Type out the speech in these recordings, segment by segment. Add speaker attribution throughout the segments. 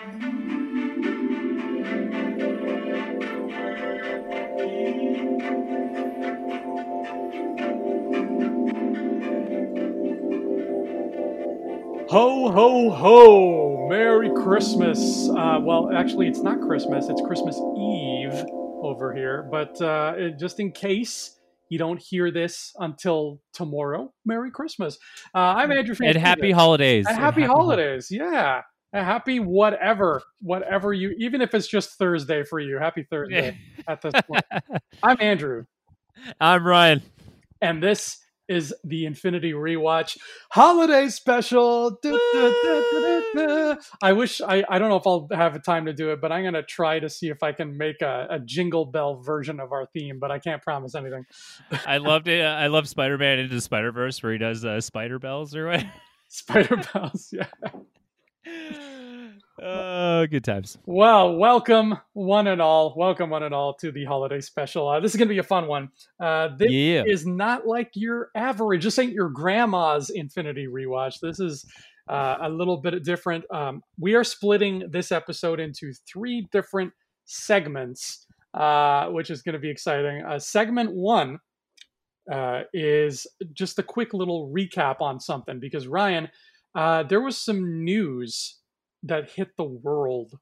Speaker 1: Ho, ho, ho! Merry Christmas. Uh, well, actually, it's not Christmas, it's Christmas Eve over here. But uh, just in case you don't hear this until tomorrow, Merry Christmas. Uh, I'm Andrew
Speaker 2: And happy holidays.
Speaker 1: And happy, happy holidays, yeah. A happy whatever, whatever you, even if it's just Thursday for you. Happy Thursday at this point. I'm Andrew.
Speaker 2: I'm Ryan.
Speaker 1: And this is the Infinity Rewatch Holiday Special. I wish I, I don't know if I'll have time to do it, but I'm gonna try to see if I can make a, a jingle bell version of our theme, but I can't promise anything.
Speaker 2: I loved it. I love Spider Man into the Spider Verse where he does uh, spider bells or what?
Speaker 1: Spider bells, yeah.
Speaker 2: Oh, good times.
Speaker 1: Well, welcome one and all. Welcome one and all to the holiday special. Uh, this is going to be a fun one. Uh, this yeah. is not like your average. This ain't your grandma's Infinity rewatch. This is uh, a little bit different. Um, we are splitting this episode into three different segments, uh, which is going to be exciting. Uh, segment one uh, is just a quick little recap on something because Ryan, there was some news that hit the world.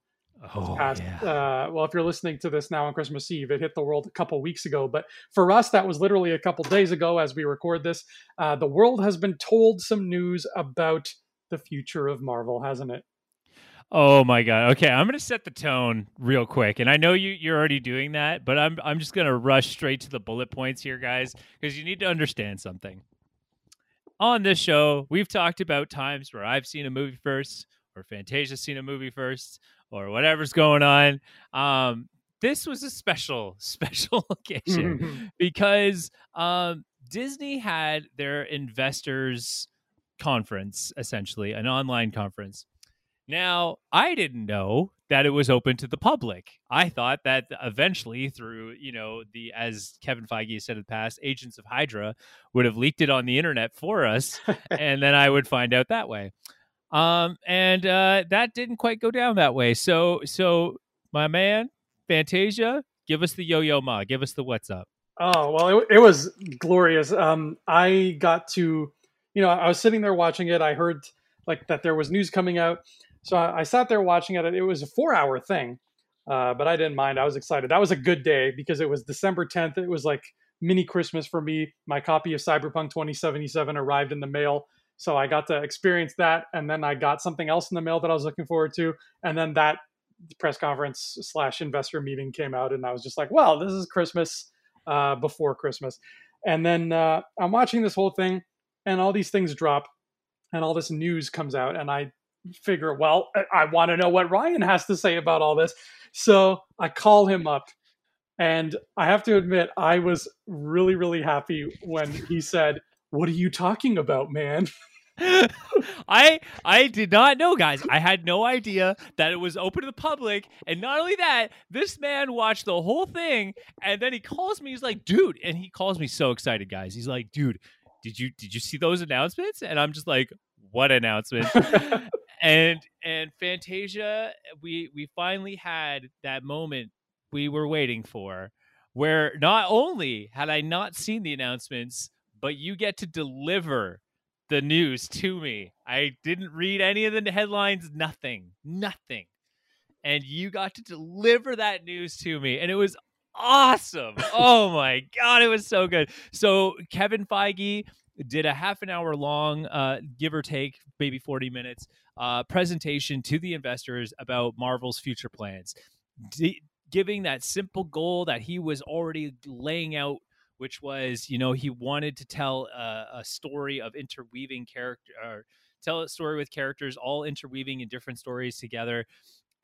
Speaker 2: Oh,
Speaker 1: past,
Speaker 2: yeah.
Speaker 1: uh, well, if you're listening to this now on Christmas Eve, it hit the world a couple weeks ago. But for us, that was literally a couple days ago as we record this. Uh, the world has been told some news about the future of Marvel, hasn't it?
Speaker 2: Oh my god. Okay, I'm going to set the tone real quick. And I know you you're already doing that, but I'm I'm just going to rush straight to the bullet points here guys because you need to understand something. On this show, we've talked about times where I've seen a movie first, or Fantasia's seen a movie first or whatever's going on. Um, this was a special, special occasion because um, Disney had their investors conference, essentially, an online conference. Now, I didn't know that it was open to the public. I thought that eventually, through you know the as Kevin Feige said in the past, agents of Hydra would have leaked it on the internet for us, and then I would find out that way. Um, and uh, that didn't quite go down that way. So, so my man, Fantasia, give us the yo-yo ma, give us the what's up.
Speaker 1: Oh well, it, it was glorious. Um, I got to, you know, I was sitting there watching it. I heard like that there was news coming out, so I, I sat there watching it. It was a four-hour thing, uh, but I didn't mind. I was excited. That was a good day because it was December 10th. It was like mini Christmas for me. My copy of Cyberpunk 2077 arrived in the mail so I got to experience that, and then I got something else in the mail that I was looking forward to, and then that press conference slash investor meeting came out, and I was just like, "Well, this is Christmas uh, before Christmas." And then uh, I'm watching this whole thing, and all these things drop, and all this news comes out, and I figure, well, I want to know what Ryan has to say about all this. So I call him up, and I have to admit, I was really, really happy when he said, "What are you talking about, man?"
Speaker 2: I I did not know, guys. I had no idea that it was open to the public. And not only that, this man watched the whole thing, and then he calls me. He's like, "Dude," and he calls me so excited, guys. He's like, "Dude, did you did you see those announcements?" And I'm just like, "What announcement?" and and Fantasia, we we finally had that moment we were waiting for, where not only had I not seen the announcements, but you get to deliver the news to me. I didn't read any of the headlines, nothing, nothing. And you got to deliver that news to me. And it was awesome. oh my God, it was so good. So, Kevin Feige did a half an hour long, uh, give or take, maybe 40 minutes, uh, presentation to the investors about Marvel's future plans. D- giving that simple goal that he was already laying out which was you know he wanted to tell a, a story of interweaving character or tell a story with characters all interweaving in different stories together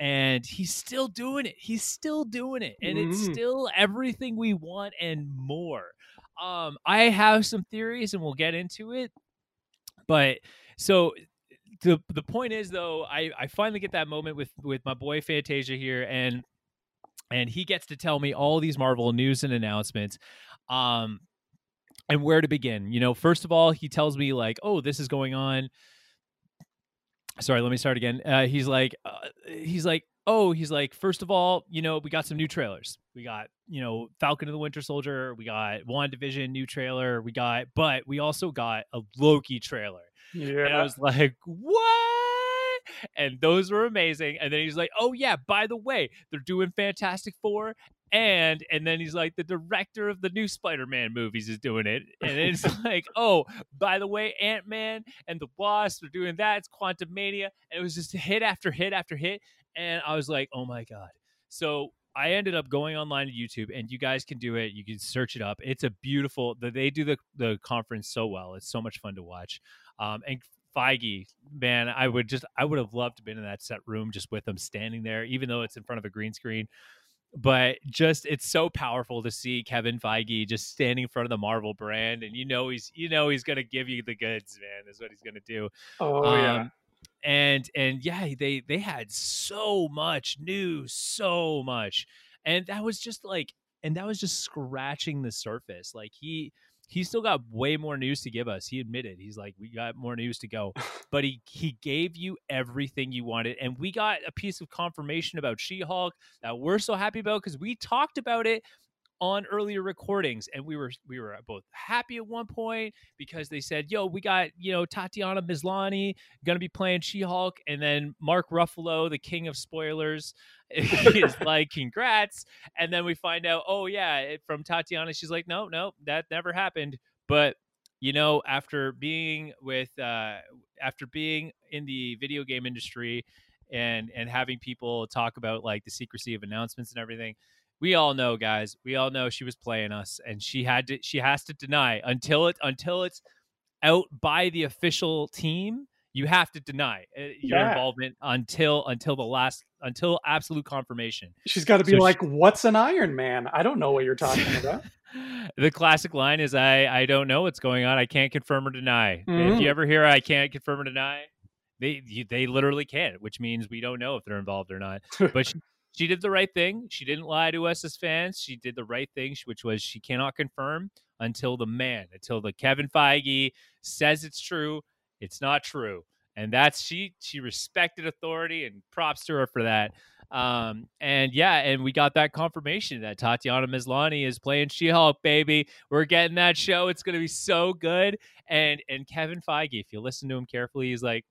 Speaker 2: and he's still doing it he's still doing it and mm-hmm. it's still everything we want and more um i have some theories and we'll get into it but so the the point is though i i finally get that moment with with my boy fantasia here and and he gets to tell me all these marvel news and announcements um, and where to begin. You know, first of all, he tells me like, "Oh, this is going on." sorry, let me start again. Uh, he's like, uh, he's like, oh, he's like, first of all, you know, we got some new trailers. We got, you know, Falcon and the Winter Soldier. We got WandaVision new trailer. We got, but we also got a Loki trailer.
Speaker 1: Yeah.
Speaker 2: And I was like, what? And those were amazing. And then he's like, oh, yeah, by the way, they're doing Fantastic Four. And and then he's like the director of the new Spider-Man movies is doing it, and it's like, oh, by the way, Ant Man and the Wasp are doing that. It's Quantumania, and it was just hit after hit after hit, and I was like, oh my god. So I ended up going online to YouTube, and you guys can do it. You can search it up. It's a beautiful. They do the the conference so well. It's so much fun to watch. Um, and Feige, man, I would just I would have loved to been in that set room just with him standing there, even though it's in front of a green screen. But just it's so powerful to see Kevin Feige just standing in front of the Marvel brand, and you know he's you know he's gonna give you the goods, man. Is what he's gonna do.
Speaker 1: Oh um, yeah.
Speaker 2: And and yeah, they they had so much news, so much, and that was just like, and that was just scratching the surface. Like he he's still got way more news to give us. He admitted he's like, we got more news to go, but he he gave you everything you wanted, and we got a piece of confirmation about She Hulk that we're so happy about because we talked about it on earlier recordings and we were we were both happy at one point because they said yo we got you know tatiana maslany gonna be playing she-hulk and then mark ruffalo the king of spoilers is like congrats and then we find out oh yeah from tatiana she's like no no that never happened. But you know after being with uh after being in the video game industry and and having people talk about like the secrecy of announcements and everything we all know, guys. We all know she was playing us, and she had to. She has to deny until it until it's out by the official team. You have to deny uh, your yeah. involvement until until the last until absolute confirmation.
Speaker 1: She's got to be so like, she, "What's an Iron Man? I don't know what you're talking about."
Speaker 2: the classic line is, "I I don't know what's going on. I can't confirm or deny." Mm-hmm. If you ever hear "I can't confirm or deny," they they literally can't, which means we don't know if they're involved or not. But she, she did the right thing. She didn't lie to us as fans. She did the right thing, which was she cannot confirm until the man, until the Kevin Feige says it's true. It's not true, and that's she. She respected authority, and props to her for that. Um, and yeah, and we got that confirmation that Tatiana Maslany is playing She-Hulk, baby. We're getting that show. It's to be so good. And and Kevin Feige, if you listen to him carefully, he's like,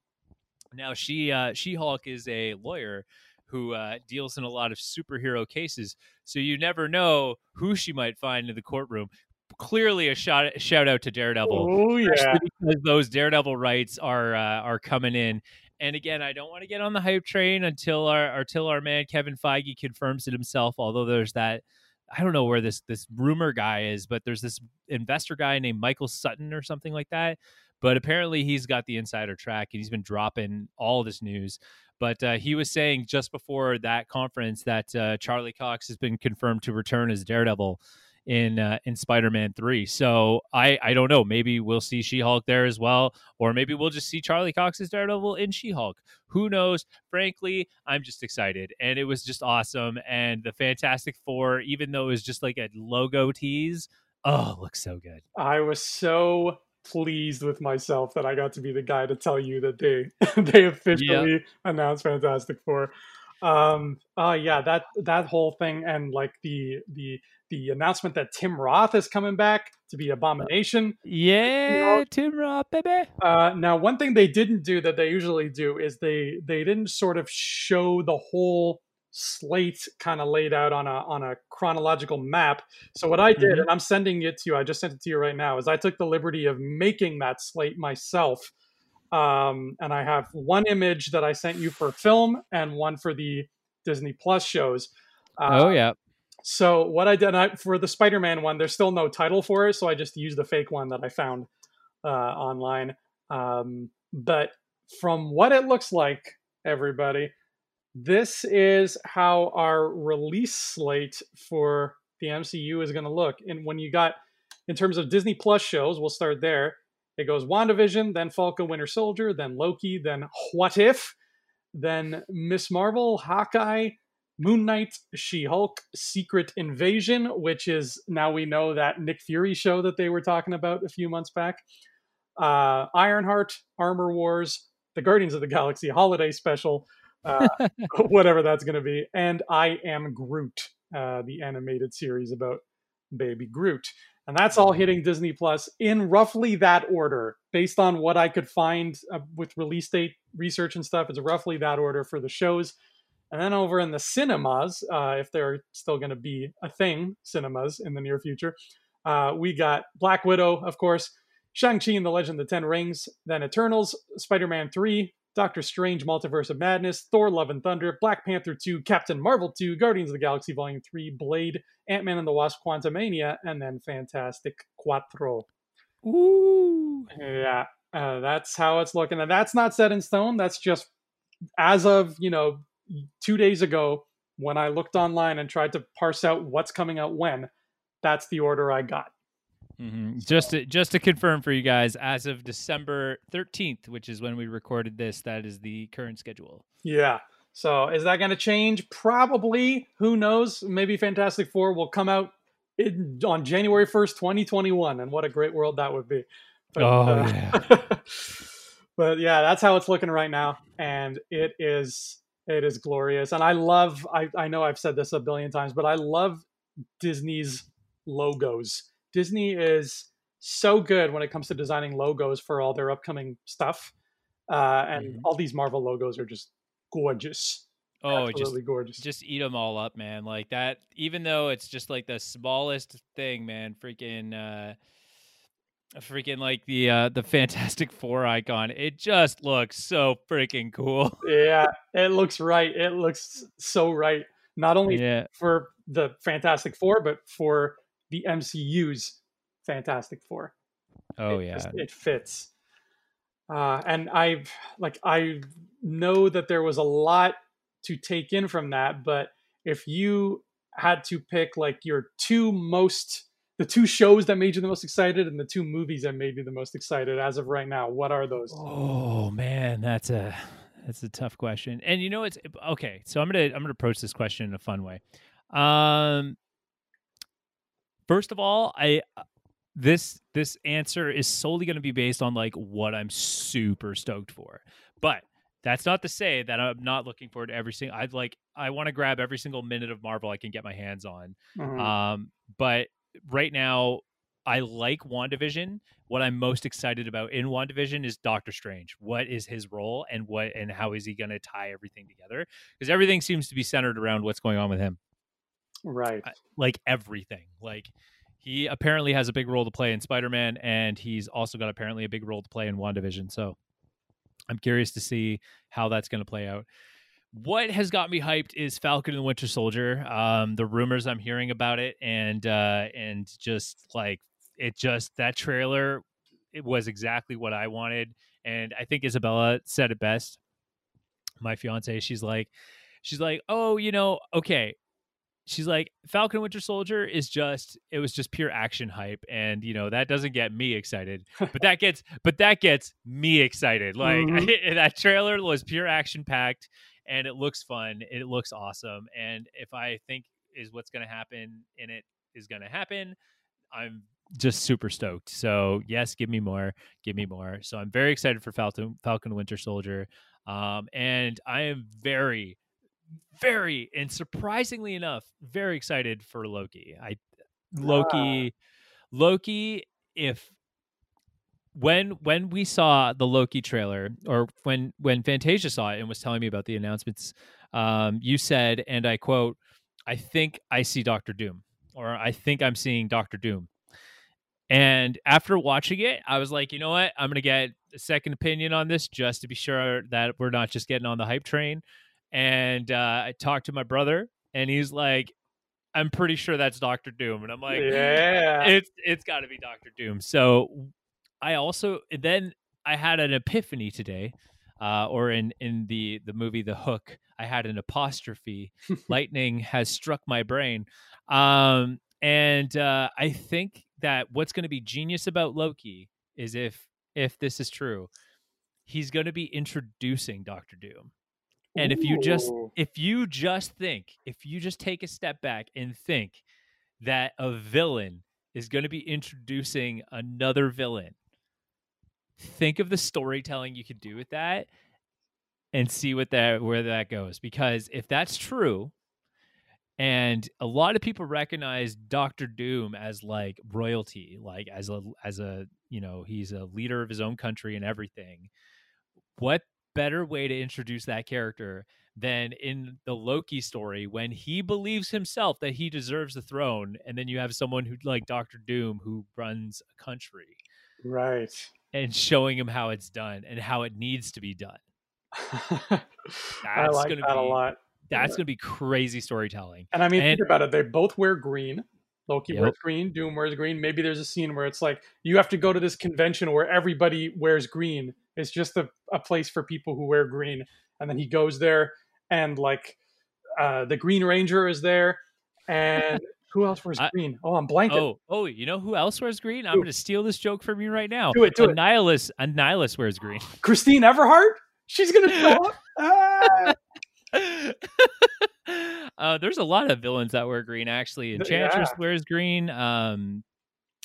Speaker 2: now she uh, She-Hulk is a lawyer who uh, deals in a lot of superhero cases. So you never know who she might find in the courtroom. Clearly, a shout shout out to Daredevil.
Speaker 1: Oh yeah,
Speaker 2: because those Daredevil rights are uh, are coming in. And again, I don't want to get on the hype train until our until our man Kevin Feige confirms it himself. Although there's that, I don't know where this this rumor guy is, but there's this investor guy named Michael Sutton or something like that. But apparently, he's got the insider track and he's been dropping all this news. But uh, he was saying just before that conference that uh, Charlie Cox has been confirmed to return as Daredevil in uh, in Spider-Man 3. So I I don't know, maybe we'll see She-Hulk there as well or maybe we'll just see Charlie Cox as Daredevil in She-Hulk. Who knows? Frankly, I'm just excited and it was just awesome and the Fantastic 4 even though it was just like a logo tease, oh, looks so good.
Speaker 1: I was so pleased with myself that I got to be the guy to tell you that they they officially yep. announced Fantastic Four. Um, uh, yeah, that that whole thing and like the the the announcement that Tim Roth is coming back to be Abomination.
Speaker 2: Yeah, you know, Tim Roth, baby.
Speaker 1: Uh, now, one thing they didn't do that they usually do is they they didn't sort of show the whole slate kind of laid out on a on a chronological map. So what I did, mm-hmm. and I'm sending it to you, I just sent it to you right now, is I took the liberty of making that slate myself. Um, and I have one image that I sent you for film and one for the Disney Plus shows.
Speaker 2: Uh, oh yeah.
Speaker 1: So what I did I, for the Spider-Man one, there's still no title for it, so I just used the fake one that I found uh, online. Um, but from what it looks like, everybody, this is how our release slate for the MCU is going to look. And when you got, in terms of Disney Plus shows, we'll start there. It goes WandaVision, then Falcon Winter Soldier, then Loki, then What If, then Miss Marvel, Hawkeye, Moon Knight, She Hulk, Secret Invasion, which is now we know that Nick Fury show that they were talking about a few months back, uh, Ironheart, Armor Wars, the Guardians of the Galaxy holiday special, uh, whatever that's going to be. And I Am Groot, uh, the animated series about Baby Groot. And that's all hitting Disney Plus in roughly that order, based on what I could find uh, with release date research and stuff. It's roughly that order for the shows. And then over in the cinemas, uh, if they're still going to be a thing, cinemas in the near future, uh, we got Black Widow, of course, Shang-Chi and the Legend of the Ten Rings, then Eternals, Spider-Man 3, Doctor Strange Multiverse of Madness, Thor Love and Thunder, Black Panther 2, Captain Marvel 2, Guardians of the Galaxy Volume 3, Blade, Ant-Man and the Wasp Quantumania, and then Fantastic Quattro.
Speaker 2: Ooh.
Speaker 1: Yeah, uh, that's how it's looking. And that's not set in stone. That's just as of, you know, two days ago when I looked online and tried to parse out what's coming out when. That's the order I got.
Speaker 2: Mm-hmm. Just to, just to confirm for you guys, as of December thirteenth, which is when we recorded this, that is the current schedule.
Speaker 1: Yeah. So is that going to change? Probably. Who knows? Maybe Fantastic Four will come out in, on January first, twenty twenty one, and what a great world that would be.
Speaker 2: But, oh uh, yeah.
Speaker 1: but yeah, that's how it's looking right now, and it is it is glorious. And I love. I I know I've said this a billion times, but I love Disney's logos Disney is so good when it comes to designing logos for all their upcoming stuff. Uh, and mm-hmm. all these Marvel logos are just gorgeous.
Speaker 2: Oh, Absolutely just gorgeous. Just eat them all up, man. Like that. Even though it's just like the smallest thing, man. Freaking, uh, freaking like the uh, the Fantastic Four icon. It just looks so freaking cool.
Speaker 1: Yeah, it looks right. It looks so right. Not only yeah. for the Fantastic Four, but for the MCU's Fantastic Four.
Speaker 2: Oh
Speaker 1: it
Speaker 2: yeah,
Speaker 1: just, it fits. Uh, and I've like I know that there was a lot to take in from that, but if you had to pick like your two most the two shows that made you the most excited and the two movies that made you the most excited as of right now, what are those?
Speaker 2: Oh man, that's a that's a tough question. And you know it's okay, so I'm going to I'm to approach this question in a fun way. Um First of all, I uh, this this answer is solely going to be based on like what I'm super stoked for. But that's not to say that I'm not looking forward to every single. I'd like I want to grab every single minute of Marvel I can get my hands on. Mm-hmm. Um, but right now, I like WandaVision. What I'm most excited about in WandaVision is Doctor Strange. What is his role and what and how is he going to tie everything together? Because everything seems to be centered around what's going on with him.
Speaker 1: Right.
Speaker 2: Like everything. Like he apparently has a big role to play in Spider-Man and he's also got apparently a big role to play in WandaVision. So I'm curious to see how that's going to play out. What has got me hyped is Falcon and the Winter Soldier. Um, the rumors I'm hearing about it and uh, and just like it just that trailer it was exactly what I wanted. And I think Isabella said it best. My fiance, she's like, she's like, oh, you know, okay, she's like falcon winter soldier is just it was just pure action hype and you know that doesn't get me excited but that gets but that gets me excited. Like mm-hmm. that trailer was pure action packed and it looks fun it looks awesome and if i think is what's going to happen in it is going to happen i'm just super stoked. So yes give me more give me more. So i'm very excited for falcon falcon winter soldier um, and i am very very and surprisingly enough, very excited for Loki. I Loki Loki if when when we saw the Loki trailer or when when Fantasia saw it and was telling me about the announcements, um, you said, and I quote, I think I see Doctor Doom, or I think I'm seeing Doctor Doom. And after watching it, I was like, you know what? I'm going to get a second opinion on this just to be sure that we're not just getting on the hype train and uh, I talked to my brother, and he's like, "I'm pretty sure that's Doctor Doom," and I'm like,
Speaker 1: "Yeah,
Speaker 2: it's it's got to be Doctor Doom." So I also then I had an epiphany today, uh, or in in the the movie The Hook, I had an apostrophe. Lightning has struck my brain, um, and uh, I think that what's going to be genius about Loki is if if this is true, he's going to be introducing Doctor Doom. And if you just if you just think, if you just take a step back and think that a villain is going to be introducing another villain, think of the storytelling you could do with that and see what that where that goes because if that's true and a lot of people recognize Doctor Doom as like royalty, like as a as a you know he's a leader of his own country and everything. What better way to introduce that character than in the Loki story when he believes himself that he deserves the throne, and then you have someone who like Doctor Doom who runs a country,
Speaker 1: right,
Speaker 2: and showing him how it's done and how it needs to be done.
Speaker 1: I like that be, a lot
Speaker 2: that's going to be crazy storytelling.
Speaker 1: And I mean, and, think about it. They both wear green. Loki yep. wears green. Doom wears green. Maybe there's a scene where it's like you have to go to this convention where everybody wears green. It's just a, a place for people who wear green. And then he goes there, and like uh, the Green Ranger is there, and who else wears green? Oh, I'm blanking.
Speaker 2: Oh, oh, you know who else wears green? I'm going to steal this joke from you right now.
Speaker 1: Do it. Do
Speaker 2: Annihilus, it. Annihilus wears green.
Speaker 1: Christine Everhart. She's going to show up. Ah!
Speaker 2: uh, there's a lot of villains that wear green actually. Enchantress yeah. wears green. Um,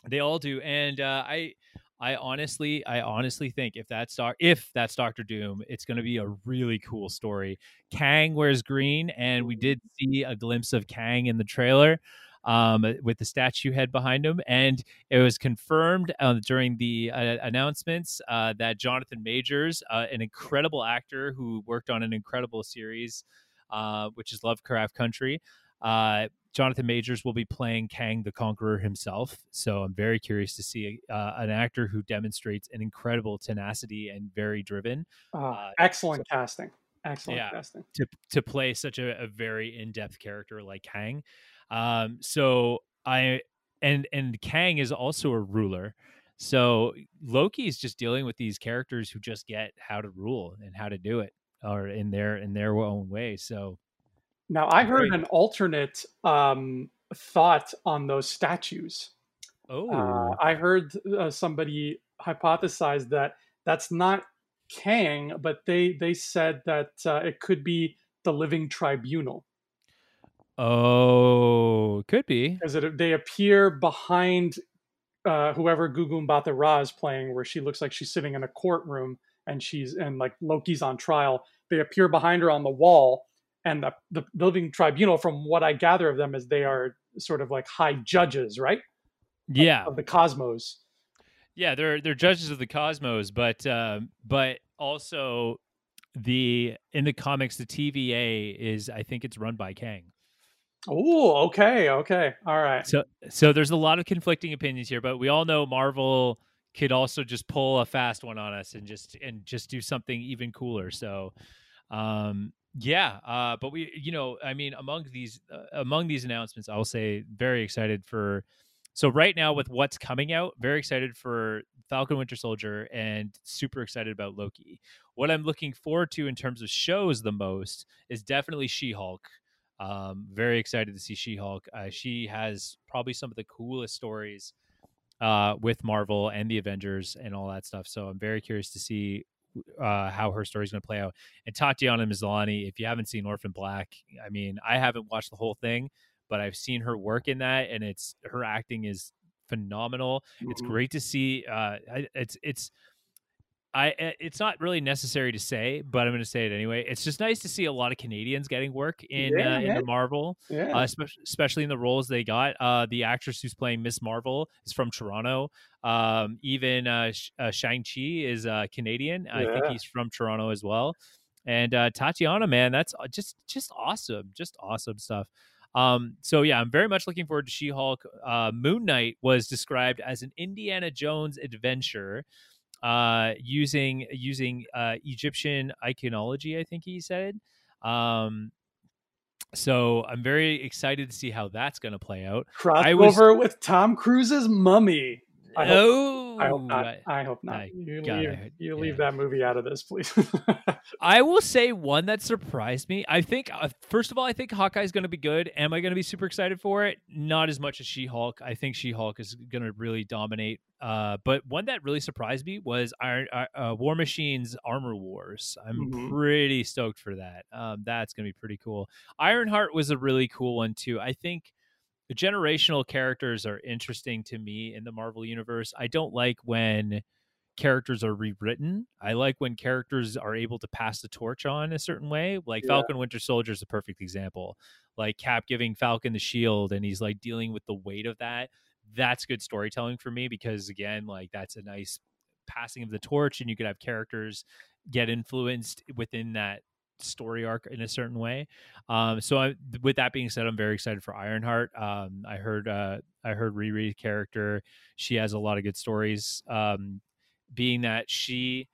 Speaker 2: they all do, and uh, I, I honestly, I honestly think if that's doc, if that's Doctor Doom, it's going to be a really cool story. Kang wears green, and we did see a glimpse of Kang in the trailer um, with the statue head behind him. And it was confirmed uh, during the uh, announcements uh, that Jonathan Majors, uh, an incredible actor who worked on an incredible series, uh, which is Lovecraft Country, uh, Jonathan Majors will be playing Kang the Conqueror himself. So I'm very curious to see an actor who demonstrates an incredible tenacity and very driven.
Speaker 1: Ah, excellent so, casting. Excellent yeah, casting.
Speaker 2: To, to play such a, a very in depth character like Kang. Um, so I and and Kang is also a ruler. So Loki is just dealing with these characters who just get how to rule and how to do it, or in their in their own way. So
Speaker 1: now I heard an alternate um, thought on those statues. Uh, oh, uh, I heard uh, somebody hypothesize that that's not Kang, but they they said that uh, it could be the Living Tribunal.
Speaker 2: Oh, could be
Speaker 1: because they appear behind uh, whoever Gugu Mbatha Raw is playing, where she looks like she's sitting in a courtroom and she's and like Loki's on trial. They appear behind her on the wall, and the, the living tribunal, from what I gather of them, is they are sort of like high judges, right?
Speaker 2: Yeah,
Speaker 1: of, of the cosmos.
Speaker 2: Yeah, they're they're judges of the cosmos, but uh, but also the in the comics, the TVA is I think it's run by Kang.
Speaker 1: Oh, okay, okay, all right.
Speaker 2: So, so there's a lot of conflicting opinions here, but we all know Marvel could also just pull a fast one on us and just and just do something even cooler. So, um, yeah. Uh, but we, you know, I mean, among these uh, among these announcements, I'll say very excited for. So right now, with what's coming out, very excited for Falcon Winter Soldier and super excited about Loki. What I'm looking forward to in terms of shows the most is definitely She Hulk. Um, very excited to see She Hulk. Uh, she has probably some of the coolest stories uh, with Marvel and the Avengers and all that stuff. So I'm very curious to see uh, how her story is going to play out. And Tatiana Maslany, if you haven't seen Orphan Black, I mean, I haven't watched the whole thing, but I've seen her work in that, and it's her acting is phenomenal. Mm-hmm. It's great to see. Uh, it's it's I eh, it's not really necessary to say, but I'm going to say it anyway. It's just nice to see a lot of Canadians getting work in yeah, uh, in the Marvel, yeah. uh, especially in the roles they got. Uh, the actress who's playing Miss Marvel is from Toronto. Um, even uh, uh Shang Chi is uh, Canadian. Yeah. I think he's from Toronto as well. And uh, Tatiana, man, that's just just awesome, just awesome stuff. Um, so yeah, I'm very much looking forward to She-Hulk. Uh, Moon Knight was described as an Indiana Jones adventure uh, using using uh, Egyptian iconology. I think he said. Um, so I'm very excited to see how that's going to play out.
Speaker 1: Crossover was... with Tom Cruise's Mummy.
Speaker 2: I hope,
Speaker 1: I hope not. I hope not. I, you leave, you leave that movie out of this, please.
Speaker 2: I will say one that surprised me. I think, uh, first of all, I think Hawkeye is going to be good. Am I going to be super excited for it? Not as much as She Hulk. I think She Hulk is going to really dominate. Uh, but one that really surprised me was Iron, uh War Machine's Armor Wars. I'm mm-hmm. pretty stoked for that. Um, that's going to be pretty cool. Ironheart was a really cool one too. I think the generational characters are interesting to me in the Marvel universe. I don't like when characters are rewritten. I like when characters are able to pass the torch on a certain way. Like
Speaker 1: Yeah.
Speaker 2: Falcon Winter Soldier is a perfect example. Like Cap giving Falcon the shield and he's like dealing with the weight of that. That's good storytelling for me because again, like that's a nice passing of the torch and you could have characters get influenced within that story arc in a certain way. Um, so I, with that being said, I'm very excited for Ironheart. Um, I heard uh, I heard Riri character. She has a lot of good stories. Um, being that she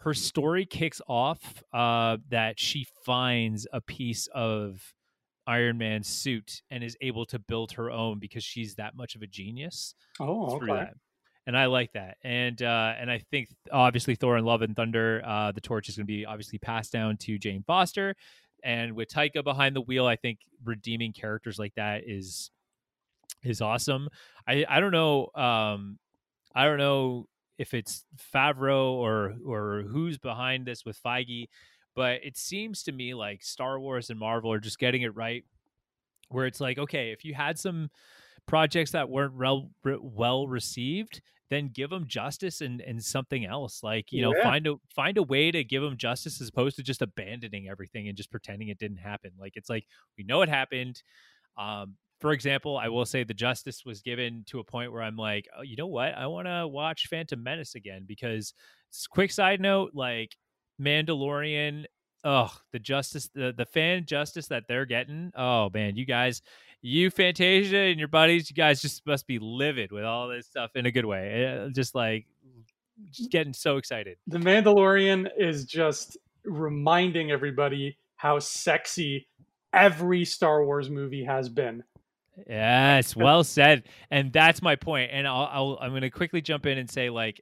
Speaker 2: her story kicks off uh, that she finds a piece of Iron Man's suit and is able to build her own because she's that much of a genius
Speaker 1: Oh, okay.
Speaker 2: that. And I like that. And uh, and I think obviously Thor and Love and Thunder, uh, the torch is going to be obviously passed down to Jane Foster. And with Taika behind the wheel, I think redeeming characters like that is is awesome. I I don't know um I don't know if it's Favreau or or who's behind this with Feige, but it seems to me like Star Wars and Marvel are just getting it right where it's like okay, if you had some projects that weren't rel- re- well received then give them justice and, and something else like you know
Speaker 1: Yeah.
Speaker 2: find a find a way to give them justice as opposed to just abandoning everything and just pretending it didn't happen like it's like we know it happened um for example i will say the justice was given to a point where i'm like oh, you know what i want to watch phantom menace again because quick side note like mandalorian oh the justice the, the fan justice that they're getting oh man you guys you fantasia and your buddies you guys just must be livid with all this stuff in a good way Uh, just like just getting so excited
Speaker 1: The Mandalorian is just reminding everybody how sexy every Star Wars movie has been.
Speaker 2: Yes, well said. And that's my point. And I'll, I'll I'm going to quickly jump in and say like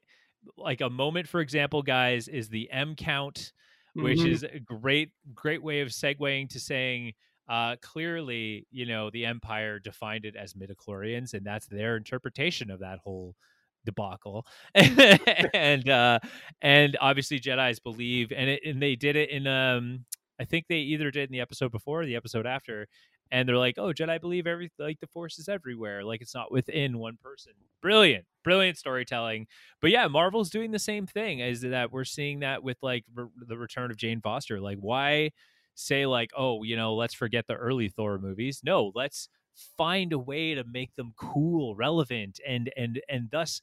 Speaker 2: like a moment for example guys is the M count which
Speaker 1: Mhm.
Speaker 2: is a great great way of segueing to saying uh clearly, you know, the empire defined it as midichlorians and that's their interpretation of that whole debacle. and uh and obviously Jedi's believe and it, and they did it in um I think they either did in the episode before or the episode after and they're like, "Oh, Jedi believe every like the Force is everywhere, like it's not within one person." Brilliant, brilliant storytelling. But yeah, Marvel's doing the same thing. Is that we're seeing that with like re- the return of Jane Foster? Like, why say like, "Oh, you know, let's forget the early Thor movies"? No, let's find a way to make them cool, relevant, and and and thus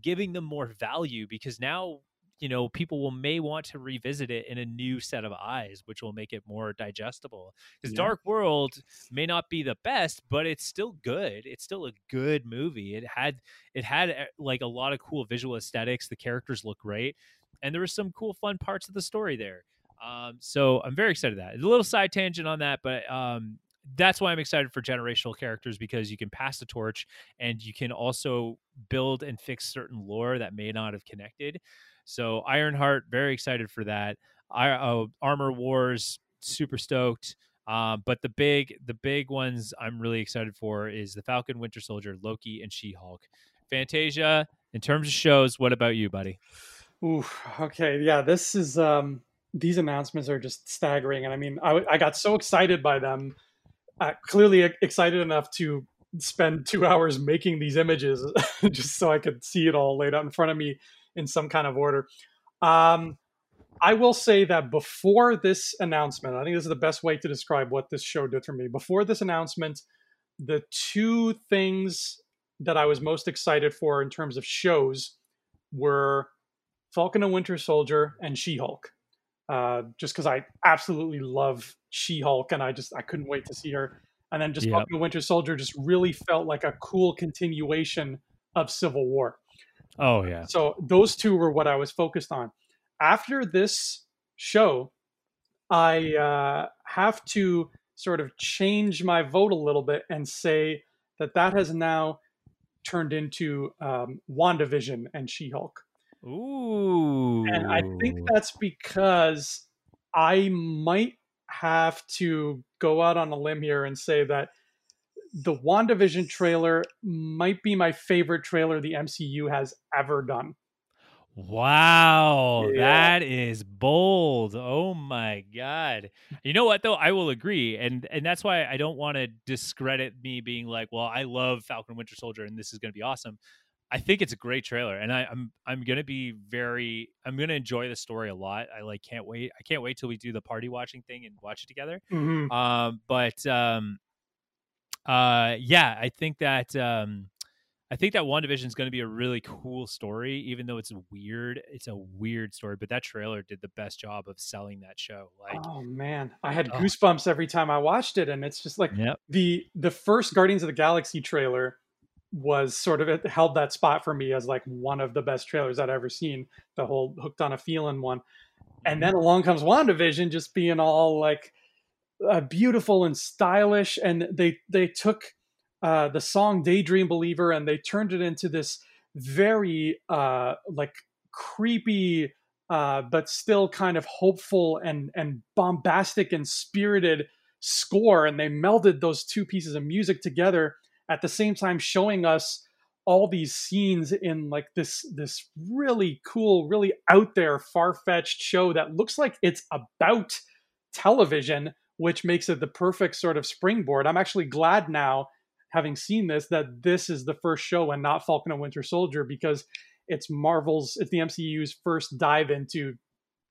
Speaker 2: giving them more value because now you know people will may want to revisit it in a new set of eyes which will make it more digestible. Because
Speaker 1: Yeah.
Speaker 2: dark world may not be the best but it's still good. It's still a good movie. It had it had uh, like a lot of cool visual aesthetics. The characters look great. And there was some cool fun parts of the story there um, so i'm very excited that a little side tangent on that but um, that's why i'm excited for generational characters because you can pass the torch and you can also build and fix certain lore that may not have connected so ironheart very excited for that I, uh, armor wars super stoked um, but the big the big ones I'm really excited for is the Falcon, Winter Soldier, Loki, and She Hulk. Fantasia. In terms of shows, what about you, buddy?
Speaker 1: Ooh, okay, yeah, this is um these announcements are just staggering, and I mean, I, I got so excited by them, uh, clearly excited enough to spend two hours making these images just so I could see it all laid out in front of me in some kind of order. Um, I will say that before this announcement, I think this is the best way to describe what this show did for me. Before this announcement, the two things that I was most excited for in terms of shows were Falcon and Winter Soldier and She Hulk. Uh, just because I absolutely love She Hulk and I just I couldn't wait to see her. And then just
Speaker 2: Yep.
Speaker 1: Falcon Winter Soldier just really felt like a cool continuation of Civil War.
Speaker 2: Oh yeah.
Speaker 1: So those two were what I was focused on. After this show, I uh, have to sort of change my vote a little bit and say that that has now turned into um, WandaVision and She Hulk.
Speaker 2: Ooh.
Speaker 1: And I think that's because I might have to go out on a limb here and say that the WandaVision trailer might be my favorite trailer the MCU has ever done.
Speaker 2: Wow,
Speaker 1: Yeah.
Speaker 2: that is bold. Oh my god. You know what though? I will agree. And and that's why I don't want to discredit me being like, well, I love Falcon Winter Soldier and this is going to be awesome. I think it's a great trailer, and I, I'm I'm gonna be very I'm gonna enjoy the story a lot. I like can't wait. I can't wait till we do the party watching thing and watch it together.
Speaker 1: Mhm.
Speaker 2: Um, but um, uh, yeah, I think that um, I think that WandaVision is going to be a really cool story, even though it's weird. It's a weird story, but that trailer did the best job of selling that show. Like,
Speaker 1: oh man, I had
Speaker 2: Oh.
Speaker 1: goosebumps every time I watched it, and it's just like
Speaker 2: yep,
Speaker 1: the the first Guardians of the Galaxy trailer was sort of it held that spot for me as like one of the best trailers I'd ever seen. The whole hooked on a feeling one, and then along comes WandaVision, just being all like uh, beautiful and stylish, and they they took uh, the song "Daydream Believer" and they turned it into this very uh, like creepy. Uh, but still kind of hopeful and and bombastic and spirited score and they melded those two pieces of music together at the same time showing us all these scenes in like this this really cool really out there far-fetched show that looks like it's about television which makes it the perfect sort of springboard. I'm actually glad now having seen this that this is the first show and not falcon and winter soldier because it's marvel's it's the mcu's first dive into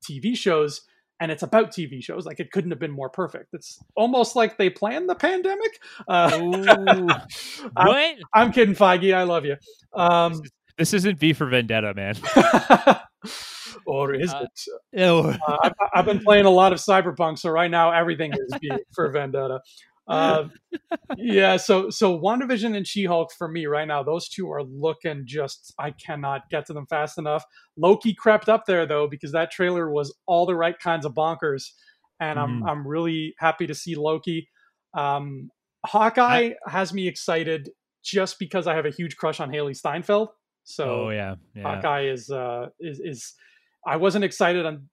Speaker 1: tv shows and it's about TV shows. Like it couldn't have been more perfect. It's almost like they planned the pandemic. Uh,
Speaker 2: Ooh.
Speaker 1: I'm,
Speaker 2: what?
Speaker 1: I'm kidding, Feige. I love you. Um,
Speaker 2: This isn't V for Vendetta, man.
Speaker 1: or is
Speaker 2: Uh,
Speaker 1: it? Uh, I've, I've been playing a lot of Cyberpunk, so right now everything is B for Vendetta. Uh, yeah, so so WandaVision and She-Hulk for me right now, those two are looking just I cannot get to them fast enough. Loki crept up there though because that trailer was all the right kinds of bonkers, and I'm
Speaker 2: Mhm.
Speaker 1: I'm really happy to see Loki. Um, Hawkeye has me excited just because I have a huge crush on Hailee Steinfeld. So
Speaker 2: oh yeah, yeah.
Speaker 1: Hawkeye is uh is is I wasn't excited on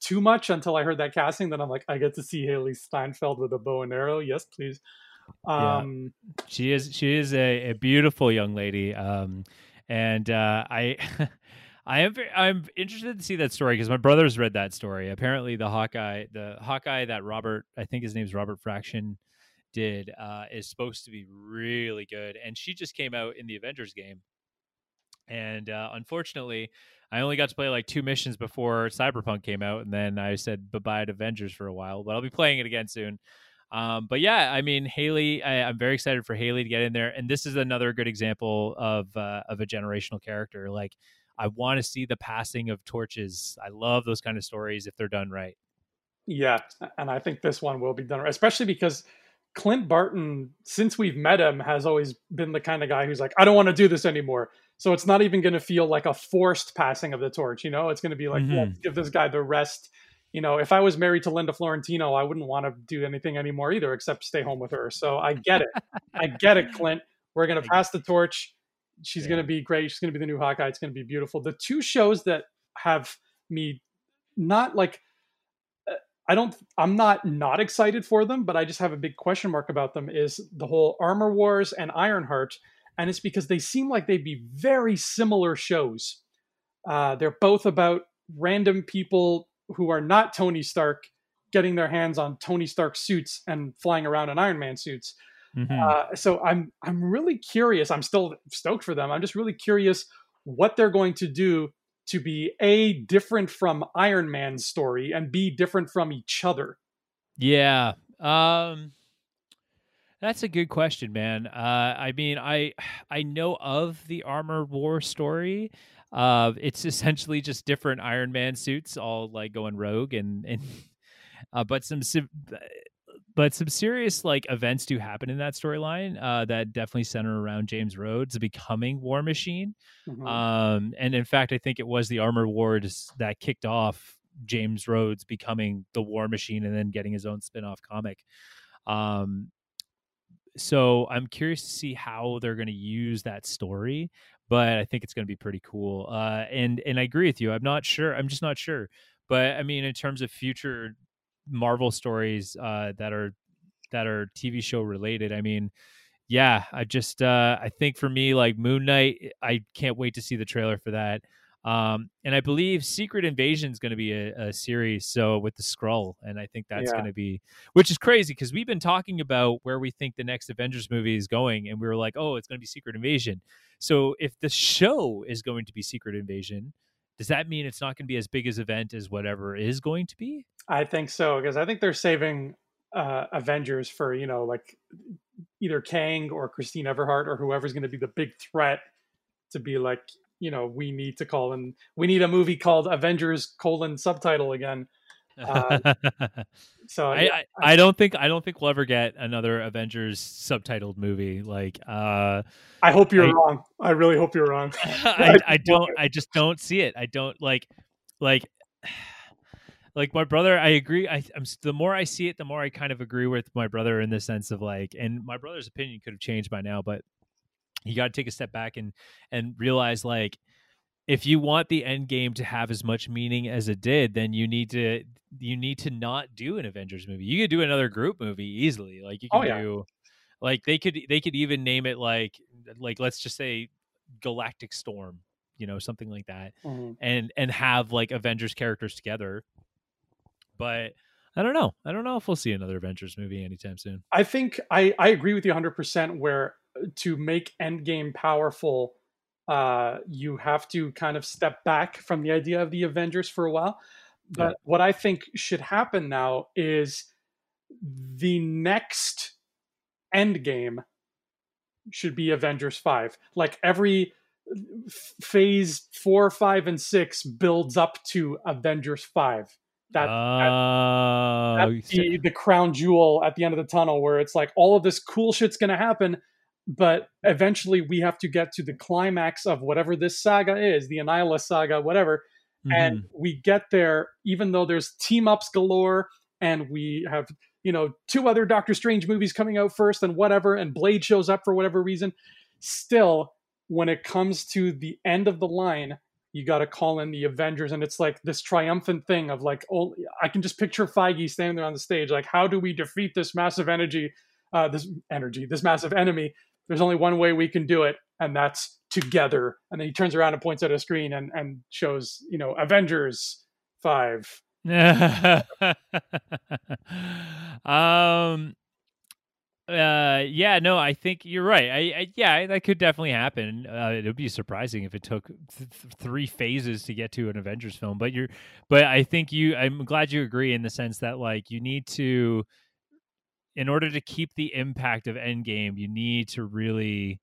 Speaker 1: too much until I heard that casting. Then I'm like, I get to see Hailee Steinfeld with a bow and arrow. Yes, please.
Speaker 2: Yeah.
Speaker 1: Um,
Speaker 2: She is she is a, a beautiful young lady. Um, and uh, I I am very, I'm interested to see that story because my brother's read that story. Apparently, the Hawkeye the Hawkeye that Robert I think his name's Robert Fraction did uh, is supposed to be really good, and she just came out in the Avengers game. And uh, unfortunately, I only got to play like two missions before Cyberpunk came out, and then I said bye bye to Avengers for a while. But I'll be playing it again soon. Um, but yeah, I mean, Haley, I, I'm very excited for Haley to get in there, and this is another good example of uh, of a generational character. Like, I want to see the passing of torches. I love those kind of stories if they're done right.
Speaker 1: yeah, and I think this one will be done, right, especially because Clint Barton, since we've met him, has always been the kind of guy who's like, I don't want to do this anymore. So it's not even going to feel like a forced passing of the torch. You know, it's going to be like,
Speaker 2: Mhm.
Speaker 1: let's give this guy the rest. You know, if I was married to Linda Florentino, I wouldn't want to do anything anymore either, except stay home with her. So I get it. I get it, Clint. We're going to pass the torch. She's
Speaker 2: Yeah.
Speaker 1: going to be great. She's going to be the new Hawkeye. It's going to be beautiful. The two shows that have me not like uh, I don't I'm not not excited for them, but I just have a big question mark about them is the whole Armor Wars and Ironheart and it's because they seem like they'd be very similar shows. Uh, they're both about random people who are not Tony Stark getting their hands on Tony Stark suits and flying around in Iron Man suits.
Speaker 2: Mhm.
Speaker 1: Uh, so I'm I'm really curious. I'm still stoked for them. I'm just really curious what they're going to do to be a different from Iron Man's story and be different from each other.
Speaker 2: Yeah. Um that's a good question, man. Uh I mean, I I know of the Armor War story. Uh it's essentially just different Iron Man suits all like going rogue and and uh but some but some serious like events do happen in that storyline uh that definitely center around James Rhodes becoming War Machine.
Speaker 1: Mhm.
Speaker 2: Um, and in fact, I think it was the Armor Wars that kicked off James Rhodes becoming the War Machine and then getting his own spin-off comic. Um, so I'm curious to see how they're going to use that story, but I think it's going to be pretty cool. Uh, and and I agree with you. I'm not sure. I'm just not sure. But I mean, in terms of future Marvel stories uh, that are that are TV show related, I mean, yeah, I just uh I think for me like Moon Knight, I can't wait to see the trailer for that. Um, and I believe Secret Invasion is going to be a, a, series, so with the Skrull, and I think that's yeah. going to be, which is crazy because we've been talking about where we think the next Avengers movie is going, and we were like, oh, it's going to be Secret Invasion. So if the show is going to be Secret Invasion, does that mean it's not going to be as big as event as whatever is going to be?
Speaker 1: I think so because I think they're saving uh, Avengers for you know like either Kang or Christine Everhart or whoever's going to be the big threat to be like you know we need to call in we need a movie called avengers colon subtitle again. Uh,
Speaker 2: so I, I, I, don't think i don't think we'll ever get another avengers subtitled movie like uh
Speaker 1: i hope you're I, wrong. I really hope you're wrong.
Speaker 2: I, I don't i just don't see it. I don't like like like my brother i agree I, am the more i see it the more i kind of agree with my brother in the sense of like and my brother's opinion could have changed by now but you got to take a step back and and realize like if you want the end game to have as much meaning as it did then you need to you need to not do an avengers movie you could do another group movie easily like you can oh, yeah. do like they could they could even name it like like let's just say galactic storm you know something like that mm-hmm. and and have like avengers characters together but I don't know. I don't know if we'll see another Avengers movie anytime soon.
Speaker 1: I think I, I agree with you 100% where to make Endgame powerful, uh, you have to kind of step back from the idea of the Avengers for a while. But yeah. what I think should happen now is the next Endgame should be Avengers 5. Like every phase four, five, and six builds up to Avengers 5 that,
Speaker 2: uh,
Speaker 1: that, that's the, the crown jewel at the end of the tunnel where it's like all of this cool shit's gonna happen but eventually we have to get to the climax of whatever this saga is the Annihilus saga whatever mm-hmm. and we get there even though there's team ups galore and we have you know two other doctor strange movies coming out first and whatever and blade shows up for whatever reason still when it comes to the end of the line you got to call in the Avengers, and it's like this triumphant thing of like, oh, I can just picture Feige standing there on the stage, like, how do we defeat this massive energy, uh, this energy, this massive enemy? There's only one way we can do it, and that's together. And then he turns around and points at a screen and and shows, you know, Avengers five.
Speaker 2: um uh, yeah, no, I think you're right. I, I yeah, that could definitely happen. Uh, it would be surprising if it took th- three phases to get to an Avengers film. But you're, but I think you. I'm glad you agree in the sense that like you need to, in order to keep the impact of Endgame, you need to really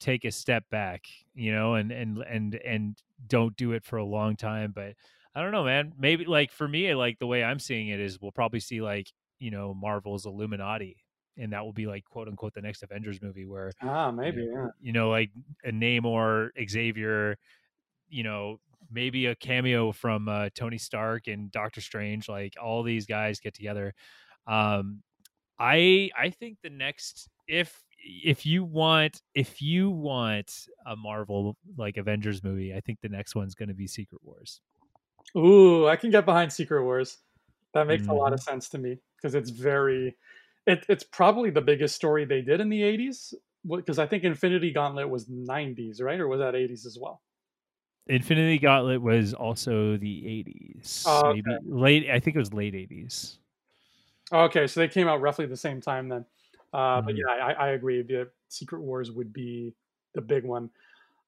Speaker 2: take a step back, you know, and and and and don't do it for a long time. But I don't know, man. Maybe like for me, like the way I'm seeing it is, we'll probably see like you know Marvel's Illuminati and that will be like quote unquote the next Avengers movie where
Speaker 1: ah maybe
Speaker 2: you
Speaker 1: know, yeah
Speaker 2: you know like a Namor Xavier you know maybe a cameo from uh, Tony Stark and Doctor Strange like all these guys get together um I I think the next if if you want if you want a Marvel like Avengers movie I think the next one's going to be Secret Wars
Speaker 1: Ooh, I can get behind Secret Wars. That makes mm-hmm. a lot of mm-hmm. sense to me because it's very it, it's probably the biggest story they did in the 80s because I think Infinity Gauntlet was 90s, right? Or was that 80s as well?
Speaker 2: Infinity Gauntlet was also the 80s. Oh, okay. Maybe late, I think it was late 80s.
Speaker 1: Okay, so they came out roughly the same time then. Uh, mm-hmm. But yeah, I, I, agree. The Secret Wars would be the big one.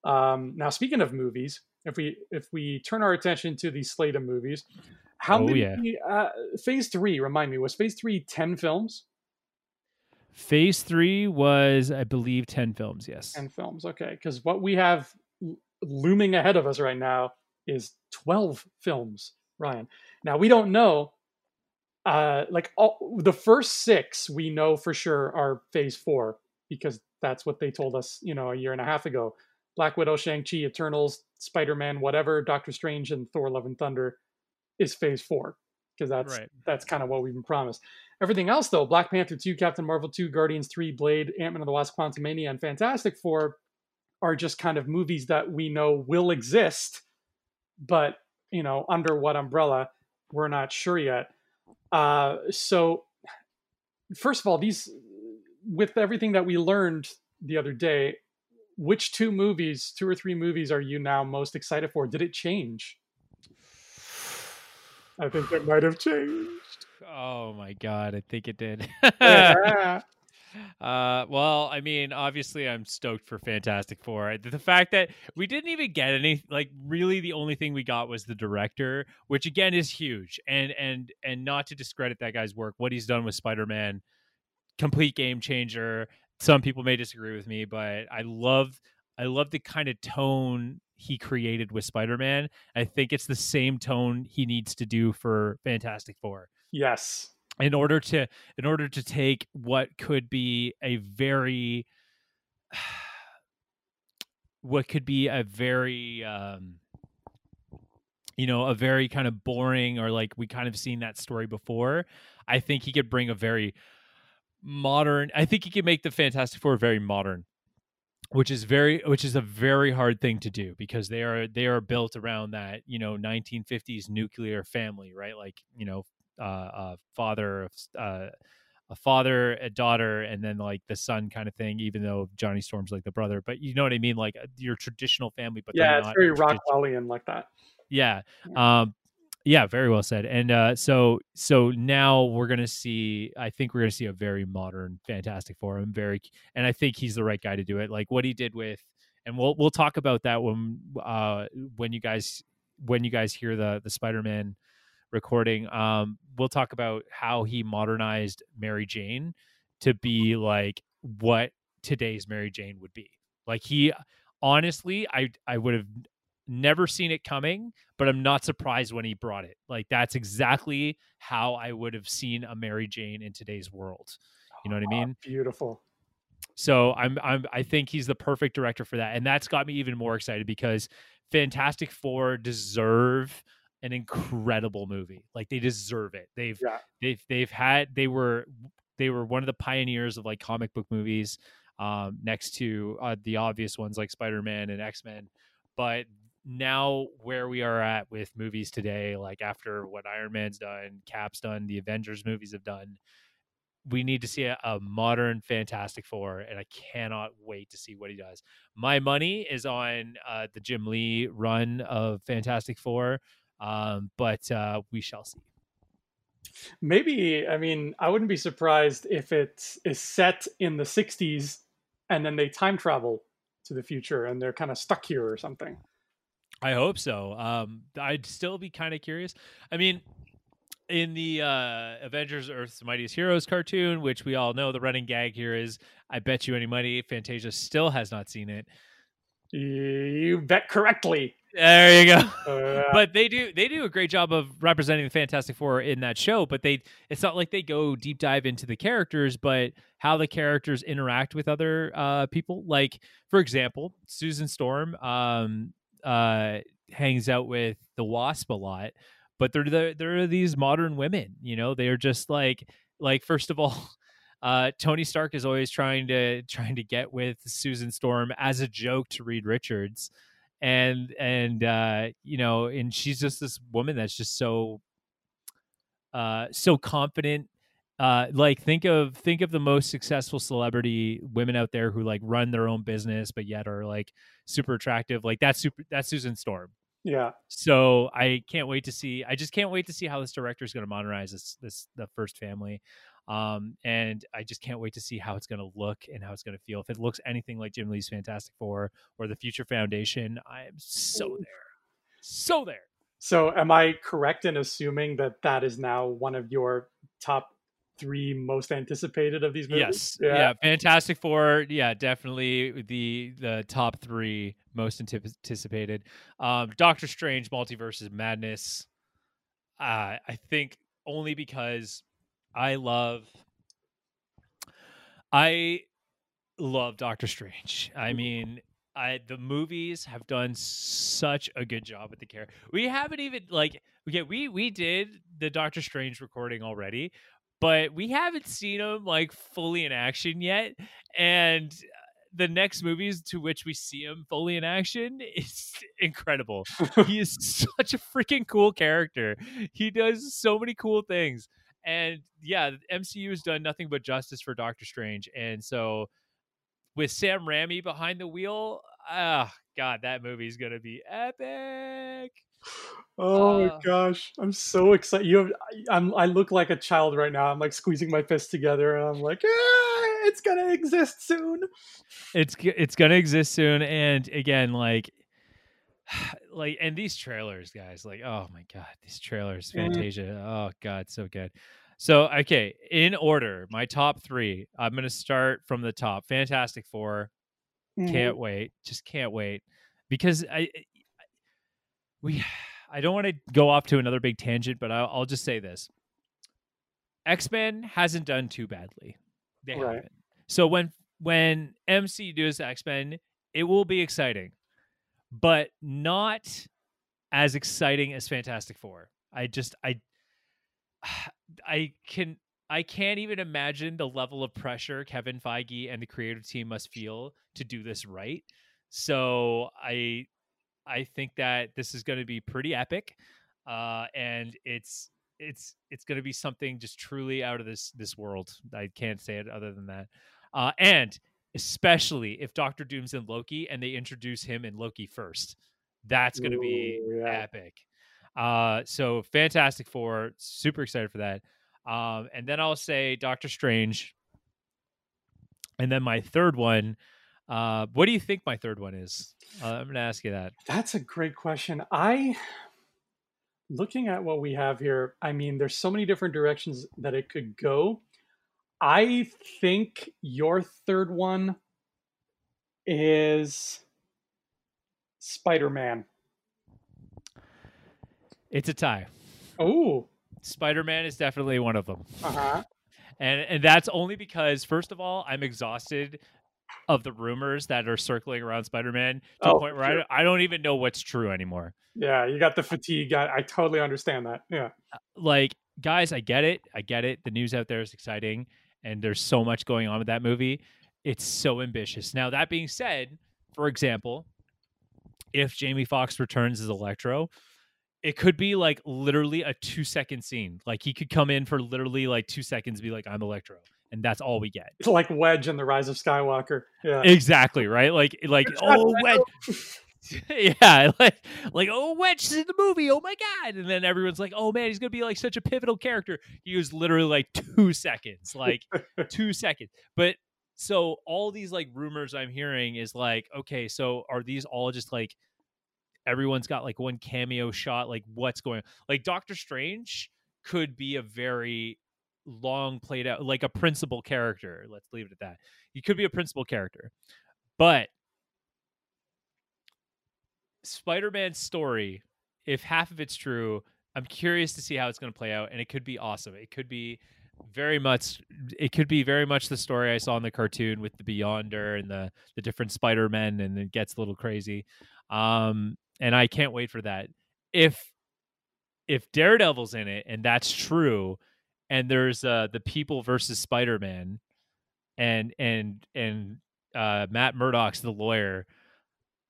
Speaker 1: Um, now, speaking of movies, if we if we turn our attention to the slate of movies, how oh, many? Yeah. Uh, phase three, remind me, was Phase three 10 films?
Speaker 2: Phase three was, I believe, 10 films, yes.
Speaker 1: 10 films, okay. Because what we have looming ahead of us right now is 12 films, Ryan. Now, we don't know, uh, like, all, the first six we know for sure are phase four because that's what they told us, you know, a year and a half ago. Black Widow, Shang-Chi, Eternals, Spider-Man, whatever, Doctor Strange, and Thor Love and Thunder is phase four because that's right. that's kind of what we've been promised. Everything else, though, Black Panther 2, Captain Marvel 2, Guardians 3, Blade, Ant Man and the Wasp, Quantumania, and Fantastic Four are just kind of movies that we know will exist, but, you know, under what umbrella, we're not sure yet. Uh, so, first of all, these, with everything that we learned the other day, which two movies, two or three movies, are you now most excited for? Did it change? I think it might have changed.
Speaker 2: Oh my god, I think it did.
Speaker 1: Yeah.
Speaker 2: Uh, well, I mean, obviously, I'm stoked for Fantastic Four. The fact that we didn't even get any, like, really, the only thing we got was the director, which again is huge. And and and not to discredit that guy's work, what he's done with Spider Man, complete game changer. Some people may disagree with me, but I love I love the kind of tone he created with Spider Man. I think it's the same tone he needs to do for Fantastic Four
Speaker 1: yes.
Speaker 2: In order to in order to take what could be a very what could be a very um you know a very kind of boring or like we kind of seen that story before i think he could bring a very modern i think he could make the fantastic four very modern which is very which is a very hard thing to do because they are they are built around that you know 1950s nuclear family right? Like you know a father, uh, a father, a daughter, and then like the son kind of thing. Even though Johnny Storm's like the brother, but you know what I mean, like uh, your traditional family. But
Speaker 1: Yeah, it's very Rockwellian like that.
Speaker 2: Yeah, um, yeah, very well said. And uh, so so now we're gonna see. I think we're gonna see a very modern Fantastic Four. I'm very, and I think he's the right guy to do it. Like what he did with, and we'll we'll talk about that when uh when you guys when you guys hear the the Spider Man recording. Um, we'll talk about how he modernized Mary Jane to be like what today's Mary Jane would be. Like he honestly, I I would have never seen it coming, but I'm not surprised when he brought it. Like that's exactly how I would have seen a Mary Jane in today's world. You know what I mean?
Speaker 1: Beautiful.
Speaker 2: So I'm I'm I think he's the perfect director for that. And that's got me even more excited because Fantastic Four deserve an incredible movie. Like they deserve it. They've
Speaker 1: Yeah.
Speaker 2: they've they've had they were they were one of the pioneers of like comic book movies um next to uh, the obvious ones like Spider-Man and X-Men. But now where we are at with movies today like after what Iron Man's done, Cap's done, the Avengers movies have done, we need to see a, a modern Fantastic Four, and I cannot wait to see what he does. My money is on uh, the Jim Lee run of Fantastic Four, um, but uh, we shall see.
Speaker 1: Maybe, I mean, I wouldn't be surprised if it is set in the 60s and then they time travel to the future and they're kind of stuck here or something.
Speaker 2: I hope so. Um, I'd still be kind of curious. I mean, in the uh, Avengers Earth's Mightiest Heroes cartoon, which we all know, the running gag here is I bet you any money Fantasia still has not seen it.
Speaker 1: You bet correctly.
Speaker 2: There you go.
Speaker 1: Uh,
Speaker 2: but they do they do a great job of representing the Fantastic Four in that show. But they it's not like they go deep dive into the characters, but how the characters interact with other uh, people. Like for example, Susan Storm um, uh, hangs out with the Wasp a lot, but they're the, they're these modern women. You know, they are just like like first of all. Uh, Tony Stark is always trying to trying to get with Susan Storm as a joke to Reed Richards. And and uh you know and she's just this woman that's just so uh so confident. Uh like think of think of the most successful celebrity women out there who like run their own business but yet are like super attractive. Like that's super that's susan storm.
Speaker 1: Yeah.
Speaker 2: so i can't wait to see i just can't wait to see how this director is going to modernize this this the first family um and i just can't wait to see how it's going to look and how it's going to feel. If it looks anything like jim lee's fantastic four or the future foundation i am so there so there.
Speaker 1: So, am I correct in assuming that that is now one of your top three most anticipated of these movies?
Speaker 2: yes. Yeah. fantastic four yeah definitely the the top three most anticipated. Um doctor strange multiverses madness uh i think only because i love i love doctor strange i mm. mean I the movies have done such a good job with the character. We haven't even like okay, we we did the Doctor Strange recording already, but we haven't seen him like fully in action yet. And the next movies to which we see him fully in action is incredible. he is such a freaking cool character. He does so many cool things. And yeah, MCU has done nothing but justice for Doctor Strange. And so with Sam Raimi behind the wheel. Ah, God, that movie's gonna be epic.
Speaker 1: Oh my
Speaker 2: Uh,
Speaker 1: gosh, I'm so excited. You have, I'm, I look like a child right now. I'm like squeezing my fists together, and I'm like, ah, it's gonna exist soon.
Speaker 2: it's it's gonna exist soon, and again, like, like, and these trailers, guys, like, oh my God, these trailers,
Speaker 1: Mm.
Speaker 2: Fantasia, oh God, so good. So, okay, in order, my top three. I'm gonna start from the top. Fantastic Four,
Speaker 1: Mhm.
Speaker 2: can't wait just can't wait because i I- we i don't want to go off to another big tangent but i'll, I'll just say this x-men hasn't done too badly they
Speaker 1: Right.
Speaker 2: haven't so when when mc does x-men it will be exciting but not as exciting as fantastic four i just i i can I can't even imagine the level of pressure Kevin Feige and the creative team must feel to do this right. So I I think that this is going to be pretty epic, uh, and it's it's it's going to be something just truly out of this this world. I can't say it other than that. Uh, and especially if Doctor Doom's in Loki and they introduce him in Loki first, that's going to be
Speaker 1: Ooh, yeah.
Speaker 2: epic. Uh, so Fantastic Four, super excited for that. Um, and then I'll say Doctor Strange. And then my third one, uh, what do you think my third one is? Uh, I'm going to ask you that.
Speaker 1: That's a great question. I, looking at what we have here, I mean, there's so many different directions that it could go. I think your third one is Spider Man.
Speaker 2: It's a tie.
Speaker 1: Oh,
Speaker 2: Spider Man is definitely one of them.
Speaker 1: uh huh.
Speaker 2: And and that's only because first of all, I'm exhausted of the rumors that are circling around Spider Man to
Speaker 1: Oh,
Speaker 2: the point where I,
Speaker 1: sure.
Speaker 2: don't- I don't even know what's true anymore.
Speaker 1: Yeah, you got the fatigue. I, I totally understand that. Yeah.
Speaker 2: like guys i get it i get it the news out there is exciting and there's so much going on with that movie it's so ambitious now that being said for example if jamie Foxx returns as electro it could be like literally a two second scene like he could come in for literally like two seconds and be like i'm electro and that's all we get
Speaker 1: It's like Wedge in The Rise of Skywalker. Yeah.
Speaker 2: exactly right like like oh Wedge. yeah like like oh Wedge is in the movie oh my god and then everyone's like oh man he's gonna be like such a pivotal character. He was literally like two seconds like two seconds. But so all these like rumors i'm hearing is like okay so are these all just like everyone's got like one cameo shot like what's going on? like doctor strange could be a very long played out like a principal character let's leave it at that. He could be a principal character but spider-man's story if half of it's true i'm curious to see how it's going to play out and it could be awesome. It could be very much it could be very much the story i saw in the cartoon with the beyonder and the the different spider-men and it gets a little crazy. Um and i can't wait for that. If if daredevil's in it and that's true and there's uh the people versus spider-man and and and uh matt murdock's the lawyer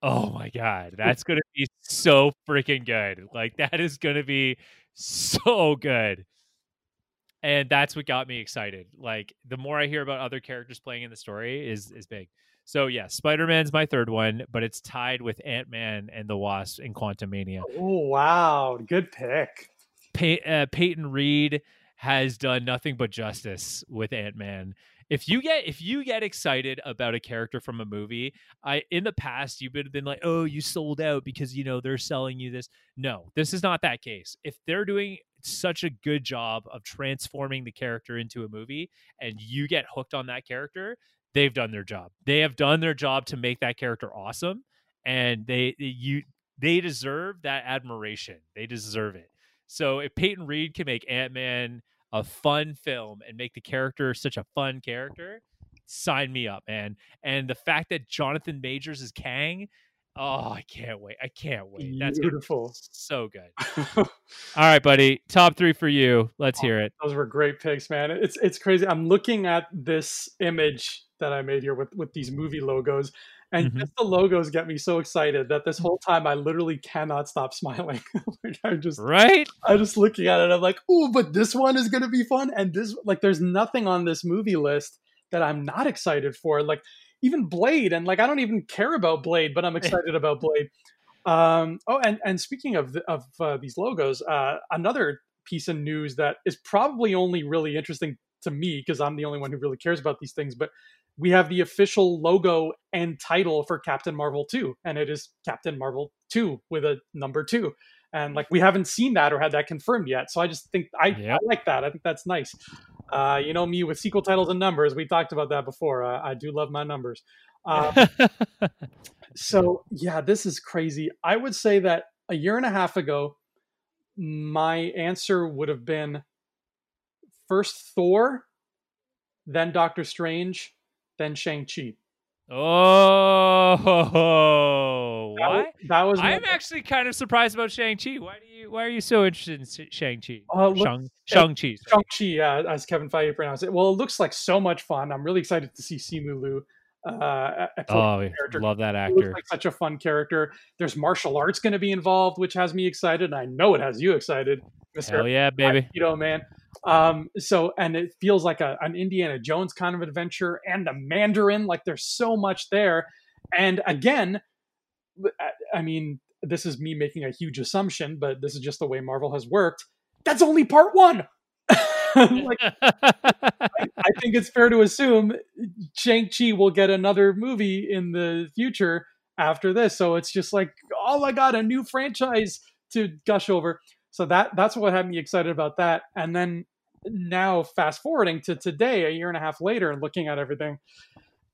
Speaker 2: oh my god that's gonna be so freaking good like that is gonna be so good and that's what got me excited like the more i hear about other characters playing in the story is is big so yeah spider-man's my third one but it's tied with ant-man and the wasp in Quantumania
Speaker 1: Oh wow, good pick.
Speaker 2: Pey- uh, Peyton Reed has done nothing but justice with Ant Man. If you get if you get excited about a character from a movie, I in the past you've been, been like, oh, you sold out because you know they're selling you this. No, this is not that case. If they're doing such a good job of transforming the character into a movie, and you get hooked on that character, they've done their job. They have done their job to make that character awesome, and they you they deserve that admiration. They deserve it. So if Peyton Reed can make Ant Man a fun film and make the character such a fun character, sign me up, man. And the fact that Jonathan Majors is Kang, oh, I can't wait. I can't wait. That's
Speaker 1: Beautiful.
Speaker 2: so good. All right, buddy. Top three for you. Let's oh, hear it.
Speaker 1: Those were great picks, man. It's it's crazy. I'm looking at this image that I made here with with these movie logos, and
Speaker 2: Mhm.
Speaker 1: just the logos get me so excited that this whole time I literally cannot stop smiling. like I'm just
Speaker 2: Right?
Speaker 1: I'm just looking at it. I'm like, ooh, but this one is gonna be fun, and this like there's nothing on this movie list that I'm not excited for. Like even Blade, and like I don't even care about Blade, but I'm excited about Blade. Um, oh, and and speaking of of uh, these logos, uh, another piece of news that is probably only really interesting to me because I'm the only one who really cares about these things, but we have the official logo and title for Captain Marvel 2, and it is Captain Marvel 2 with a number 2. And like we haven't seen that or had that confirmed yet. So I just think I, yep. I like that. I think that's nice. Uh, you know me with sequel titles and numbers. We talked about that before. Uh, I do love my numbers. Um, so yeah, this is crazy. I would say that a year and a half ago, my answer would have been first Thor, then Doctor Strange, then Shang Chi.
Speaker 2: Oh, why?
Speaker 1: That, that was.
Speaker 2: I'm actually kind of surprised about Shang Chi. Why do you? Why are you so interested in Shang Chi? Uh, Shang Shang Chi.
Speaker 1: Shang Chi, yeah, as Kevin Feige pronounced it. Well, it looks like so much fun. I'm really excited to see Simu Liu. Uh,
Speaker 2: oh, love that actor!
Speaker 1: Like such a fun character. There's martial arts going to be involved, which has me excited. and I know it has you excited,
Speaker 2: Mister. Hell yeah, baby!
Speaker 1: You know, man. Um, so and it feels like a, an Indiana Jones kind of adventure and a Mandarin. Like there's so much there. And again, I mean, this is me making a huge assumption, but this is just the way Marvel has worked. That's only part one. like, I, I, think it's fair to assume Shang-Chi will get another movie in the future after this. So it's just like, oh my God, a new franchise to gush over. So that that's what had me excited about that. And then now fast forwarding to today, a year and a half later, and looking at everything,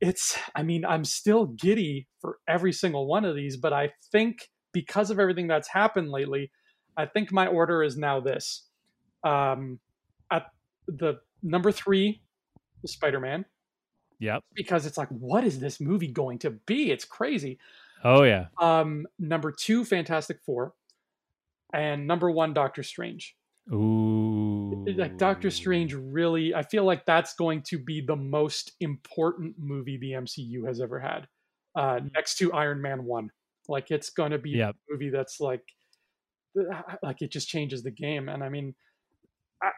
Speaker 1: it's I mean, I'm still giddy for every single one of these, but I think because of everything that's happened lately, I think my order is now this. Um at the number three, Spider-Man.
Speaker 2: Yep.
Speaker 1: Because it's like, what is this movie going to be? It's crazy.
Speaker 2: Oh yeah.
Speaker 1: Um, number two, Fantastic Four and number one, Doctor Strange.
Speaker 2: Ooh.
Speaker 1: Like Doctor Strange really I feel like that's going to be the most important movie the MCU has ever had. Uh mm. next to Iron Man 1. Like it's going to be yep. a movie that's like like it just changes the game and I mean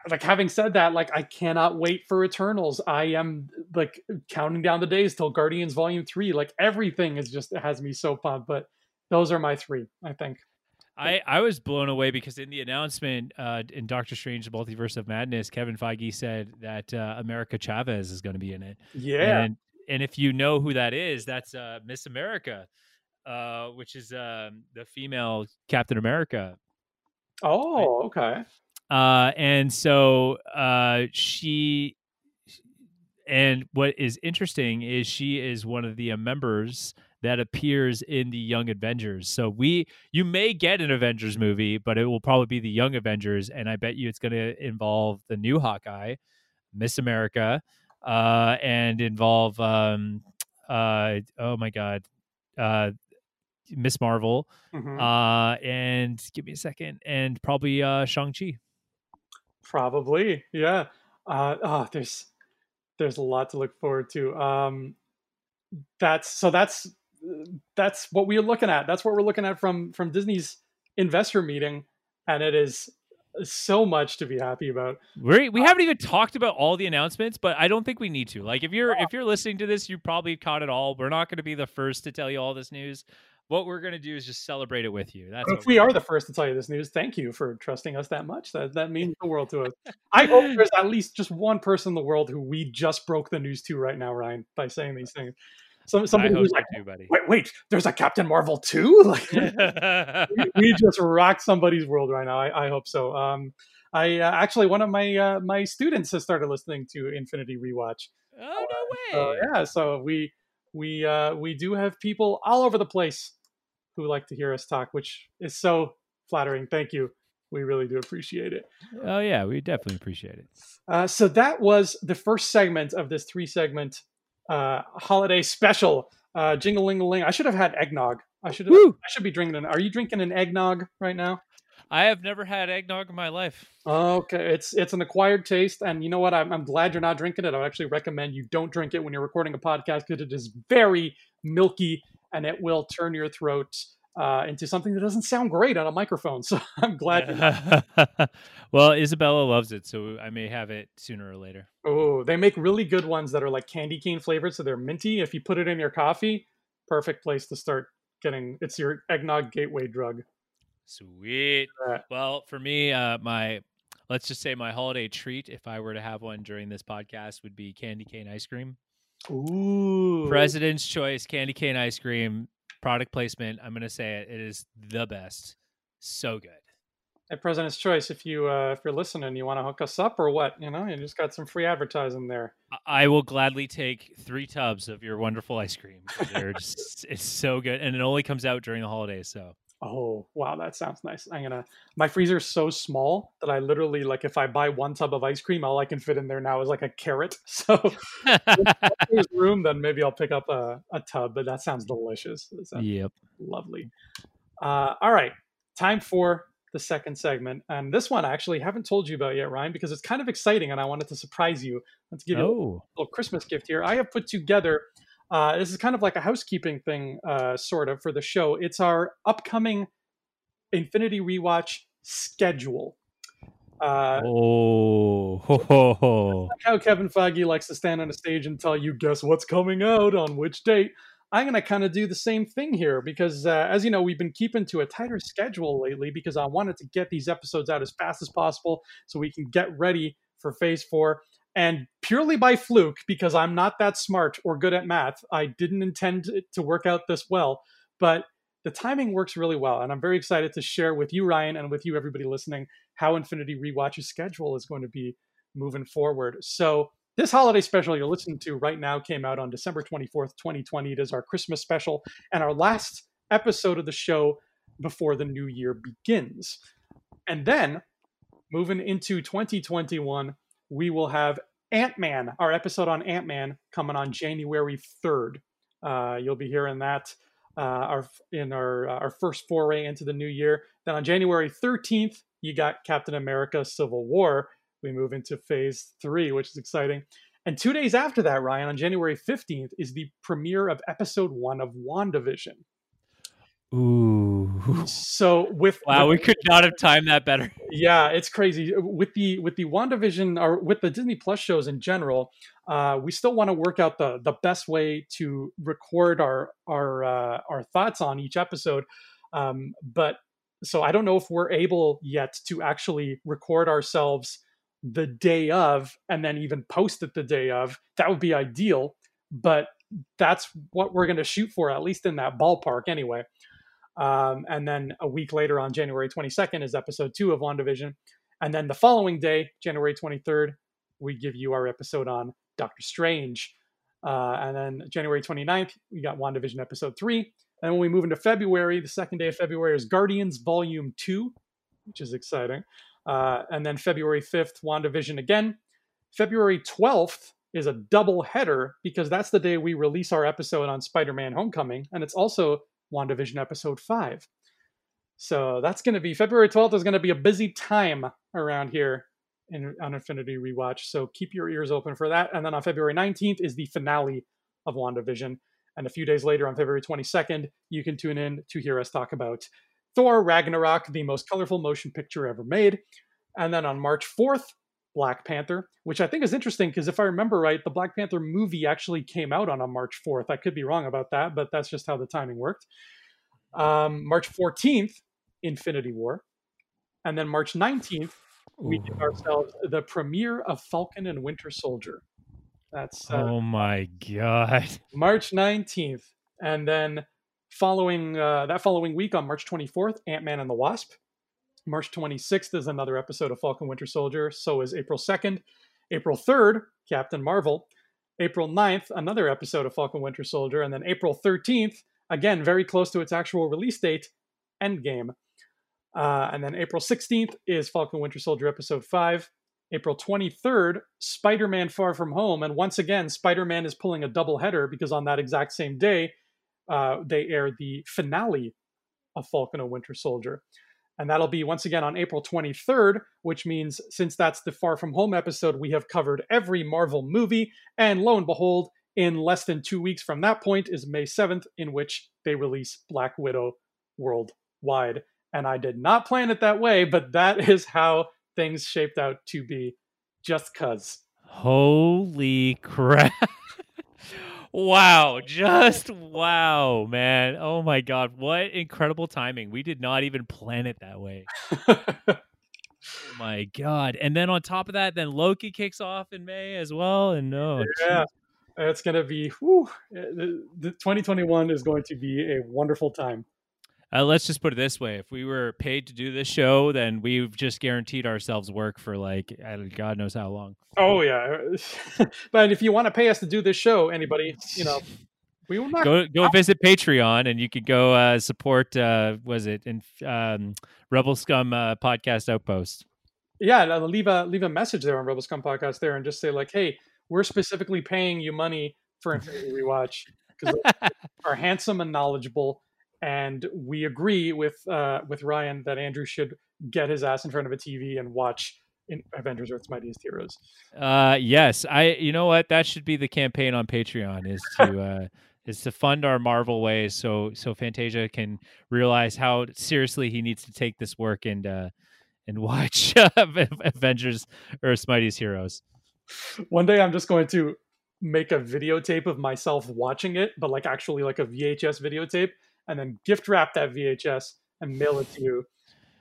Speaker 1: like having said that like I cannot wait for Eternals. I am like counting down the days till Guardians Volume 3. Like everything is just it has me so pumped, but those are my 3, I think.
Speaker 2: I, I was blown away because in the announcement uh, in Doctor Strange: The Multiverse of Madness, Kevin Feige said that uh, America Chavez is going to be in it.
Speaker 1: Yeah,
Speaker 2: and and if you know who that is, that's uh, Miss America, uh, which is um, the female Captain America.
Speaker 1: Oh, okay.
Speaker 2: Uh, and so uh, she, and what is interesting is she is one of the members that appears in the Young Avengers. So we you may get an Avengers movie, but it will probably be the Young Avengers, and I bet you it's going to involve the new Hawkeye, Miss America, uh, and involve um, uh, oh my god, uh, Miss Marvel, mm-hmm. uh, and give me a second, and probably uh, Shang Chi.
Speaker 1: Probably, yeah. Uh, oh, there's there's a lot to look forward to. Um, that's so that's that's what we're looking at. That's what we're looking at from from Disney's investor meeting, and it is so much to be happy about.
Speaker 2: We we uh, haven't even talked about all the announcements, but I don't think we need to. Like if you're if you're listening to this, you probably caught it all. We're not going to be the first to tell you all this news. What we're going to do is just celebrate it with you. That's
Speaker 1: if we are the first to tell you this news. Thank you for trusting us that much. That that means the world to us. I hope there's at least just one person in the world who we just broke the news to right now, Ryan, by saying these things. Some somebody who's like, too, buddy. wait, wait, there's a Captain Marvel too. Like, we, we, just rock somebody's world right now. I, I hope so. Um, I uh, actually one of my uh, my students has started listening to Infinity Rewatch.
Speaker 2: Oh no
Speaker 1: way! yeah, so we we uh, we do have people all over the place who like to hear us talk, which is so flattering. Thank you. We really do appreciate it.
Speaker 2: Oh yeah, we definitely appreciate it.
Speaker 1: Uh, so that was the first segment of this three segment uh, holiday special. Uh, Jingling a ling. I should have had eggnog. I should. Have, I should be drinking an. Are you drinking an eggnog right now?
Speaker 2: I have never had eggnog in my life.
Speaker 1: Okay, it's it's an acquired taste, and you know what? I'm, I'm glad you're not drinking it. I would actually recommend you don't drink it when you're recording a podcast because it is very milky and it will turn your throat uh, into something that doesn't sound great on a microphone. So I'm glad.
Speaker 2: well, Isabella loves it, so I may have it sooner or later.
Speaker 1: Oh, they make really good ones that are like candy cane flavored, so they're minty. If you put it in your coffee, perfect place to start getting. It's your eggnog gateway drug.
Speaker 2: Sweet. Uh, well, for me, uh, my let's just say my holiday treat, if I were to have one during this podcast, would be candy cane ice cream.
Speaker 1: Ooh.
Speaker 2: President's Choice candy cane ice cream product placement. I'm gonna say it. It is the best. So good.
Speaker 1: At President's Choice, if you uh, if you're listening, you want to hook us up or what? You know, you just got some free advertising there.
Speaker 2: I will gladly take three tubs of your wonderful ice cream. Just, it's so good, and it only comes out during the holidays. So
Speaker 1: Oh wow, that sounds nice. I'm gonna. My freezer's so small that I literally like if I buy one tub of ice cream, all I can fit in there now is like a carrot. So if there's room, then maybe I'll pick up a, a tub. But that sounds delicious. Sounds
Speaker 2: yep,
Speaker 1: lovely. Uh, all right, time for the second segment, and this one I actually haven't told you about yet, Ryan, because it's kind of exciting, and I wanted to surprise you. Let's give you
Speaker 2: oh.
Speaker 1: a little Christmas gift here. I have put together uh, this is kind of like a housekeeping thing, uh, sort of, for the show. It's our upcoming Infinity Rewatch schedule.
Speaker 2: Uh, oh, ho, ho, ho.
Speaker 1: Like how Kevin Feige likes to stand on a stage and tell you, guess what's coming out on which date. I'm going to kind of do the same thing here because, uh, as you know, we've been keeping to a tighter schedule lately because I wanted to get these episodes out as fast as possible so we can get ready for Phase 4. And purely by fluke, because I'm not that smart or good at math, I didn't intend to work out this well. But the timing works really well. And I'm very excited to share with you, Ryan, and with you, everybody listening, how Infinity Rewatch's schedule is going to be moving forward. So, this holiday special you're listening to right now came out on December 24th, 2020. It is our Christmas special and our last episode of the show before the new year begins. And then moving into 2021, we will have Ant Man, our episode on Ant Man, coming on January 3rd. Uh, you'll be hearing that uh, our in our uh, our first foray into the new year. Then on January 13th, you got Captain America: Civil War. We move into Phase Three, which is exciting. And two days after that, Ryan, on January 15th, is the premiere of Episode One of WandaVision.
Speaker 2: Ooh.
Speaker 1: So with
Speaker 2: wow,
Speaker 1: with,
Speaker 2: we could not have timed that better.
Speaker 1: Yeah, it's crazy with the with the WandaVision or with the Disney Plus shows in general. Uh, we still want to work out the the best way to record our our uh, our thoughts on each episode. Um, but so I don't know if we're able yet to actually record ourselves the day of and then even post it the day of. That would be ideal, but that's what we're going to shoot for, at least in that ballpark anyway. Um, and then a week later, on January 22nd, is episode two of WandaVision. And then the following day, January 23rd, we give you our episode on Doctor Strange. Uh, and then January 29th, we got WandaVision episode three. And when we move into February, the second day of February is Guardians Volume 2, which is exciting. Uh, and then February 5th, WandaVision again. February 12th is a double header because that's the day we release our episode on Spider Man Homecoming. And it's also WandaVision episode 5. So that's going to be February 12th is going to be a busy time around here in, on Infinity Rewatch. So keep your ears open for that. And then on February 19th is the finale of WandaVision. And a few days later, on February 22nd, you can tune in to hear us talk about Thor Ragnarok, the most colorful motion picture ever made. And then on March 4th, Black Panther, which I think is interesting because if I remember right, the Black Panther movie actually came out on a March 4th. I could be wrong about that, but that's just how the timing worked. Um, March 14th, Infinity War. And then March 19th, we Ooh. give ourselves the premiere of Falcon and Winter Soldier. That's
Speaker 2: uh, oh my god,
Speaker 1: March 19th. And then following uh, that following week on March 24th, Ant Man and the Wasp. March 26th is another episode of Falcon Winter Soldier. So is April 2nd. April 3rd, Captain Marvel. April 9th, another episode of Falcon Winter Soldier. And then April 13th, again, very close to its actual release date, Endgame. Uh, and then April 16th is Falcon Winter Soldier Episode 5. April 23rd, Spider Man Far From Home. And once again, Spider Man is pulling a double header because on that exact same day, uh, they air the finale of Falcon and Winter Soldier. And that'll be once again on April 23rd, which means since that's the Far From Home episode, we have covered every Marvel movie. And lo and behold, in less than two weeks from that point is May 7th, in which they release Black Widow worldwide. And I did not plan it that way, but that is how things shaped out to be just cuz.
Speaker 2: Holy crap. wow. Just wow, man. Oh my God. What incredible timing. We did not even plan it that way. oh my God. And then on top of that, then Loki kicks off in May as well. And no.
Speaker 1: Yeah. It's going to be, whew, eh, the, the 2021 is going to be a wonderful time.
Speaker 2: Uh, let's just put it this way: if we were paid to do this show, then we've just guaranteed ourselves work for like God knows how long.
Speaker 1: Oh yeah, but if you want to pay us to do this show, anybody, you know, we will not
Speaker 2: go go visit Patreon, and you could go uh, support. Uh, was it in um, Rebel Scum uh, podcast outpost?
Speaker 1: Yeah, leave a leave a message there on Rebel Scum podcast there, and just say like, hey, we're specifically paying you money for Infinity Rewatch because are handsome and knowledgeable and we agree with uh, with Ryan that Andrew should get his ass in front of a TV and watch in Avengers: Earth's Mightiest Heroes.
Speaker 2: Uh, yes, I. You know what? That should be the campaign on Patreon is to. uh, is to fund our Marvel ways, so so Fantasia can realize how seriously he needs to take this work and uh, and watch Avengers: Earth's Mightiest Heroes.
Speaker 1: One day, I'm just going to make a videotape of myself watching it, but like actually like a VHS videotape, and then gift wrap that VHS and mail it to you.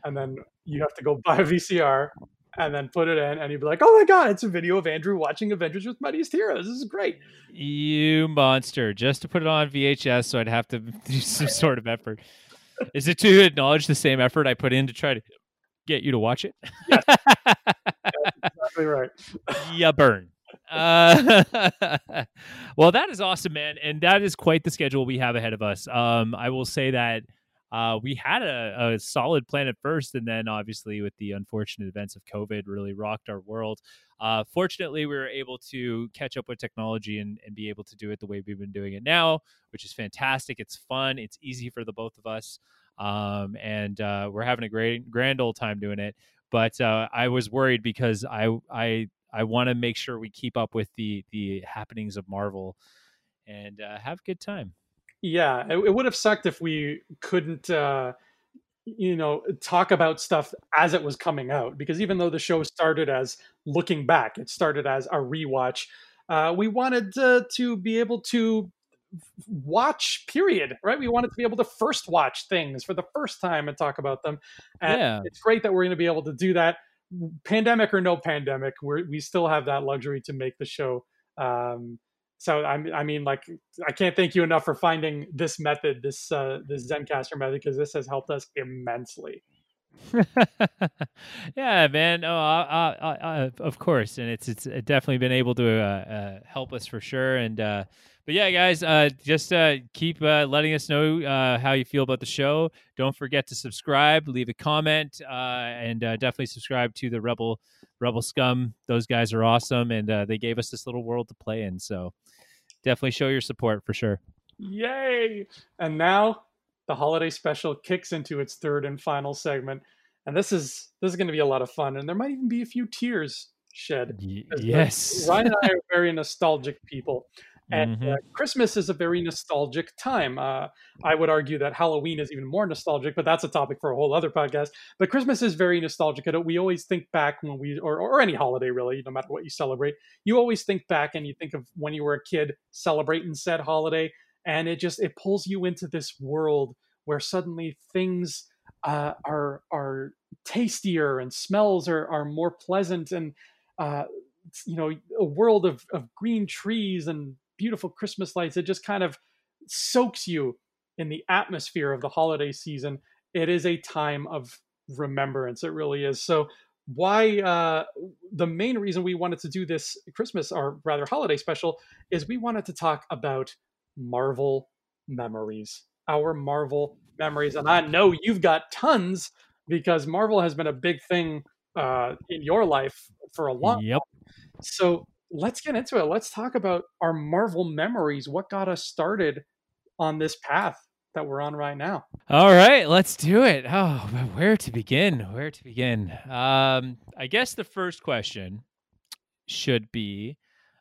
Speaker 1: And then you have to go buy a VCR and then put it in, and you'd be like, "Oh my god, it's a video of Andrew watching Avengers with Mightiest Heroes. This is great."
Speaker 2: You monster! Just to put it on VHS, so I'd have to do some sort of effort. Is it to acknowledge the same effort I put in to try to get you to watch it?
Speaker 1: Yes. exactly right.
Speaker 2: yeah, burn. Uh, well, that is awesome, man, and that is quite the schedule we have ahead of us. Um, I will say that uh, we had a, a, solid plan at first, and then obviously with the unfortunate events of COVID, really rocked our world. Uh, fortunately, we were able to catch up with technology and, and be able to do it the way we've been doing it now, which is fantastic. It's fun. It's easy for the both of us, um, and uh, we're having a great grand old time doing it. But uh, I was worried because I I I want to make sure we keep up with the the happenings of Marvel and uh, have a good time.
Speaker 1: Yeah, it, it, would have sucked if we couldn't, uh, you know, talk about stuff as it was coming out. Because even though the show started as looking back, it started as a rewatch. Uh, we wanted to be able to watch period right we wanted to be able to first watch things for the first time and talk about them and yeah. it's great that we're going to be able to do that pandemic or no pandemic, we we still have that luxury to make the show. Um, so I, I mean, like, I can't thank you enough for finding this method, this uh, this Zencastr method, because this has helped us immensely.
Speaker 2: yeah, man. Oh, uh, uh, uh, of course, and it's it's definitely been able to uh, uh, help us for sure. And uh, but yeah, guys, uh, just uh, keep uh, letting us know uh, how you feel about the show. Don't forget to subscribe, leave a comment, uh, and uh, definitely subscribe to the Rebel Rebel Scum. Those guys are awesome, and they gave us this little world to play in. So definitely show your support for sure.
Speaker 1: Yay! And now the holiday special kicks into its third and final segment, and this is this is going to be a lot of fun, and there might even be a few tears shed.
Speaker 2: Y- yes,
Speaker 1: Ryan and I are very nostalgic people. And mm-hmm. uh, Christmas is a very nostalgic time. Uh, I would argue that Halloween is even more nostalgic, but that's a topic for a whole other podcast. But Christmas is very nostalgic. We always think back when we, or, or any holiday really, no matter what you celebrate, you always think back and you think of when you were a kid celebrating said holiday, and it just it pulls you into this world where suddenly things uh, are are tastier and smells are are more pleasant and uh, you know a world of, of green trees and beautiful Christmas lights. It just kind of soaks you in the atmosphere of the holiday season. It is a time of remembrance. It really is. So, why uh, the main reason we wanted to do this Christmas or rather holiday special is we wanted to talk about Marvel memories, our Marvel memories. And I know you've got tons because Marvel has been a big thing uh, in your life for a long
Speaker 2: yep.
Speaker 1: time. So, let's get into it. Let's talk about our Marvel memories. What got us started on this path that we're on right now?
Speaker 2: All right, let's do it. Oh, where to begin? Where to begin? Um, I guess the first question should be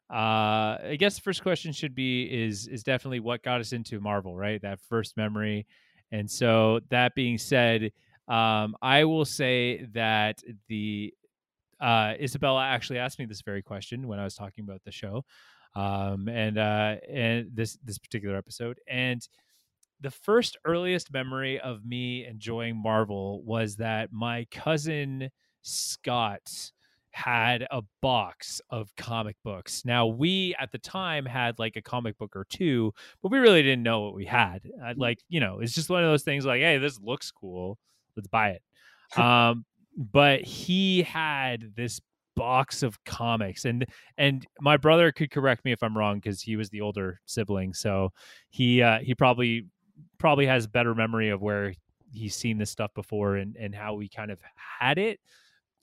Speaker 2: uh I guess the first question should be is is definitely what got us into Marvel, right? That first memory And so that being said, um, I will say that the uh, Isabella actually asked me this very question when I was talking about the show, um, and uh, and this this particular episode. And the first earliest memory of me enjoying Marvel was that my cousin Scott had a box of comic books. Now, we at the time had like a comic book or two, but we really didn't know what we had. I'd mm. like, you know, it's just one of those things like, hey, this looks cool. Let's buy it. um, but he had this box of comics and and my brother could correct me if i'm wrong because he was the older sibling so he uh he probably probably has better memory of where he's seen this stuff before and and how we kind of had it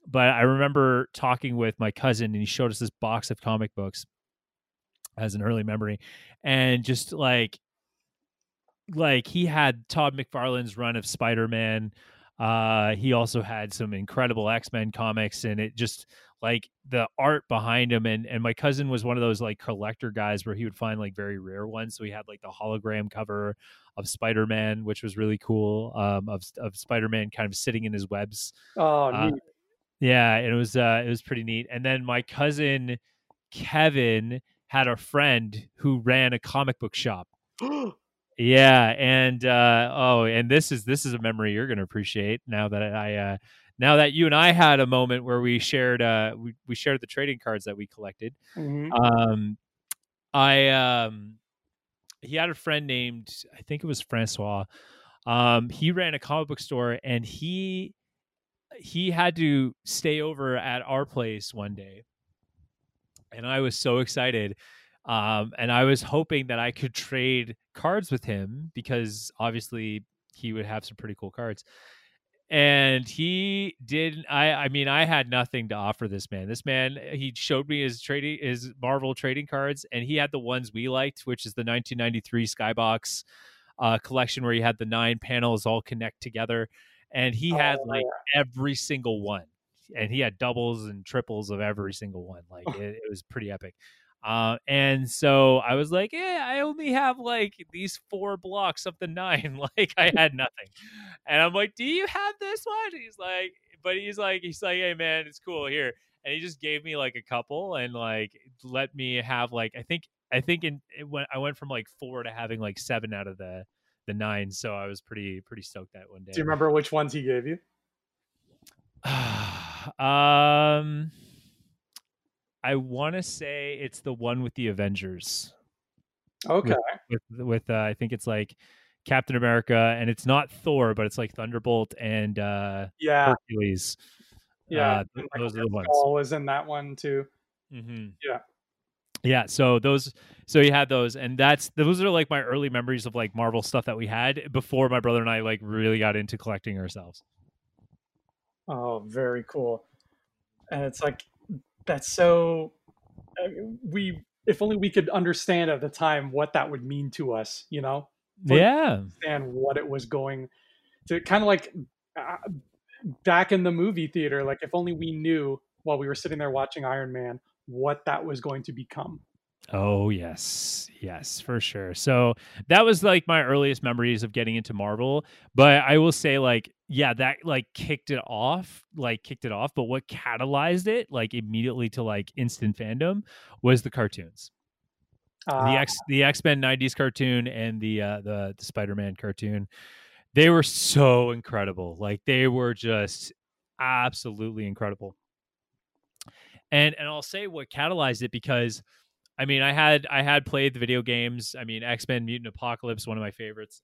Speaker 2: but I remember talking with my cousin and he showed us this box of comic books as an early memory and just like like he had Todd McFarlane's run of Spider-Man uh he also had some incredible X-Men comics and it just like the art behind him and and my cousin was one of those like collector guys where he would find like very rare ones so he had like the hologram cover of Spider-Man which was really cool um of of Spider-Man kind of sitting in his webs
Speaker 1: oh uh,
Speaker 2: yeah, it was uh it was pretty neat. And then my cousin Kevin had a friend who ran a comic book shop. yeah, and uh oh, and this is this is a memory you're going to appreciate now that I uh now that you and I had a moment where we shared uh we, we shared the trading cards that we collected. Mm-hmm. Um I um he had a friend named I think it was Francois. Um he ran a comic book store and he he had to stay over at our place one day and i was so excited um, and i was hoping that i could trade cards with him because obviously he would have some pretty cool cards. And he did i i mean i had nothing to offer this man. This man he showed me his trading his marvel trading cards and he had the ones we liked which is the 1993 skybox uh, collection where he had the nine panels all connect together and he oh, had like yeah. every single one. And he had doubles and triples of every single one like it, it was pretty epic uh, and so I was like, yeah, I only have like these four blocks of the nine. like I had nothing. And I'm like, do you have this one? He's like, but he's like, he's like, hey man, it's cool here. And he just gave me like a couple and like let me have like, I think, I think in when I went from like four to having like seven out of the the nine. So I was pretty pretty stoked that one day.
Speaker 1: Do you remember which ones he gave you?
Speaker 2: um, I want to say it's the one with the Avengers.
Speaker 1: Okay.
Speaker 2: With, with, with uh, I think it's like Captain America, and it's not Thor, but it's like Thunderbolt and uh,
Speaker 1: yeah,
Speaker 2: Hercules.
Speaker 1: Yeah, uh, th- like those are the ones. was in that one too.
Speaker 2: Mm-hmm.
Speaker 1: Yeah
Speaker 2: yeah so those so you had those and that's those are like my early memories of like marvel stuff that we had before my brother and i like really got into collecting ourselves
Speaker 1: oh very cool and it's like that's so uh, we if only we could understand at the time what that would mean to us you know
Speaker 2: yeah
Speaker 1: and what it was going to kind of like uh, back in the movie theater like if only we knew while we were sitting there watching iron man what that was going to become.
Speaker 2: Oh yes, yes, for sure. So that was like my earliest memories of getting into Marvel. But I will say, like, yeah, that like kicked it off, like kicked it off. But what catalyzed it, like immediately to like instant fandom, was the cartoons. Uh, the ah. X, the X Men '90s cartoon and the uh, the the Spider Man cartoon. They were so incredible. Like they were just absolutely incredible and and I'll say what catalyzed it because I mean I had I had played the video games. I mean X Men Mutant Apocalypse, one of my favorites.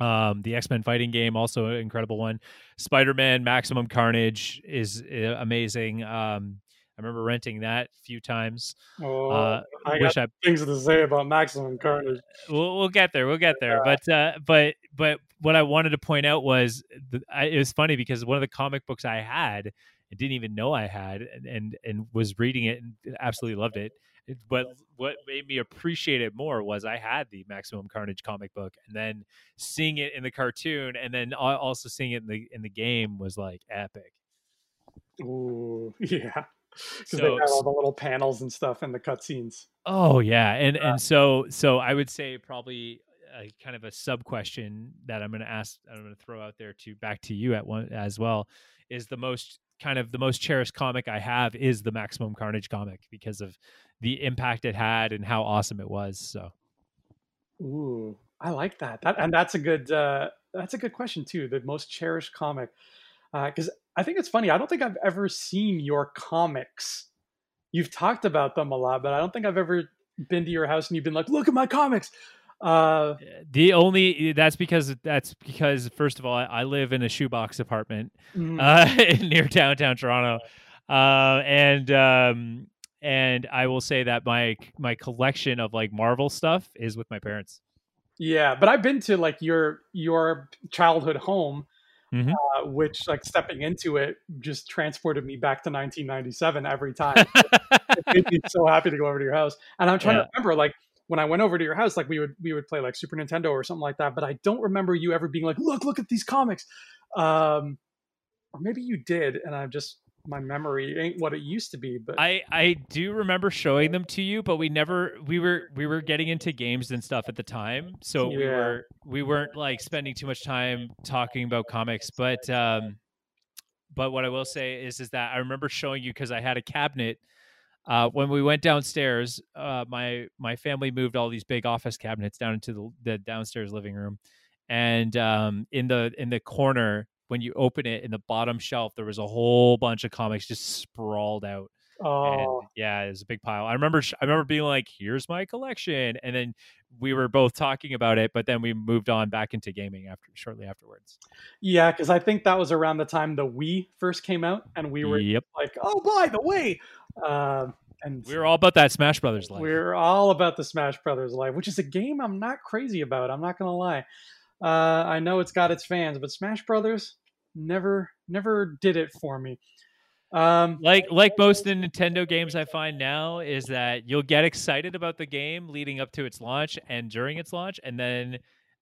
Speaker 2: Um, the X Men fighting game, also an incredible one. Spider Man Maximum Carnage is uh, amazing. Um, I remember renting that a few times.
Speaker 1: Oh, uh, I got I, things to say about Maximum Carnage.
Speaker 2: We'll, we'll get there. We'll get there. Yeah. But uh, but but what I wanted to point out was the, I, it was funny because one of the comic books I had I didn't even know I had, and and, and was reading it and absolutely loved it. But what made me appreciate it more was I had the Maximum Carnage comic book, and then seeing it in the cartoon, and then also seeing it in the in the game was like epic.
Speaker 1: Ooh, yeah. Because so, they had all the little panels and stuff in the cutscenes.
Speaker 2: Oh yeah, and yeah. and so so I would say probably a kind of a sub question that I'm going to ask. I'm going to throw out there to back to you at one as well. Is the most kind of the most cherished comic I have is the Maximum Carnage comic because of the impact it had and how awesome it was. So,
Speaker 1: ooh, I like that. That and that's a good uh, that's a good question too. The most cherished comic because uh, I think it's funny. I don't think I've ever seen your comics. You've talked about them a lot, but I don't think I've ever been to your house and you've been like, "Look at my comics." Uh,
Speaker 2: the only that's because that's because first of all, I, I live in a shoebox apartment mm-hmm. uh, near downtown Toronto, uh, and um, and I will say that my my collection of like Marvel stuff is with my parents.
Speaker 1: Yeah, but I've been to like your your childhood home, mm-hmm. uh, which like stepping into it just transported me back to 1997 every time. it made me so happy to go over to your house, and I'm trying yeah. to remember like when I went over to your house, like we would we would play like Super Nintendo or something like that. But I don't remember you ever being like, "Look, look at these comics," um, or maybe you did, and I'm just my memory ain't what it used to be but
Speaker 2: i i do remember showing them to you but we never we were we were getting into games and stuff at the time so yeah. we were we weren't like spending too much time talking about comics but um but what i will say is is that i remember showing you because i had a cabinet uh, when we went downstairs, uh, my my family moved all these big office cabinets down into the, the downstairs living room, and um, in the in the corner when you open it in the bottom shelf, there was a whole bunch of comics just sprawled out.
Speaker 1: Oh,
Speaker 2: and yeah, it was a big pile. I remember, I remember being like, "Here's my collection," and then we were both talking about it, but then we moved on back into gaming after shortly afterwards.
Speaker 1: Yeah, because I think that was around the time the Wii first came out, and we were yep. like, "Oh, by the way," uh, and
Speaker 2: we were all about that Smash Brothers life.
Speaker 1: We are all about the Smash Brothers life, which is a game I'm not crazy about. I'm not gonna lie. Uh, I know it's got its fans, but Smash Brothers never never did it for me.
Speaker 2: Um, like like most Nintendo games I find now is that you'll get excited about the game leading up to its launch and during its launch, and then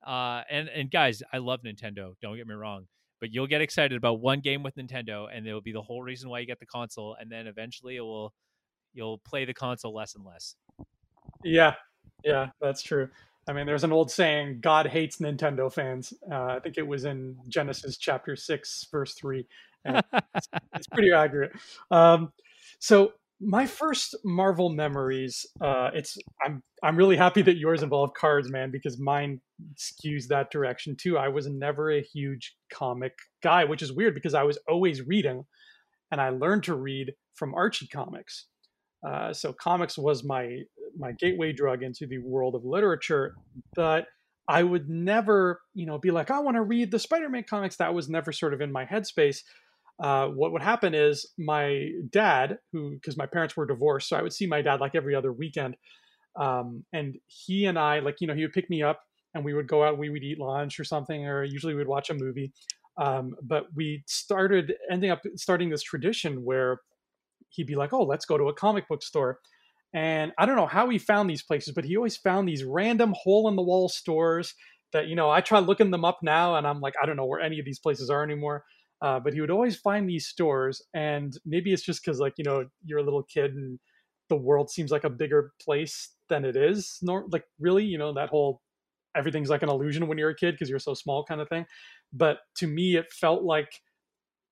Speaker 2: uh, and and guys, I love Nintendo. Don't get me wrong, but you'll get excited about one game with Nintendo, and it'll be the whole reason why you get the console, and then eventually it will you'll play the console less and less.
Speaker 1: Yeah, yeah, that's true. I mean, there's an old saying, God hates Nintendo fans. Uh, I think it was in Genesis chapter 6, verse 3. It's, pretty accurate. Um, so my first Marvel memories, uh, it's I'm I'm really happy that yours involve cards, man, because mine skews that direction too. I was never a huge comic guy, which is weird because I was always reading, and I learned to read from Archie comics. Uh, so comics was my my gateway drug into the world of literature, but I would never, you know, be like, I want to read the Spider-Man comics. That was never sort of in my headspace. Uh, what would happen is my dad, who because my parents were divorced, so I would see my dad like every other weekend, um, and he and I, like, you know, he would pick me up and we would go out, we would eat lunch or something, or usually we'd watch a movie. Um, but we started ending up starting this tradition where he'd be like, "Oh, let's go to a comic book store." And I don't know how he found these places, but he always found these random hole in the wall stores that you know I try looking them up now, and I'm like, I don't know where any of these places are anymore. Uh, but he would always find these stores, and maybe it's just because like you know you're a little kid and the world seems like a bigger place than it is. Nor like really, you know that whole everything's like an illusion when you're a kid because you're so small kind of thing. But to me, it felt like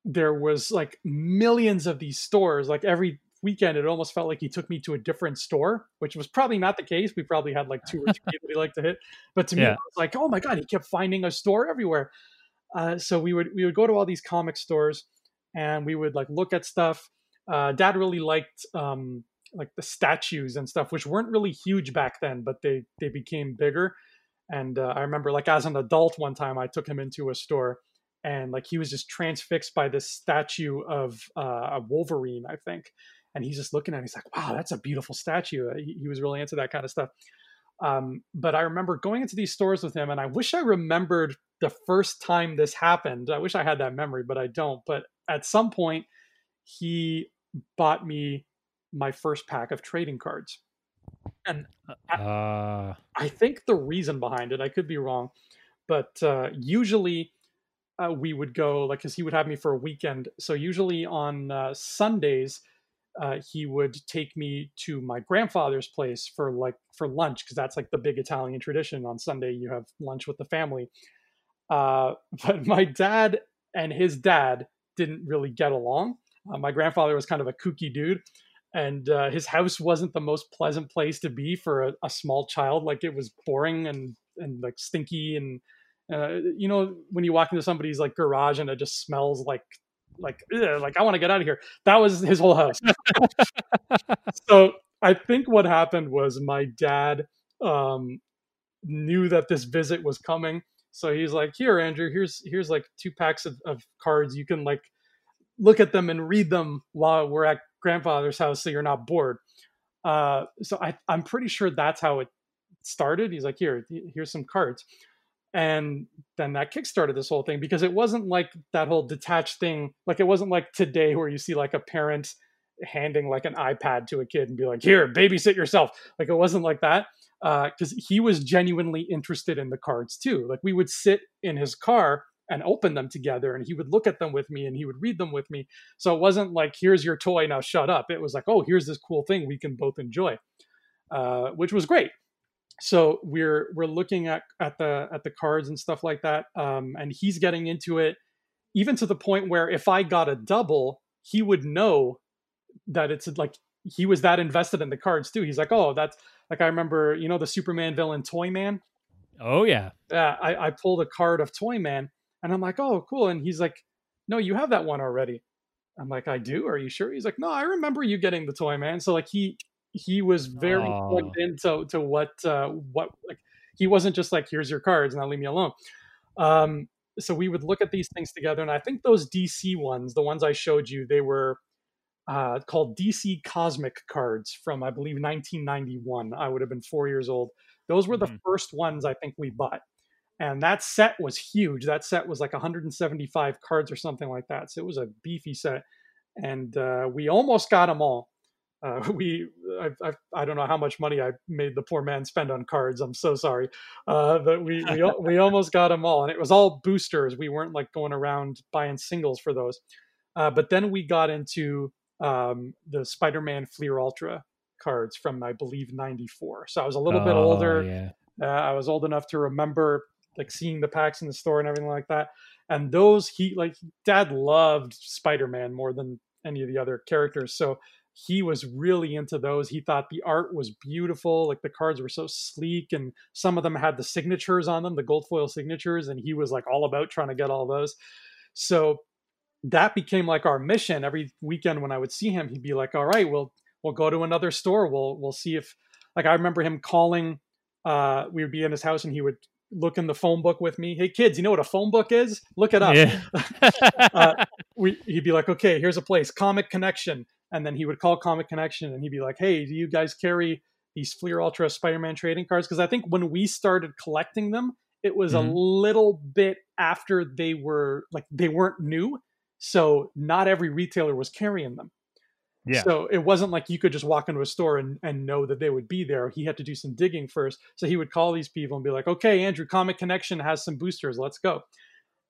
Speaker 1: there was like millions of these stores like every weekend it almost felt like he took me to a different store which was probably not the case we probably had like two or three that he liked to hit but to me yeah. it was like oh my god he kept finding a store everywhere uh, so we would we would go to all these comic stores and we would like look at stuff uh, dad really liked um, like the statues and stuff which weren't really huge back then but they they became bigger and uh, i remember like as an adult one time i took him into a store and like he was just transfixed by this statue of uh, a Wolverine, I think. And he's just looking at it. He's like, wow, that's a beautiful statue. Uh, he, he was really into that kind of stuff. Um, but I remember going into these stores with him, and I wish I remembered the first time this happened. I wish I had that memory, but I don't. But at some point, he bought me my first pack of trading cards. And I, uh... I think the reason behind it, I could be wrong, but uh, usually uh, we would go like because he would have me for a weekend. So usually on uh, Sundays, uh, he would take me to my grandfather's place for like for lunch because that's like the big Italian tradition. On Sunday, you have lunch with the family. Uh, but my dad and his dad didn't really get along. Uh, my grandfather was kind of a kooky dude, and uh, his house wasn't the most pleasant place to be for a, a, small child. Like it was boring and and like stinky and uh, you know when you walk into somebody's like garage and it just smells like like like I want to get out of here. That was his whole house. so I think what happened was my dad um, knew that this visit was coming, so he's like, "Here, Andrew, here's here's like two packs of, of cards. You can like look at them and read them while we're at grandfather's house, so you're not bored." Uh, so I, I'm pretty sure that's how it started. He's like, "Here, here's some cards." And then that kickstarted this whole thing because it wasn't like that whole detached thing like it wasn't like today where you see like a parent handing like an ipad to a kid and be like here babysit yourself. Like it wasn't like that because uh, he was genuinely interested in the cards too. Like we would sit in his car and open them together and he would look at them with me and he would read them with me. So it wasn't like here's your toy now shut up. It was like oh here's this cool thing we can both enjoy uh, which was great so we're we're looking at at the at the cards and stuff like that um, and he's getting into it even to the point where if i got a double he would know that it's like he was that invested in the cards too. He's like oh that's like i remember you know the superman villain toyman
Speaker 2: oh yeah.
Speaker 1: Yeah I, I pulled a card of toyman and i'm like oh cool and he's like no you have that one already. I'm like i do? Are you sure? He's like no i remember you getting the toyman so like he he was very oh. plugged into to what uh, what like he wasn't just like here's your cards now leave me alone. Um, so we would look at these things together, and I think those DC ones, the ones I showed you, they were uh, called DC Cosmic cards from I believe 1991. I would have been four years old. Those were the mm-hmm. first ones I think we bought. And that set was huge. That set was like 175 cards or something like that. So it was a beefy set. And uh, we almost got them all uh, we I, I, I, don't know how much money I made the poor man spend on cards. I'm so sorry, uh, but we we we almost got them all, and it was all boosters. We weren't like going around buying singles for those. Uh, but then we got into um, the Spider-Man Fleer Ultra cards from I believe '94. So I was a little oh, bit older. Yeah. Uh, I was old enough to remember like seeing the packs in the store and everything like that. And those he like Dad loved Spider-Man more than any of the other characters. So he was really into those. He thought the art was beautiful. Like the cards were so sleek, and some of them had the signatures on them, the gold foil signatures, and he was like all about trying to get all those. So that became like our mission. Every weekend when I would see him, he'd be like, "All right, we'll we'll go to another store. We'll we'll see if." Like I remember him calling. Uh, we would be in his house, and he would look in the phone book with me. Hey kids, you know what a phone book is? Look it up. Yeah. uh, we, he'd be like, okay, here's a place, Comic Connection and then he would call Comic Connection and he'd be like, "Hey, do you guys carry these Fleer Ultra Spider-Man trading cards?" Because I think when we started collecting them, it was mm-hmm. a little bit after they were like they weren't new, so not every retailer was carrying them. Yeah. So it wasn't like you could just walk into a store and, and know that they would be there. He had to do some digging first. So he would call these people and be like, "Okay, Andrew, Comic Connection has some boosters. Let's go."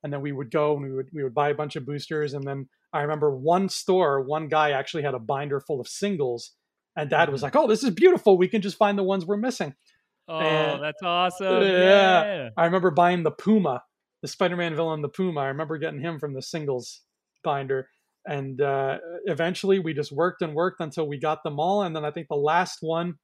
Speaker 1: And then we would go and we would we would buy a bunch of boosters and then I remember one store, one guy actually had a binder full of singles, and Dad was mm-hmm. like, "Oh, this is beautiful. We can just find the ones we're missing."
Speaker 2: Oh, and, that's awesome!
Speaker 1: Yeah. yeah, I remember buying the Puma, the Spider-Man villain, the Puma. I remember getting him from the singles binder, and uh, eventually we just worked and worked until we got them all. And then I think the last one,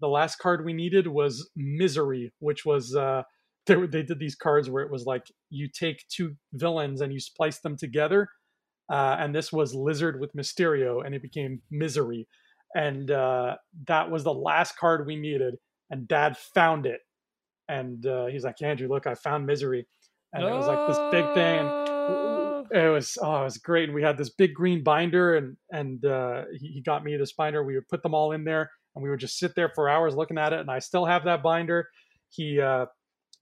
Speaker 1: the last card we needed was Misery, which was. Uh, they, they did these cards where it was like you take two villains and you splice them together uh, and this was Lizard with Mysterio, and it became Misery, and uh, that was the last card we needed. And Dad found it, and uh, he's like, "Andrew, look, I found Misery," and it was like this big thing. And it was oh, it was great. And we had this big green binder, and and uh, he, he got me this binder. We would put them all in there, and we would just sit there for hours looking at it. And I still have that binder. He uh,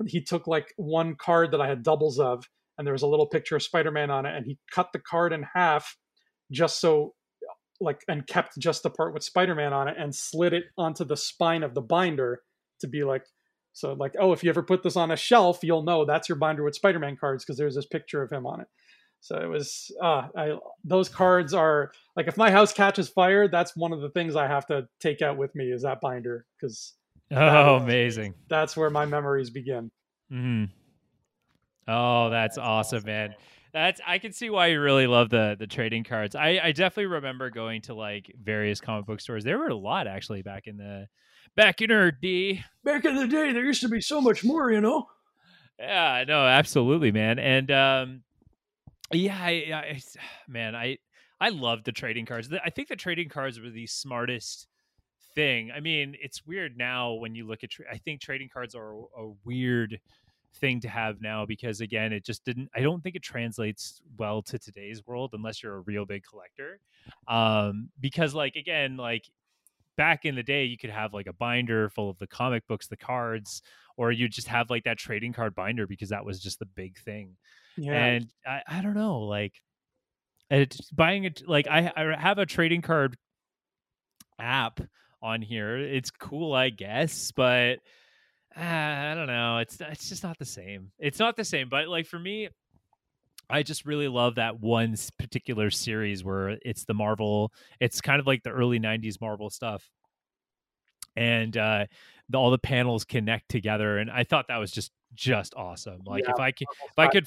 Speaker 1: he took like one card that I had doubles of and there was a little picture of Spider-Man on it, and he cut the card in half just so like and kept just the part with Spider-Man on it and slid it onto the spine of the binder to be like so like oh if you ever put this on a shelf you'll know that's your binder with Spider-Man cards because there's this picture of him on it. So it was uh, I, those cards are like if my house catches fire, that's one of the things I have to take out with me is that binder because
Speaker 2: oh, amazing!
Speaker 1: That's where my memories begin.
Speaker 2: hmm Oh, that's awesome, man. That's I can see why you really love the the trading cards. I I definitely remember going to like various comic book stores. There were a lot actually back in the back in our day.
Speaker 1: Back in the day, there used to be so much more, you know.
Speaker 2: Yeah, no, absolutely, man. And um, yeah, I, I, man, I I love the trading cards. I think the trading cards were the smartest thing. I mean, it's weird now when you look at. Tra- I think trading cards are a, a weird thing to have now because again it just didn't i don't think it translates well to today's world unless you're a real big collector. Um because like again like back in the day you could have like a binder full of the comic books the cards or you just have like that trading card binder because that was just the big thing.
Speaker 1: Yeah.
Speaker 2: and i, I don't know like it, buying it like I, I have a trading card app on here. It's cool i guess but i don't know it's it's just not the same it's not the same but like for me I just really love that one particular series where it's the Marvel. It's kind of like the early '90s Marvel stuff, and uh, the, all the panels connect together. And I thought that was just just awesome. Like
Speaker 1: Yeah,
Speaker 2: if I could if I could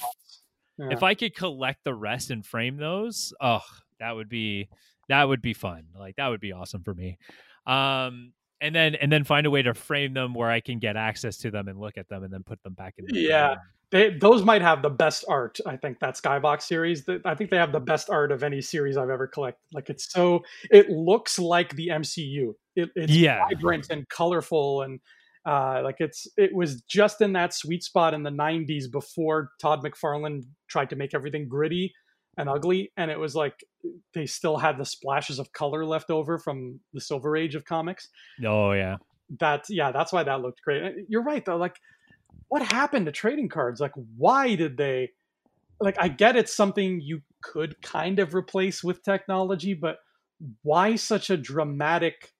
Speaker 1: Yeah.
Speaker 2: if I could collect the rest and frame those, oh, that would be that would be fun. Like that would be awesome for me. Um, and then and then find a way to frame them where I can get access to them and look at them and then put them back in. The
Speaker 1: Yeah. they, those might have the best art. I think that Skybox series. I think they have the best art of any series I've ever collected. Like it's so, it looks like the MCU. It, it's
Speaker 2: Yeah.
Speaker 1: vibrant and colorful, and uh, like it's it was just in that sweet spot in the '90s before Todd McFarlane tried to make everything gritty and ugly, and it was like they still had the splashes of color left over from the Silver Age of comics
Speaker 2: Oh yeah.
Speaker 1: that yeah that's why that looked great you're right though like what happened to trading cards like why did they like i get it's something you could kind of replace with technology but why such a dramatic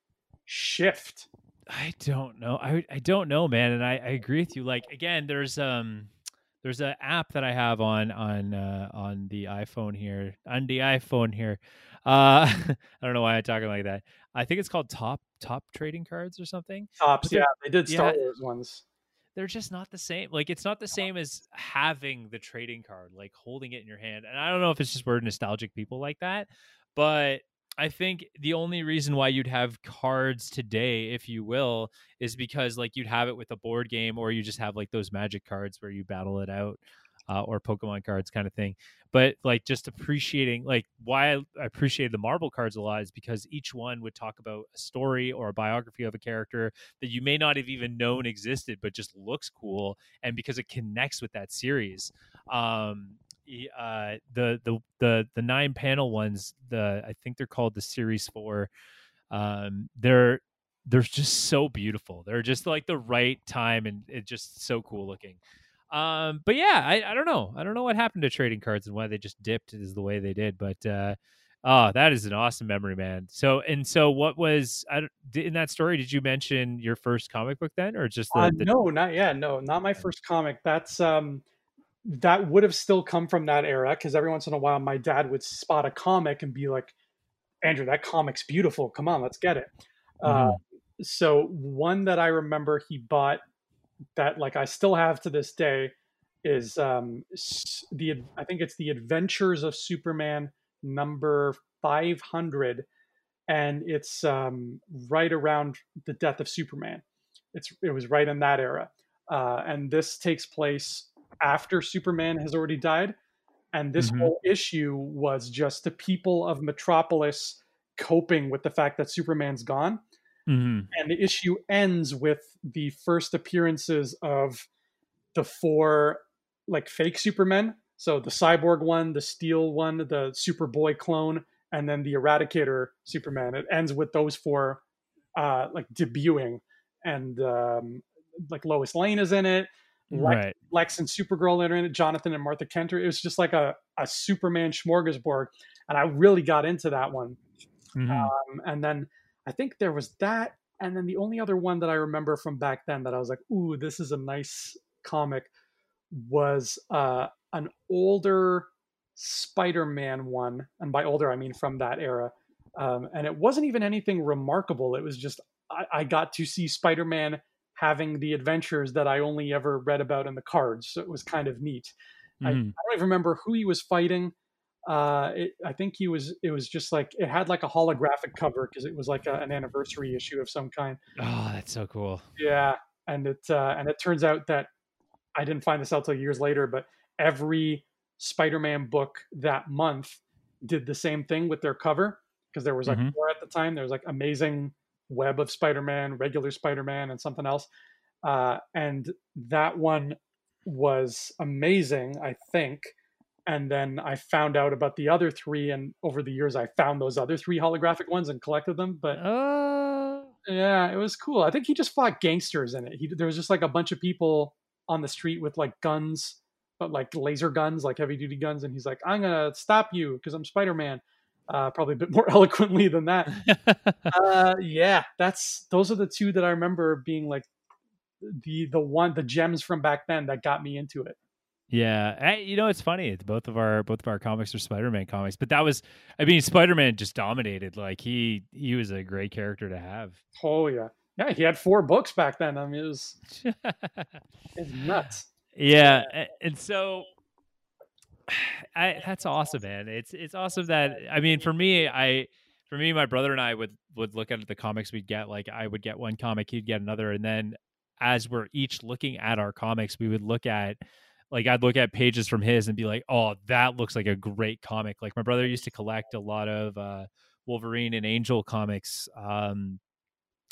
Speaker 1: shift
Speaker 2: I don't know. I I don't know, man. And I, I agree with you. Like again, there's um there's an app that I have on on uh, on the iPhone here on the iPhone here. Uh, I don't know why I'm talking like that. I think it's called Top Top Trading Cards or something. Topps
Speaker 1: yeah they did star
Speaker 2: yeah.
Speaker 1: wars ones
Speaker 2: They're just not the same. Like it's not the same as having the trading card, like holding it in your hand. And I don't know if it's just we're nostalgic people like that, but I think the only reason why you'd have cards today, if you will, is because like you'd have it with a board game, or you just have like those magic cards where you battle it out, uh, or Pokemon cards kind of thing. But like just appreciating, like why I appreciate the Marvel cards a lot is because each one would talk about a story or a biography of a character that you may not have even known existed, but just looks cool, and because it connects with that series. Um, uh, the the the the nine panel ones, the I think they're called the series four. Um, they're they're just so beautiful. They're just like the right time, and it's just so cool looking. Um, but yeah, I, I don't know. I don't know what happened to trading cards and why they just dipped is the way they did. But uh, oh, that is an awesome memory, man. So and so, what was I in that story? Did you mention your first comic book then, or just the,
Speaker 1: uh,
Speaker 2: the
Speaker 1: no not yeah no not my first comic that's um that would have still come from that era because every once in a while my dad would spot a comic and be like andrew that comic's beautiful come on let's get it uh,
Speaker 2: Mhm.
Speaker 1: so one that I remember he bought that like I still have to this day is um the I think it's the Adventures of Superman number 500 and it's um right around the death of Superman. It's it was right in that era. Uh and this takes place after Superman has already died and this
Speaker 2: Mhm.
Speaker 1: whole issue was just the people of Metropolis coping with the fact that Superman's gone.
Speaker 2: Mhm.
Speaker 1: and the issue ends with the first appearances of the four like fake supermen. So the cyborg one the steel one the superboy clone and then the eradicator superman. It ends with those four uh like debuting. And um like lois lane is in it lex,
Speaker 2: right.
Speaker 1: lex and supergirl are in it jonathan and martha kent it was just like a, a superman smorgasbord and i really got into that one
Speaker 2: Mhm.
Speaker 1: um, and then I think there was that, and then the only other one that I remember from back then that I was like, "Ooh, this is a nice comic," was uh, an older Spider-Man one, and by older I mean from that era. Um, and it wasn't even anything remarkable. It was just I, I got to see Spider-Man having the adventures that I only ever read about in the cards. So it was kind of neat. I, I,
Speaker 2: Mhm.
Speaker 1: don't even remember who he was fighting. Uh, it, I think he was. It was just like it had like a holographic cover because it was like a, an anniversary issue of some kind.
Speaker 2: Oh, that's so cool.
Speaker 1: Yeah, and it uh, and it turns out that I didn't find this out till years later, but every Spider-Man book that month did the same thing with their cover because there was like
Speaker 2: Mhm.
Speaker 1: four at the time. There was like Amazing Web of Spider-Man, regular Spider-Man, and something else. Uh, and that one was amazing, I think. And then I found out about the other three, and over the years, I found those other three holographic ones and collected them. But
Speaker 2: Oh,
Speaker 1: yeah, it was cool. I think he just fought gangsters in it. He there was just like a bunch of people on the street with like guns, but like laser guns, like heavy duty guns, and he's like, "I'm gonna stop you because I'm Spider Man." Uh, probably a bit more eloquently than that. uh, yeah, that's those are the two that I remember being like the the one the gems from back then that got me into it.
Speaker 2: yeah. I, you know, it's funny. It's both of our both of our comics are Spider-Man comics, but that was, I mean, Spider-Man just dominated. Like he he was a great character to have.
Speaker 1: Oh yeah, yeah. He had four books back then. I mean, it was it's nuts.
Speaker 2: yeah, and so I that's awesome, man. It's it's awesome that I mean, for me, I for me, my brother and I would would look at the comics we'd get. Like I would get one comic, he'd get another, and then as we're each looking at our comics, we would look at like I'd look at pages from his and be like, "Oh, that looks like a great comic." Like my brother used to collect a lot of uh, Wolverine and Angel comics, um,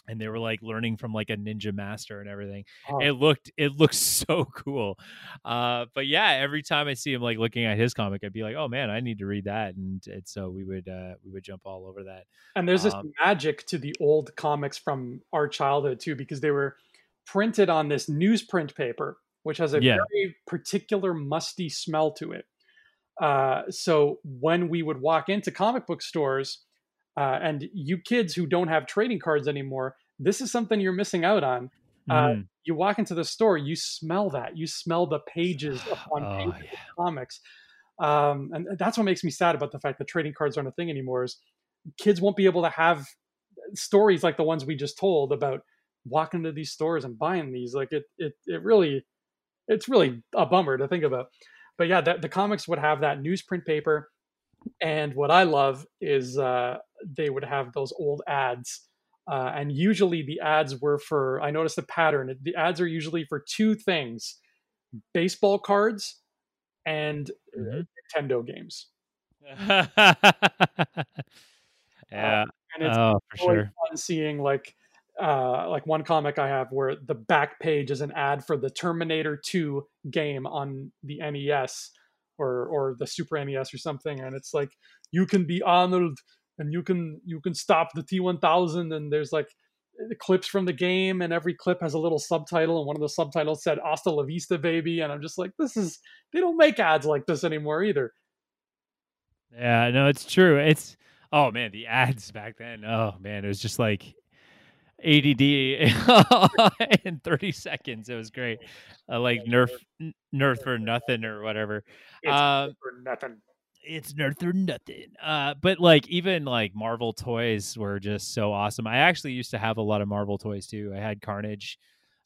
Speaker 2: and they were like learning from like a ninja master and everything.
Speaker 1: Oh,
Speaker 2: It looked it looked so cool, uh, but yeah, every time I see him like looking at his comic, I'd be like, "Oh man, I need to read that," and, and so we would uh, we would jump all over that.
Speaker 1: And there's this
Speaker 2: Um,
Speaker 1: magic to the old comics from our childhood too, because they were printed on this newsprint paper, which has a
Speaker 2: Yeah.
Speaker 1: very particular musty smell to it. Uh, so when we would walk into comic book stores, uh, and you kids who don't have trading cards anymore, this is something you're missing out on. Uh,
Speaker 2: Mhm.
Speaker 1: You walk into the store, you smell that. You smell the pages upon
Speaker 2: Oh,
Speaker 1: pages
Speaker 2: yeah.
Speaker 1: of comics. Um, and that's what makes me sad about the fact that trading cards aren't a thing anymore. Is kids won't be able to have stories like the ones we just told about walking to these stores and buying these. Like it, it, it really, it's really a bummer to think about. But yeah, the, the comics would have that newsprint paper, and what I love is uh, they would have those old ads. Uh, and usually the ads were for, I noticed a pattern. The ads are usually for two things baseball cards and uh,
Speaker 2: Mhm.
Speaker 1: Nintendo games.
Speaker 2: yeah.
Speaker 1: And it's
Speaker 2: oh, for
Speaker 1: always
Speaker 2: sure.
Speaker 1: fun seeing like uh like one comic I have where the back page is an ad for the Terminator 2 game on the NES or or the Super NES or something and it's like you can be Arnold and you can you can stop the T1000 and there's like clips from the game and every clip has a little subtitle and one of the subtitles said hasta la vista baby and I'm just like this is they don't make ads like this anymore either.
Speaker 2: Yeah, no, it's true. It's oh man, the ads back then. Oh man, it was just like ADD in 30 seconds. It was great. Uh, like Nerf Nerf for nothing or whatever.
Speaker 1: It's
Speaker 2: Uh,
Speaker 1: for nothing.
Speaker 2: It's Nerf or nothing. Uh, but like even like Marvel toys were just so awesome. I actually used to have a lot of Marvel toys too. I had Carnage,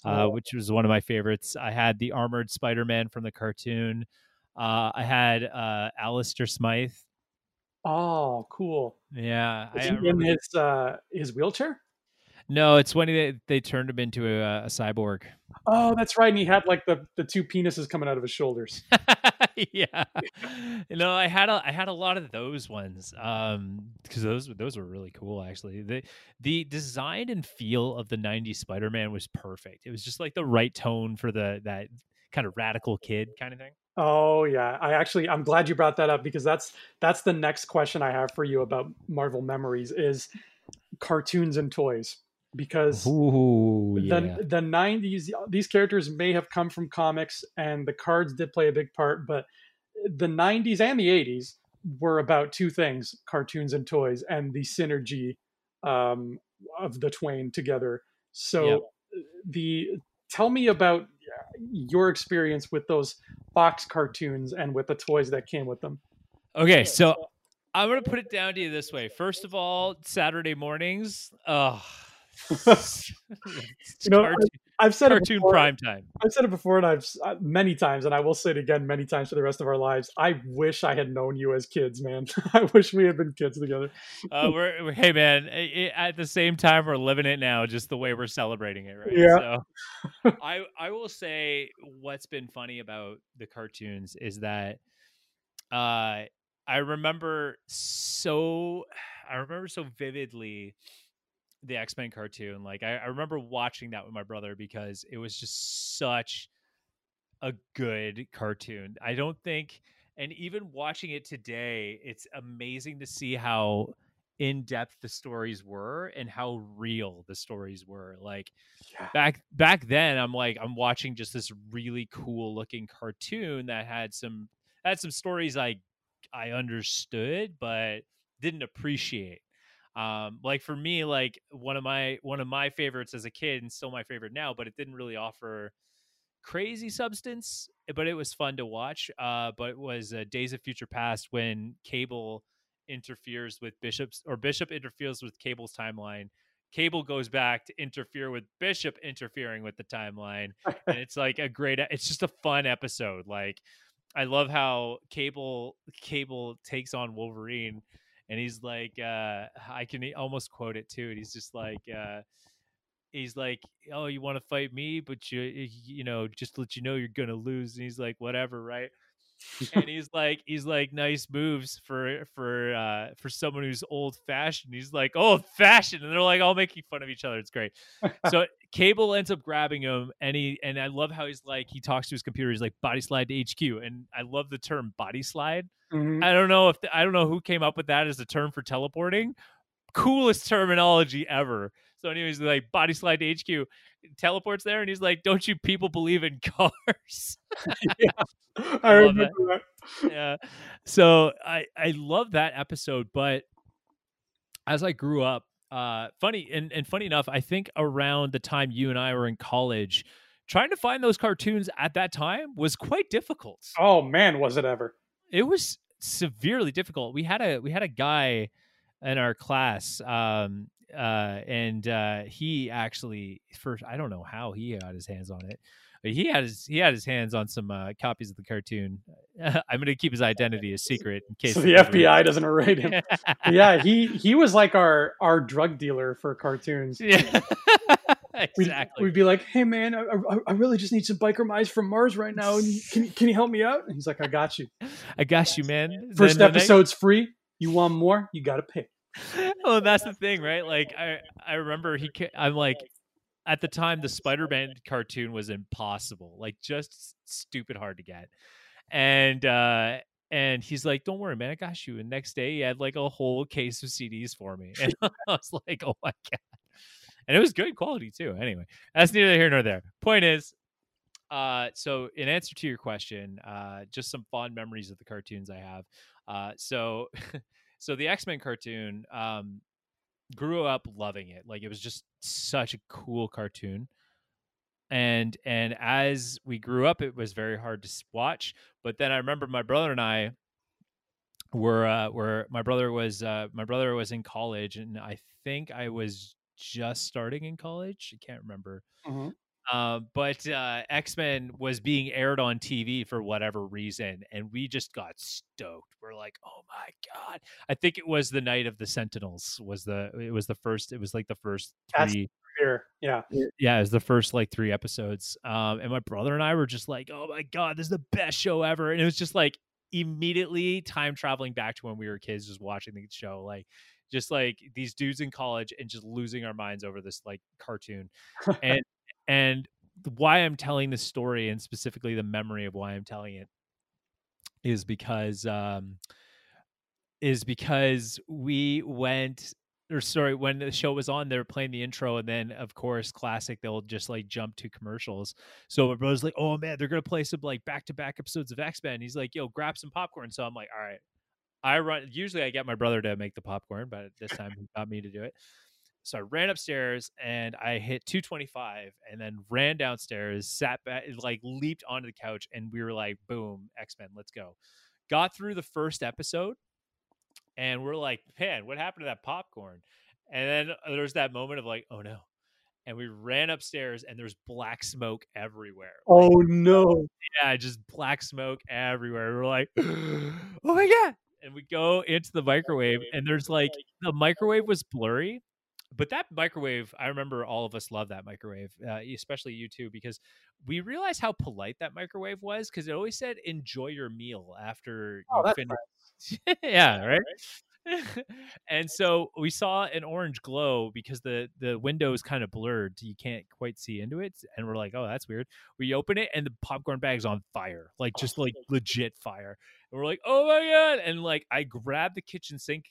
Speaker 2: uh,
Speaker 1: Oh.
Speaker 2: which was one of my favorites. I had the armored Spider-Man from the cartoon. Uh, I had uh, Alistair Smythe.
Speaker 1: Oh, cool.
Speaker 2: Yeah,
Speaker 1: Is
Speaker 2: I
Speaker 1: he in his uh his wheelchair?
Speaker 2: No, it's when they they turned him into a, a cyborg.
Speaker 1: Oh, that's right. And he had like the the two penises coming out of his shoulders.
Speaker 2: yeah, you know, I had a I had a lot of those ones um because those those were really cool actually. The the design and feel of the '90s Spider-Man was perfect. It was just like the right tone for the that kind of radical kid kind of thing.
Speaker 1: Oh yeah, I actually I'm glad you brought that up because that's that's the next question I have for you about Marvel memories is cartoons and toys because
Speaker 2: Ooh,
Speaker 1: the the 90s these characters may have come from comics and the cards did play a big part but the 90s and the 80s were about two things cartoons and toys and the synergy um, of the twain together so
Speaker 2: Yep.
Speaker 1: the tell me about your experience with those fox cartoons and with the toys that came with them
Speaker 2: Okay, so I'm gonna put it down to you this way. First of all, Saturday mornings. Oh,
Speaker 1: You know,
Speaker 2: cartoon,
Speaker 1: I've said it
Speaker 2: cartoon
Speaker 1: before.
Speaker 2: prime time.
Speaker 1: I've said it before, and I've uh, many times, and I will say it again many times for the rest of our lives. I wish I had known you as kids, man. I wish we had been kids together.
Speaker 2: Uh, we're, we're- hey man. i- i- at the same time, we're living it now, just the way we're celebrating it, right?
Speaker 1: Yeah.
Speaker 2: So, I I will say what's been funny about the cartoons is that, uh, I remember so I remember so vividly the X Men cartoon. Like I, I remember watching that with my brother because it was just such a good cartoon. I don't think, and even watching it today, it's amazing to see how in depth the stories were and how real the stories were. Like
Speaker 1: Yeah.
Speaker 2: back back then, I'm like I'm watching just this really cool looking cartoon that had some had some stories I I understood but didn't appreciate um like for me like one of my one of my favorites as a kid and still my favorite now but it didn't really offer crazy substance but it was fun to watch uh but it was uh, days of future past when cable interferes with bishop's or bishop interferes with cable's timeline. Cable goes back to interfere with bishop interfering with the timeline and it's like a great it's just a fun episode like i love how cable cable takes on wolverine and he's like uh i can almost quote it too and he's just like uh he's like oh you want to fight me but you you know just let you know you're gonna lose and he's like whatever right? And he's like he's like nice moves for for uh for someone who's old fashioned he's like old fashioned and they're like all making fun of each other it's great. So cable ends up grabbing him and he and i love how he's like he talks to his computer he's like body slide to hq and i love the term body slide
Speaker 1: Mhm.
Speaker 2: I don't know if I don't know who came up with that as a term for teleporting. Coolest terminology ever. So, anyways, like body slide to HQ, teleports there, and he's like, "Don't you people believe in cars?"
Speaker 1: I
Speaker 2: love
Speaker 1: remember that.
Speaker 2: yeah. So I I love that episode, but as I grew up, uh, funny and and funny enough, I think around the time you and I were in college, trying to find those cartoons at that time was quite difficult.
Speaker 1: Oh man, was it ever?
Speaker 2: it was severely difficult. We had a we had a guy in our class, um, uh, and uh, he actually first I don't know how he got his hands on it. But he had his he had his hands on some uh, copies of the cartoon. I'm going to keep his identity a secret in case
Speaker 1: So the FBI doesn't raid him. yeah, he he was like our our drug dealer for cartoons.
Speaker 2: yeah,
Speaker 1: We'd,
Speaker 2: exactly.
Speaker 1: we'd be like, "Hey man, I, I, I really just need some biker mice from Mars right now. Can you- can you help me out?" And he's like, "I got you.
Speaker 2: I got you, man.
Speaker 1: First
Speaker 2: Then
Speaker 1: episode's free. You want more? You got to pay."
Speaker 2: well, that's the thing, right? Like I, I remember he. I'm like, at the time, the Spider-Man cartoon was impossible, like just stupid hard to get, and uh and he's like, "Don't worry, man, I got you." And next day, he had like a whole case of CDs for me, and I was like, "Oh my god!" And it was good quality too. Anyway, that's neither here nor there. Point is, uh, so in answer to your question, uh, just some fond memories of the cartoons I have. Uh, so, so the X Men cartoon, um, grew up loving it. Like it was just such a cool cartoon. And and as we grew up, it was very hard to watch. But then I remember my brother and I were uh, were my brother was uh, my brother was in college, and I think I was just starting in college. I can't remember.
Speaker 1: Mhm.
Speaker 2: Uh, but uh, X Men was being aired on TV for whatever reason, and we just got stoked. We're like, "Oh my god!" I think it was the night of the Sentinels. Was the it was the first? It was like the first three.
Speaker 1: Yeah.
Speaker 2: Yeah, it was the first like three episodes. Um, and my brother and I were just like, "Oh my god, this is the best show ever!" And it was just like immediately time traveling back to when we were kids, just watching the show, like just like these dudes in college and just losing our minds over this like cartoon and and why i'm telling this story and specifically the memory of why i'm telling it is because um is because we went or sorry when the show was on they were playing the intro and then of course classic they'll just like jump to commercials. So my brother's like oh man they're gonna play some like back-to-back episodes of x-men. He's like yo grab some popcorn. So i'm like all right. I run usually i get my brother to make the popcorn but this time he got me to do it so I ran upstairs and I hit 225 and then ran downstairs, sat back, like leaped onto the couch, and we were like, boom, X Men, let's go. got through the first episode, and we're like, man, what happened to that popcorn? And then uh, there's that moment of like, oh no. And we ran upstairs and there's black smoke everywhere.
Speaker 1: Oh no.
Speaker 2: Yeah, just black smoke everywhere. We're like, oh my God. And we go into the microwave and there's like the oh, microwave was blurry. But that microwave, I remember all of us love that microwave, uh, especially you two, because we realized how polite that microwave was because it always said "enjoy your meal" after
Speaker 1: Oh,
Speaker 2: you finish. yeah, right. and so we saw an orange glow because the the window is kind of blurred you can't quite see into it and we're like oh that's weird we open it and the popcorn bag's on fire like just like legit fire and we're like oh my god and like i grab the kitchen sink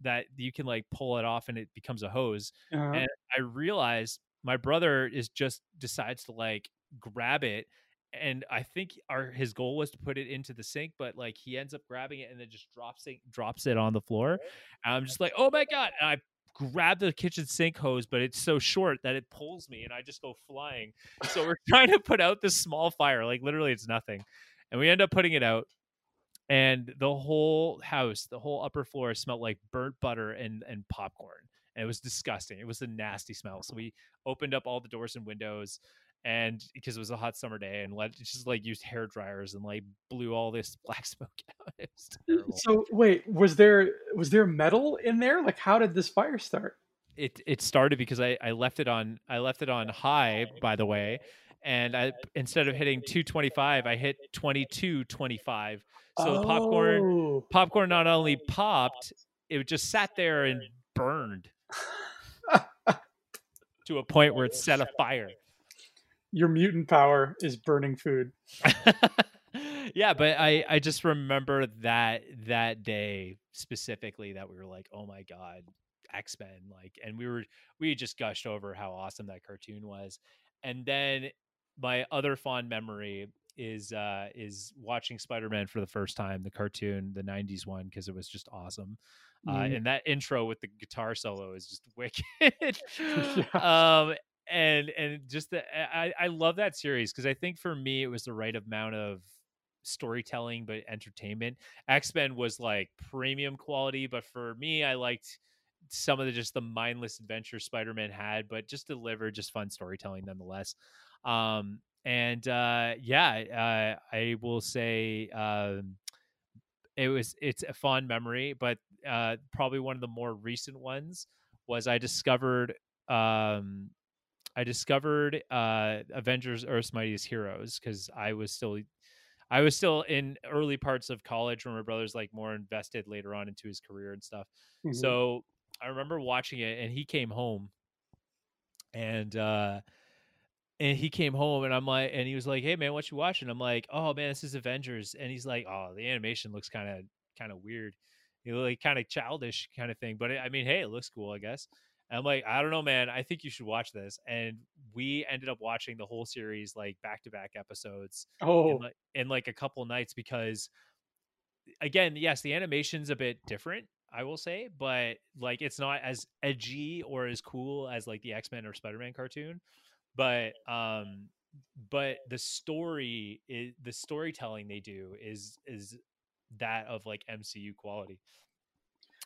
Speaker 2: that you can like pull it off and it becomes a hose
Speaker 1: Uh,
Speaker 2: and I realize my brother is just decides to like grab it, and I think our his goal was to put it into the sink, but like he ends up grabbing it and then just drops it drops it on the floor. And I'm just like, oh my god! And I grab the kitchen sink hose, but it's so short that it pulls me, and I just go flying. So we're trying to put out this small fire, like literally it's nothing, and we end up putting it out. And the whole house, the whole upper floor smelled like burnt butter and, and popcorn and it was disgusting. It was a nasty smell. So we opened up all the doors and windows, and because it was a hot summer day, and let just like used hair dryers and like blew all this black smoke out.
Speaker 1: So wait, was there was there metal in there? Like, how did this fire start?
Speaker 2: it it started because I I left it on I left it on high by the way, and I instead of hitting 225, I hit 2225. So the popcorn
Speaker 1: Oh.
Speaker 2: popcorn not only popped, it just sat there and burned to a point where it set a fire.
Speaker 1: Your mutant power is burning food.
Speaker 2: yeah, but I I just remember that that day specifically that we were like, oh my god, X Men, like, and we were we just gushed over how awesome that cartoon was, and then my other fond memory is uh is watching Spider-Man for the first time, the cartoon, the '90s one, because it was just awesome. Uh,
Speaker 1: Mm.
Speaker 2: and that intro with the guitar solo is just wicked. Um, and and just the I I love that series because I think for me it was the right amount of storytelling but entertainment. X Men was like premium quality, but for me I liked some of the just the mindless adventure Spider Man had, but just delivered just fun storytelling nonetheless. Um, and uh, yeah, uh, I will say um, it was it's a fond memory, but uh, probably one of the more recent ones was I discovered um, I discovered uh, Avengers: Earth's Mightiest Heroes because I was still I was still in early parts of college where my brother's like more invested later on into his career and stuff.
Speaker 1: Mhm.
Speaker 2: So I remember watching it, and he came home, and uh, and he came home, and I'm like, and he was like, "Hey man, what you watching?" I'm like, "Oh man, this is Avengers," and he's like, "Oh, the animation looks kind of kind of weird, you know, like kind of childish kind of thing." But it, I mean, hey, it looks cool, I guess. And I'm like, I don't know, man. I think you should watch this. And we ended up watching the whole series like back to back episodes
Speaker 1: oh,
Speaker 2: in like in like a couple nights because again yes the animation's a bit different i will say but like it's not as edgy or as cool as like the x-men or spider-man cartoon but um but the story is the storytelling they do is is that of like mcu quality.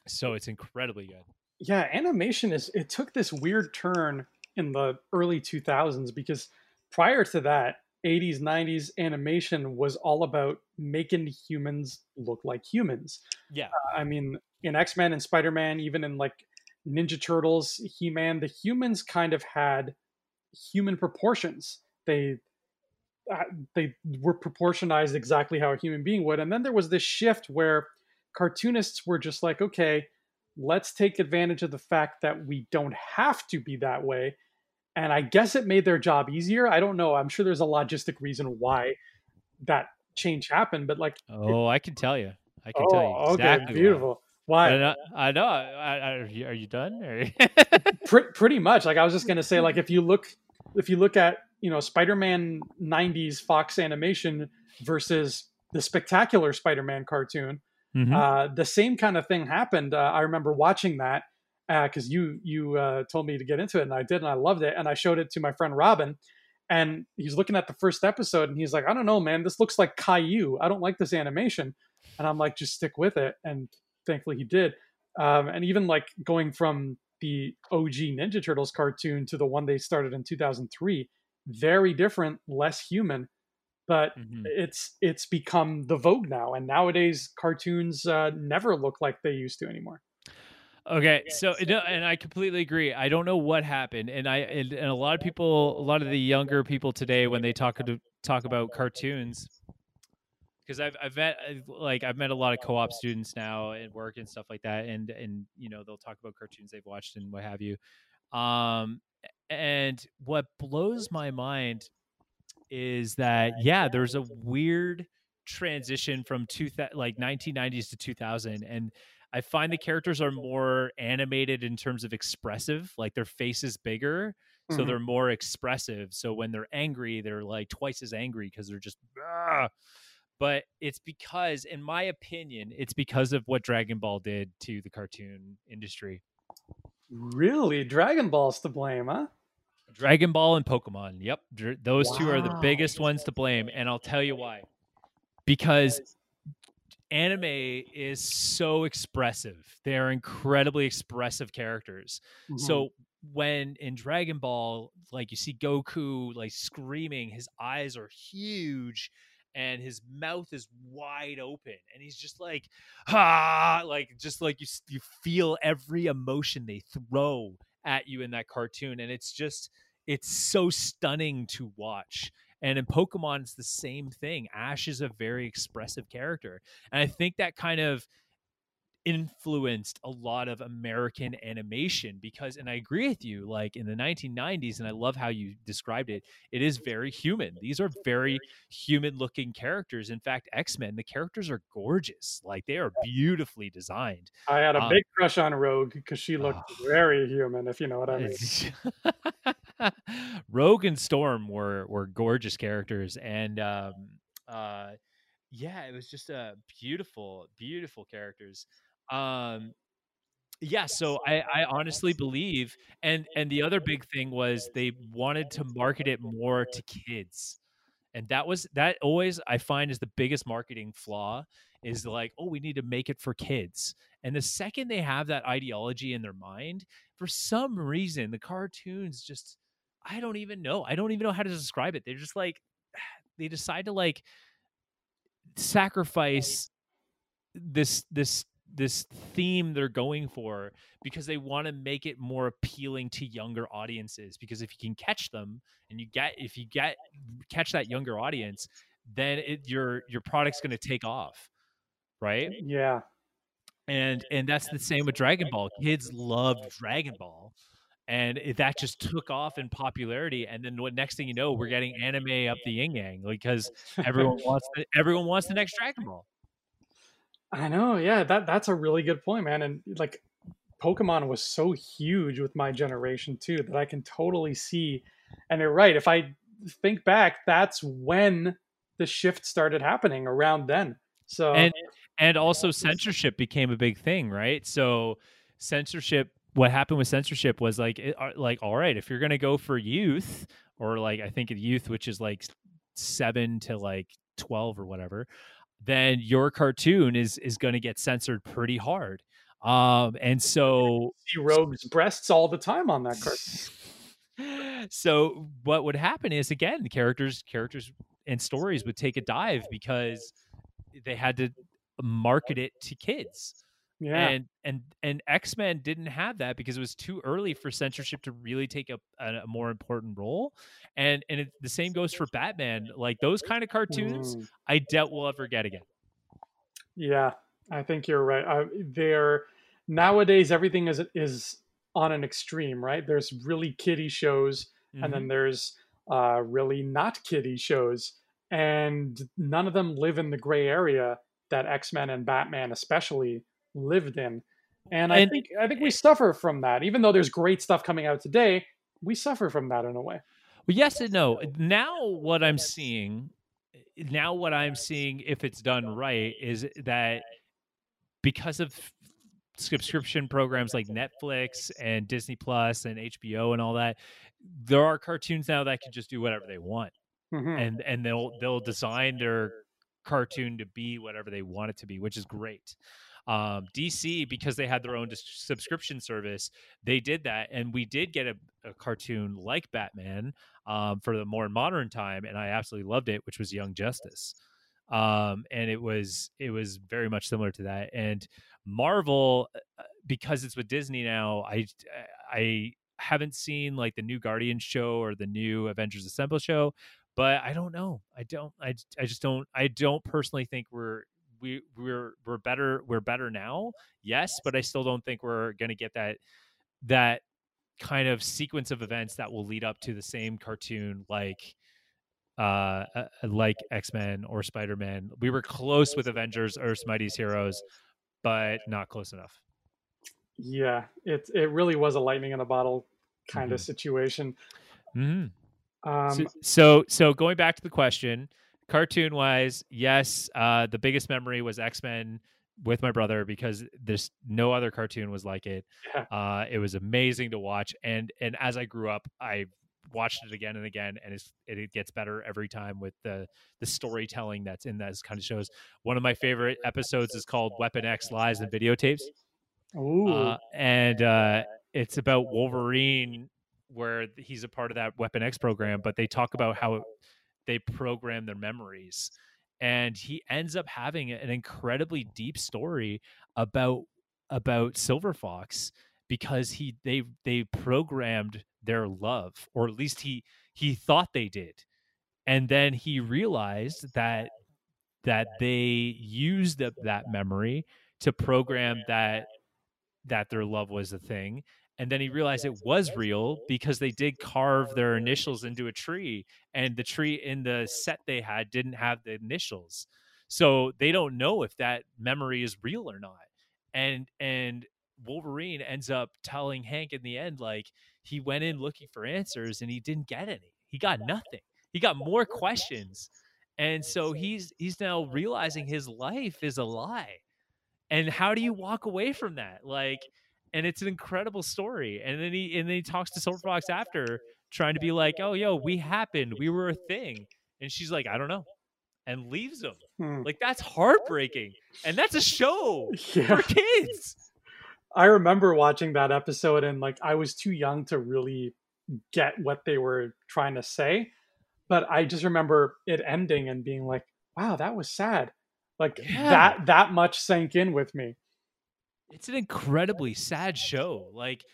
Speaker 2: So it's incredibly good.
Speaker 1: Yeah, animation is it took this weird turn in the early 2000s because prior to that, 80s, 90s animation was all about making humans look like humans.
Speaker 2: yeah.
Speaker 1: I mean, in X Men and Spider Man, even in like Ninja Turtles, He Man, the humans kind of had human proportions. They uh, they were proportionized exactly how a human being would. And then there was this shift where cartoonists were just like, okay, let's take advantage of the fact that we don't have to be that way. And I guess it made their job easier. I don't know. I'm sure there's a logistic reason why that change happened, but like,
Speaker 2: oh i can tell you i can tell you
Speaker 1: oh,
Speaker 2: exactly
Speaker 1: okay, beautiful. Why?
Speaker 2: I know. I know. I, I, are, you, are you done?
Speaker 1: Pre- pretty much. Like I was just gonna say, like if you look, if you look at you know Spider-Man '90s Fox animation versus the spectacular Spider-Man cartoon,
Speaker 2: Mhm.
Speaker 1: uh, the same kind of thing happened. Uh, I remember watching that because you you uh, told me to get into it, and I did, and I loved it, and I showed it to my friend Robin, and he's looking at the first episode, and he's like, "I don't know, man, this looks like Caillou. I don't like this animation." and I'm like, just stick with it. And thankfully he did. Um, and even like going from the OG Ninja Turtles cartoon to the one they started in 2003, very different, less human, but mm-hmm. it's it's become the vogue now. And nowadays, cartoons uh, never look like they used to anymore.
Speaker 2: Okay, so and I completely agree. I don't know what happened, and I and, and, a lot of people, a lot of the younger people today, when they talk to talk about cartoons, because I've I've met like I've met a lot of co-op students now at work and stuff like that, and and you know they'll talk about cartoons they've watched and what have you. Um, and what blows my mind is that yeah, there's a weird transition from two like 1990s to 2000 and I find the characters are more animated in terms of expressive, like their face is bigger, so mm-hmm. they're more expressive. So when they're angry, they're like twice as angry because they're just. Ah! But it's because, in my opinion, it's because of what Dragon Ball did to the cartoon industry.
Speaker 1: Really, Dragon Ball's to blame, huh?
Speaker 2: Dragon Ball and Pokemon. Yep, those wow. two are the biggest ones to blame, and I'll tell you why. Because anime is so expressive. They are incredibly expressive characters. Mm-hmm. So when in Dragon Ball, like you see Goku like screaming, his eyes are huge and his mouth is wide open and he's just like ah like just like you you feel every emotion they throw at you in that cartoon and it's just it's so stunning to watch and in Pokemon, it's the same thing. Ash is a very expressive character. And I think that kind of influenced a lot of American animation because, and I agree with you, like in the 1990s, and I love how you described it, it is very human. These are very human looking characters. In fact, X Men, the characters are gorgeous. Like they are beautifully designed.
Speaker 1: I had a um, big crush on Rogue because she looked very human, if you know what I mean.
Speaker 2: Rogue and Storm were were gorgeous characters, and um, uh, yeah, it was just a uh, beautiful, beautiful characters. Um, yeah, so I, I honestly believe, and and the other big thing was they wanted to market it more to kids, and that was that always I find is the biggest marketing flaw is like, oh, we need to make it for kids, and the second they have that ideology in their mind, for some reason, the cartoons just I don't even know. I don't even know how to describe it. They're just like they decide to like sacrifice this this this theme they're going for because they want to make it more appealing to younger audiences because if you can catch them and you get if you get catch that younger audience then it, your your product's going to take off right?
Speaker 1: Yeah.
Speaker 2: And and that's the same with dragon ball. Kids love dragon ball and that just took off in popularity and then what next thing you know we're getting anime up the yin yang because everyone wants the, everyone wants the next dragon ball
Speaker 1: i know yeah that that's a really good point man and like pokemon was so huge with my generation too that i can totally see and you're right if i think back that's when the shift started happening around then so
Speaker 2: and and also censorship became a big thing right? So censorship what happened with censorship was like uh, like all right if you're going to go for youth or like i think youth which is like 7 to like 12 or whatever then your cartoon is is going to get censored pretty hard. Um and so
Speaker 1: see rogue's breasts all the time on that cartoon.
Speaker 2: So what would happen is again characters characters and stories would take a dive because they had to market it to kids yeah. And and and X Men didn't have that because it was too early for censorship to really take a, a, more important role. And and it, the same goes for Batman. Like those kind of cartoons, mm. I doubt we'll ever get again.
Speaker 1: Yeah, I think you're right. Uh, they're nowadays everything is is on an extreme, right? There's really kiddie shows, mm-hmm. and then mm-hmm. there's uh, really not kiddie shows, and none of them live in the gray area that X Men and Batman, especially, lived in. And, and I think I think we suffer from that. Even though there's great stuff coming out today, we suffer from that in a way.
Speaker 2: Well, yes and no. Now what I'm seeing now what I'm seeing if it's done right is that because of subscription programs like Netflix and Disney Plus and HBO and all that, there are cartoons now that can just do whatever they want. Mm-hmm. And and they'll they'll design their cartoon to be whatever they want it to be, which is great. Um, DC, because they had their own dis- subscription service, they did that, and we did get a, a cartoon like Batman um, for the more modern time, and I absolutely loved it, which was Young Justice. Um, and it was it was very much similar to that. And Marvel, uh, because it's with Disney now, I I haven't seen like the new Guardians show or the new Avengers Assemble show, but I don't know. I don't. I, I just don't. I don't personally think we're we we're we're better. We're better now. Yes, but I still don't think we're going to get that that kind of sequence of events that will lead up to the same cartoon like uh, uh like X-Men or Spider-Man. We were close with Avengers Earth's Mightiest Heroes, but not close enough.
Speaker 1: Yeah, it it really was a lightning in a bottle kind
Speaker 2: Mhm.
Speaker 1: of situation.
Speaker 2: Mhm.
Speaker 1: Um,
Speaker 2: so, so so going back to the question cartoon wise yes uh the biggest memory was x-men with my brother because there's no other cartoon was like it
Speaker 1: Yeah.
Speaker 2: uh it was amazing to watch and and as i grew up i watched it again and again and it's, it, it gets better every time with the the storytelling that's in those kind of shows one of my favorite episodes is called weapon x lies and videotapes uh, and uh, it's about Wolverine, where he's a part of that Weapon X program. But they talk about how they program their memories, and he ends up having an incredibly deep story about about Silver Fox because he they they programmed their love, or at least he he thought they did, and then he realized that that they used the, that memory to program that that their love was a thing and then he realized it was real because they did carve their initials into a tree and the tree in the set they had didn't have the initials. So they don't know if that memory is real or not and and wolverine ends up telling hank in the end like he went in looking for answers and he didn't get any. He got nothing. He got more questions and so he's he's now realizing his life is a lie and how do you walk away from that? Like and it's an incredible story and then he and then he talks to silver fox after trying to be like oh yo we happened we were a thing and she's like i don't know and leaves him
Speaker 1: hmm.
Speaker 2: like that's heartbreaking and that's a show
Speaker 1: yeah.
Speaker 2: for kids
Speaker 1: I remember watching that episode and like I was too young to really get what they were trying to say, but I just remember it ending and being like, "Wow, that was sad." Like
Speaker 2: Yeah.
Speaker 1: that that much sank in with me.
Speaker 2: It's an incredibly sad show like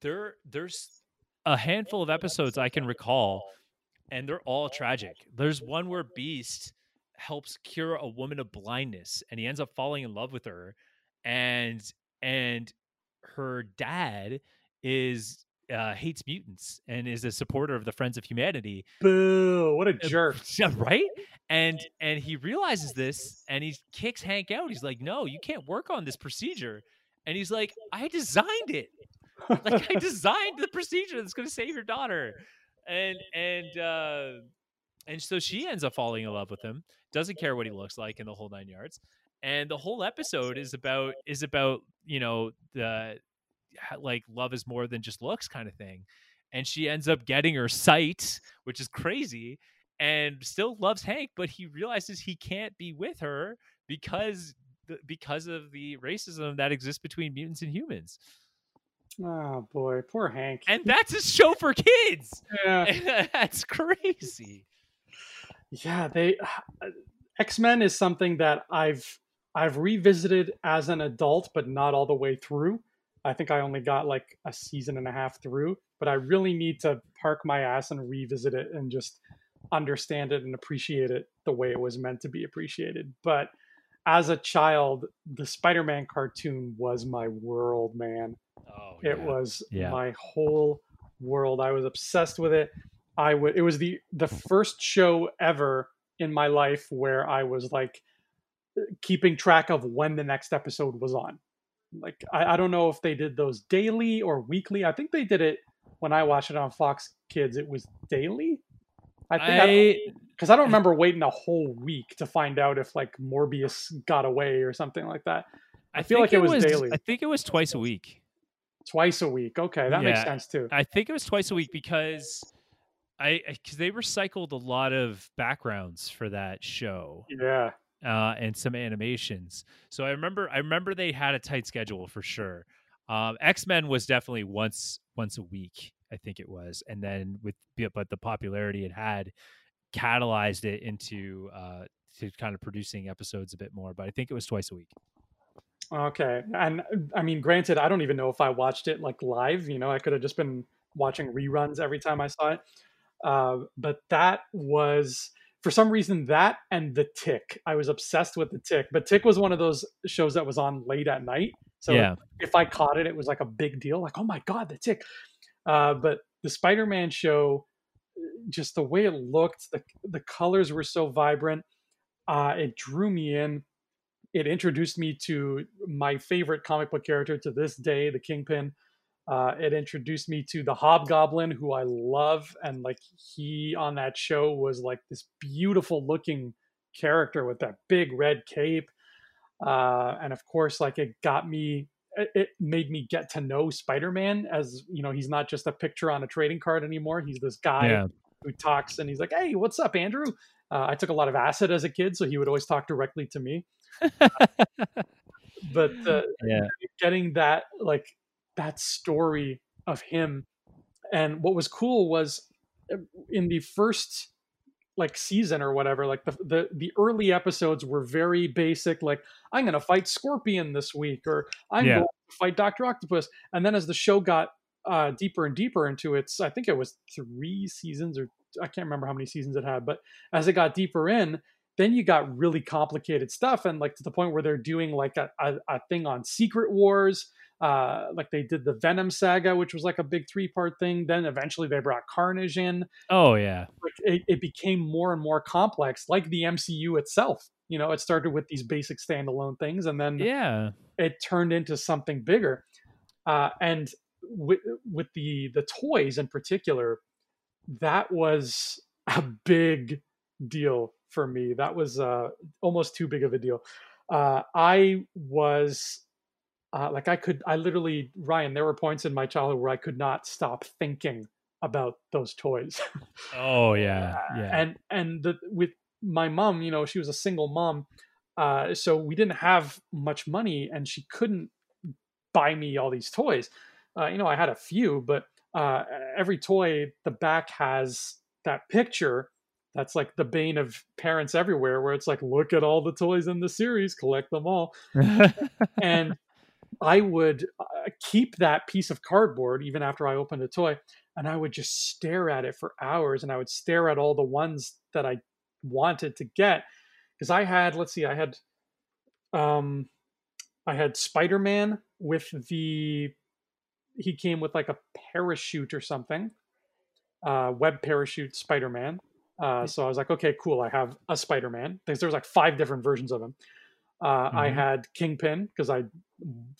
Speaker 2: there there's a handful of episodes i can recall and they're all tragic there's one where beast helps cure a woman of blindness and he ends up falling in love with her and and her dad is uh, hates mutants and is a supporter of the friends of humanity
Speaker 1: Boo! What a
Speaker 2: Uh,
Speaker 1: jerk.
Speaker 2: right and and he realizes this and he kicks hank out he's like no you can't work on this procedure and he's like i designed it. Like i designed the procedure that's going to save your daughter. And and uh and so she ends up falling in love with him doesn't care what he looks like in the whole nine yards and the whole episode is about is about you know the like love is more than just looks kind of thing and she ends up getting her sight which is crazy and still loves hank but he realizes he can't be with her because th- because of the racism that exists between mutants and humans
Speaker 1: oh boy, poor Hank.
Speaker 2: and that's a show for kids
Speaker 1: yeah,
Speaker 2: that's crazy
Speaker 1: yeah. They X Men is something that I've I've revisited as an adult, but not all the way through. I think I only got like a season and a half through, but I really need to park my ass and revisit it and just understand it and appreciate it the way it was meant to be appreciated. But as a child, the Spider Man cartoon was my world, man.
Speaker 2: oh
Speaker 1: It was
Speaker 2: Yeah.
Speaker 1: my whole world. I was obsessed with it. I would. It was the the mm. first show ever in my life where I was like keeping track of when the next episode was on. Like I, I don't know if they did those daily or weekly. I think they did it when I watched it on Fox Kids. It was daily. I think
Speaker 2: I,
Speaker 1: because I, don't remember waiting a whole week to find out if like Morbius got away or something like that.
Speaker 2: I
Speaker 1: feel like it was daily.
Speaker 2: I think it was twice a week.
Speaker 1: Twice a week. Okay, that makes sense too.
Speaker 2: I think it was twice a week because I because they recycled a lot of backgrounds for that show.
Speaker 1: Yeah.
Speaker 2: uh, and some animations. So I remember I remember they had a tight schedule for sure. Um, X Men was definitely once once a week, I think it was, and then with but the popularity it had catalyzed it into uh, to kind of producing episodes a bit more. But I think it was twice a week.
Speaker 1: Okay, and I mean, granted, I don't even know if I watched it like live. You know, I could have just been watching reruns every time I saw it. Uh, but that was for some reason that and the tick i was obsessed with the tick but tick was one of those shows that was on late at night so
Speaker 2: yeah.
Speaker 1: if i caught it it was like a big deal like oh my god the tick uh, but the spider-man show just the way it looked the, the colors were so vibrant uh, it drew me in it introduced me to my favorite comic book character to this day the kingpin uh, it introduced me to the Hobgoblin, who I love, and like he on that show was like this beautiful looking character with that big red cape, uh, and of course, like it got me. It made me get to know Spider-Man as you know he's not just a picture on a trading card anymore. He's this guy yeah. who talks and he's like, "Hey, what's up, Andrew?" Uh, I took a lot of acid as a kid, so he would always talk directly to me. but uh, yeah. getting that like that story of him. And what was cool was uh, in the first like season or whatever, like the the, the early episodes were very basic, like I'm gonna fight Scorpion this week, or I'm yeah. going to fight Doctor Octopus. And then as the show got uh, deeper and deeper into its, I think it was three seasons or I can't remember how many seasons it had, but as it got deeper in, then you got really complicated stuff and like to the point where they're doing like a, a, a thing on secret wars uh, like they did the Venom saga, which was like a big three part thing. Then eventually they brought Carnage in.
Speaker 2: Oh yeah,
Speaker 1: like it, it, became more and more complex, like the MCU itself. You know, it started with these basic standalone things, and then
Speaker 2: yeah,
Speaker 1: it turned into something bigger. Uh, and with with the the toys in particular, that was a big deal for me. That was uh, almost too big of a deal. Uh, I was uh, like I could, I literally, Ryan, there were points in my childhood where I could not stop thinking about those toys.
Speaker 2: oh yeah, yeah.
Speaker 1: And and the, with my mom, you know, she was a single mom, uh, so we didn't have much money, and she couldn't buy me all these toys. Uh, you know, I had a few, but uh, every toy, the back has that picture. That's like the bane of parents everywhere, where it's like, look at all the toys in the series, collect them all. and I would uh, keep that piece of cardboard even after I opened a toy, and I would just stare at it for hours, and I would stare at all the ones that I wanted to get because I had, let's see, I had, um, I had Spider Man with the, he came with like a parachute or something, uh, web parachute Spider Man. Uh, so I was like, okay, cool. I have a Spider Man. There's, there's like five different versions of him. Uh, mm-hmm. I had Kingpin because I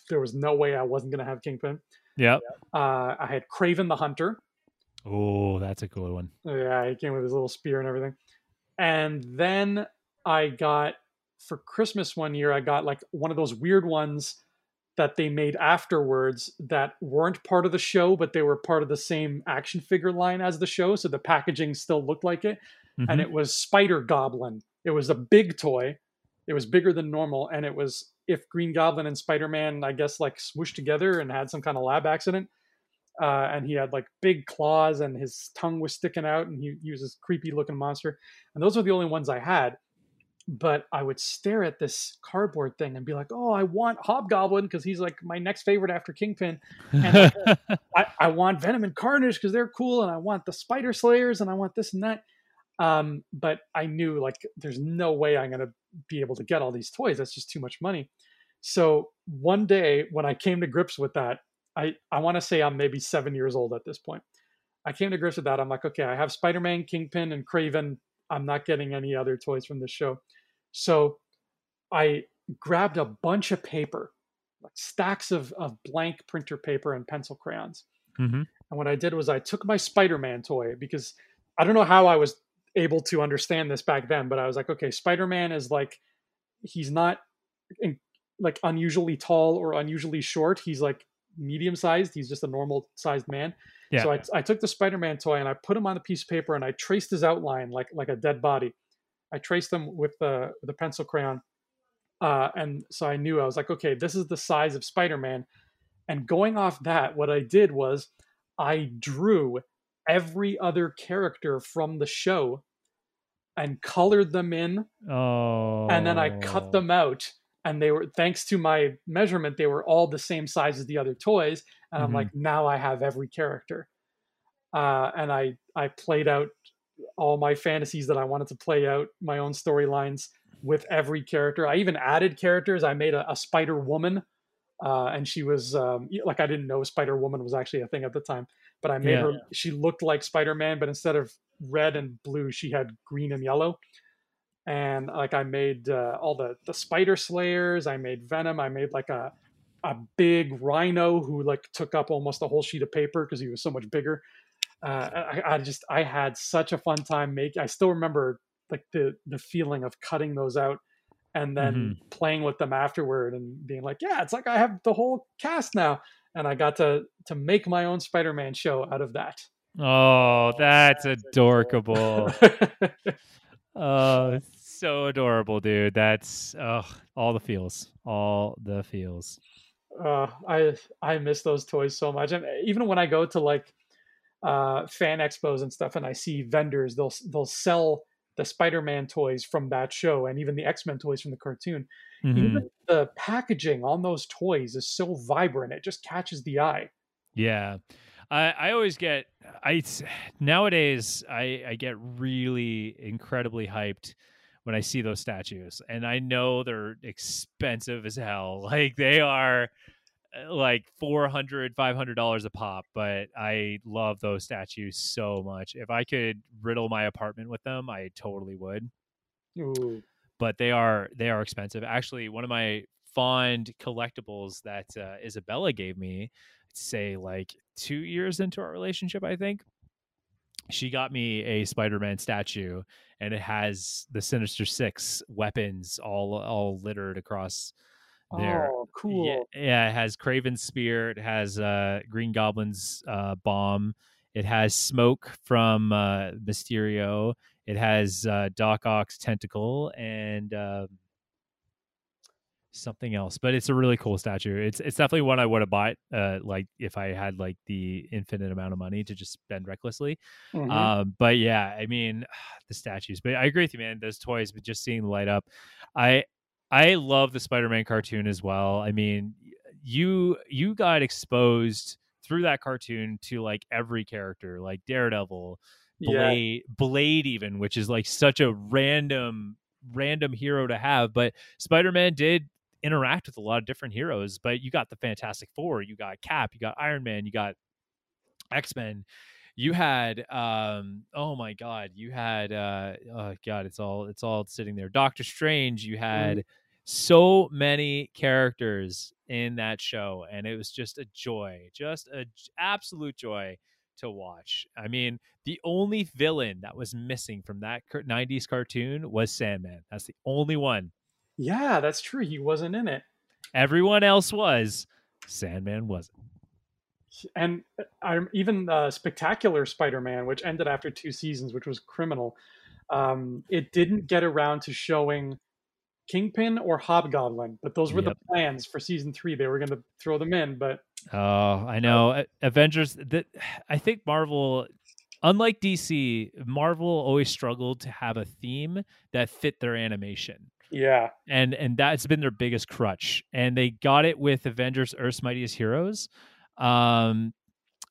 Speaker 1: there was no way I wasn't going to have Kingpin.
Speaker 2: Yeah.
Speaker 1: Uh, I had Kraven the Hunter.
Speaker 2: Oh, that's a cool one.
Speaker 1: Yeah, he came with his little spear and everything. And then I got for Christmas one year, I got like one of those weird ones that they made afterwards that weren't part of the show, but they were part of the same action figure line as the show. So the packaging still looked like it. Mm-hmm. And it was Spider Goblin. It was a big toy. It was bigger than normal. And it was if Green Goblin and Spider Man, I guess, like swooshed together and had some kind of lab accident. Uh, and he had like big claws and his tongue was sticking out and he, he was this creepy looking monster. And those were the only ones I had. But I would stare at this cardboard thing and be like, oh, I want Hobgoblin because he's like my next favorite after Kingpin. And I, I want Venom and Carnage because they're cool. And I want the Spider Slayers and I want this and that. Um, but I knew like there's no way I'm gonna be able to get all these toys. That's just too much money. So one day when I came to grips with that, I, I want to say I'm maybe seven years old at this point. I came to grips with that. I'm like, okay, I have Spider-Man, Kingpin, and Kraven. I'm not getting any other toys from this show. So I grabbed a bunch of paper, like stacks of, of blank printer paper and pencil crayons. Mm-hmm. And what I did was I took my Spider-Man toy because I don't know how I was able to understand this back then, but I was like, okay, Spider Man is like, he's not in, like unusually tall or unusually short. He's like medium sized. He's just a normal sized man. Yeah. So I, I took the Spider Man toy and I put him on a piece of paper and I traced his outline like like a dead body. I traced them with the the pencil crayon, uh, and so I knew I was like, okay, this is the size of Spider-Man. And going off that, what I did was I drew every other character from the show and colored them in,
Speaker 2: Oh.
Speaker 1: and then I cut them out. And they were, thanks to my measurement, they were all the same size as the other toys. And I'm
Speaker 2: Mhm.
Speaker 1: like, now I have every character. Uh, and I I played out all my fantasies that I wanted to play out, my own storylines with every character. I even added characters. I made a, a Spider Woman, uh, and she was um, like I didn't know Spider Woman was actually a thing at the time, but I made
Speaker 2: Yeah.
Speaker 1: her. She looked like Spider Man, but instead of red and blue, she had green and yellow. And like I made uh, all the the Spider Slayers. I made Venom. I made like a a big rhino who like took up almost a whole sheet of paper because he was so much bigger. Uh, I, I just I had such a fun time making. I still remember like the the feeling of cutting those out and then playing with them afterward and being like, yeah, it's like I have the whole cast now, and I got to to make my own Spider-Man show out of that.
Speaker 2: Oh, that's adorable. Oh, so adorable, dude. That's oh, all the feels, all the feels.
Speaker 1: uh, I I miss those toys so much, and even when I go to like uh, fan expos and stuff, and I see vendors, they'll they'll sell the Spider-Man toys from that show, and even the X-Men toys from the cartoon.
Speaker 2: Mhm.
Speaker 1: Even the packaging on those toys is so vibrant; it just catches the eye.
Speaker 2: Yeah. I, I always get I nowadays I, I get really incredibly hyped when I see those statues and I know they're expensive as hell like they are like 400 500 dollars a pop but I love those statues so much if I could riddle my apartment with them I totally would
Speaker 1: Ooh.
Speaker 2: but they are they are expensive. Actually, one of my fond collectibles that uh, Isabella gave me, say like two years into our relationship, I think. She got me a Spider-Man statue, and it has the Sinister Six weapons all all littered across there.
Speaker 1: Oh, cool.
Speaker 2: Yeah, yeah, it has Kraven's spear. It has uh, Green Goblin's uh, bomb. It has smoke from uh, Mysterio. It has uh, Doc Ock's tentacle and um something else. But it's a really cool statue. It's it's definitely one I would have bought. Uh, like if I had like the infinite amount of money to just spend recklessly.
Speaker 1: Mhm.
Speaker 2: Um, but yeah, I mean the statues. But I agree with you, man. Those toys, but just seeing the light up, I I love the Spider-Man cartoon as well. I mean, you you got exposed through that cartoon to like every character, like Daredevil,
Speaker 1: yeah,
Speaker 2: Blade, Blade, even, which is like such a random random hero to have. But Spider-Man did interact with a lot of different heroes. But you got the Fantastic Four, you got Cap, you got Iron Man, you got X Men. You had um oh my god, you had uh oh god, it's all it's all sitting there. Doctor Strange, you had so many characters in that show and it was just a joy, just a j- absolute joy to watch. I mean, the only villain that was missing from that 90s cartoon was Sandman. That's the only one.
Speaker 1: yeah, that's true. He wasn't in it,
Speaker 2: Everyone else was. Sandman wasn't.
Speaker 1: and uh, I even uh, Spectacular Spider-Man, which ended after two seasons, which was criminal. Um, it didn't get around to showing Kingpin or Hobgoblin, but those were
Speaker 2: Yep.
Speaker 1: the plans for season three. They were going to throw them in, but
Speaker 2: Oh, I know. Avengers that I think Marvel unlike DC, Marvel always struggled to have a theme that fit their animation.
Speaker 1: yeah,
Speaker 2: And and that's been their biggest crutch. And they got it with Avengers Earth's Mightiest Heroes. Um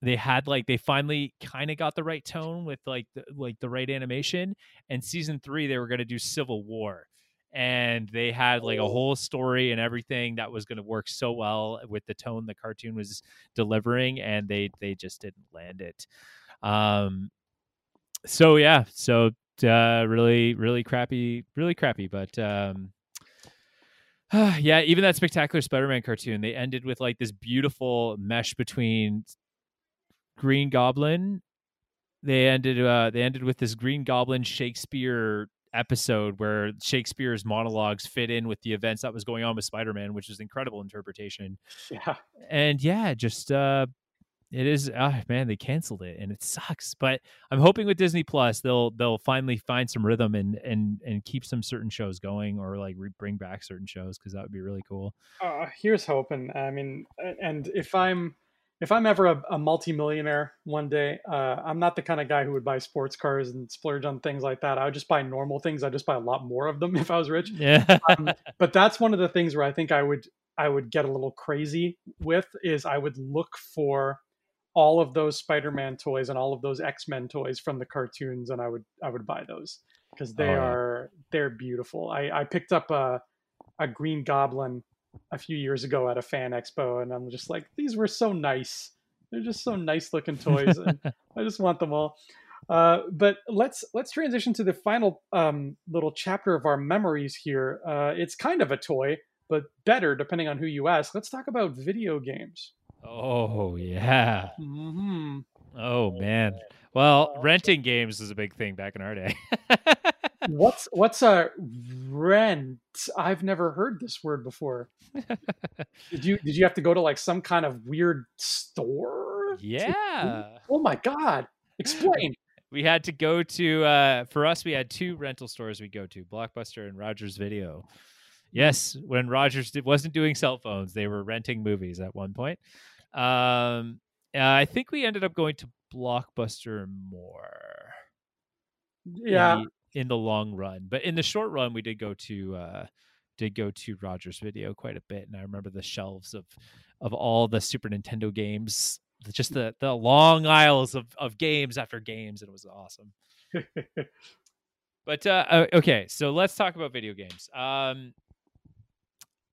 Speaker 2: they had like they finally kind of got the right tone with like the, like the right animation and season 3 they were going to do Civil War and they had like a whole story and everything that was going to work so well with the tone the cartoon was delivering and they they just didn't land it. Um so yeah so uh really really crappy really crappy but um yeah even that spectacular spider-man cartoon they ended with like this beautiful mesh between green goblin they ended uh they ended with this green goblin shakespeare episode where Shakespeare's monologues fit in with the events that was going on with Spider-Man, which is incredible interpretation.
Speaker 1: yeah.
Speaker 2: And yeah, just uh it is. Oh, man, they canceled it, and it sucks. But I'm hoping with Disney Plus, they'll they'll finally find some rhythm and and and keep some certain shows going, or like re- bring back certain shows because that would be really cool.
Speaker 1: Uh, here's hoping. I mean, and if I'm if I'm ever a, a multimillionaire one day, uh, I'm not the kind of guy who would buy sports cars and splurge on things like that. I would just buy normal things. I'd just buy a lot more of them if I was rich.
Speaker 2: Yeah.
Speaker 1: um, but that's one of the things where I think I would I would get a little crazy with is I would look for all of those Spider-Man toys and all of those X-Men toys from the cartoons, and I would I would buy those because they
Speaker 2: Oh,
Speaker 1: are they're beautiful. I I picked up a a Green Goblin a few years ago at a fan expo, and I'm just like, these were so nice. They're just so nice looking toys, and I just want them all. Uh, but let's let's transition to the final um, little chapter of our memories here. Uh, it's kind of a toy, but better depending on who you ask. Let's talk about video games.
Speaker 2: oh yeah.
Speaker 1: hmm
Speaker 2: Oh man. Well, renting games was a big thing back in our day.
Speaker 1: What's what's a rent? I've never heard this word before. Did you did you have to go to like some kind of weird store? to-
Speaker 2: yeah.
Speaker 1: Oh my god! Explain.
Speaker 2: We had to go to uh for us we had two rental stores we go to, Blockbuster and Rogers Video. Yes, when Rogers did, wasn't doing cell phones, they were renting movies at one point. Um uh, I think we ended up going to Blockbuster more.
Speaker 1: Yeah.
Speaker 2: In the long run. But in the short run, we did go to uh did go to Rogers Video quite a bit, and I remember the shelves of of all the Super Nintendo games, just the the long aisles of of games after games, and it was awesome. But uh, okay, so let's talk about video games. Um,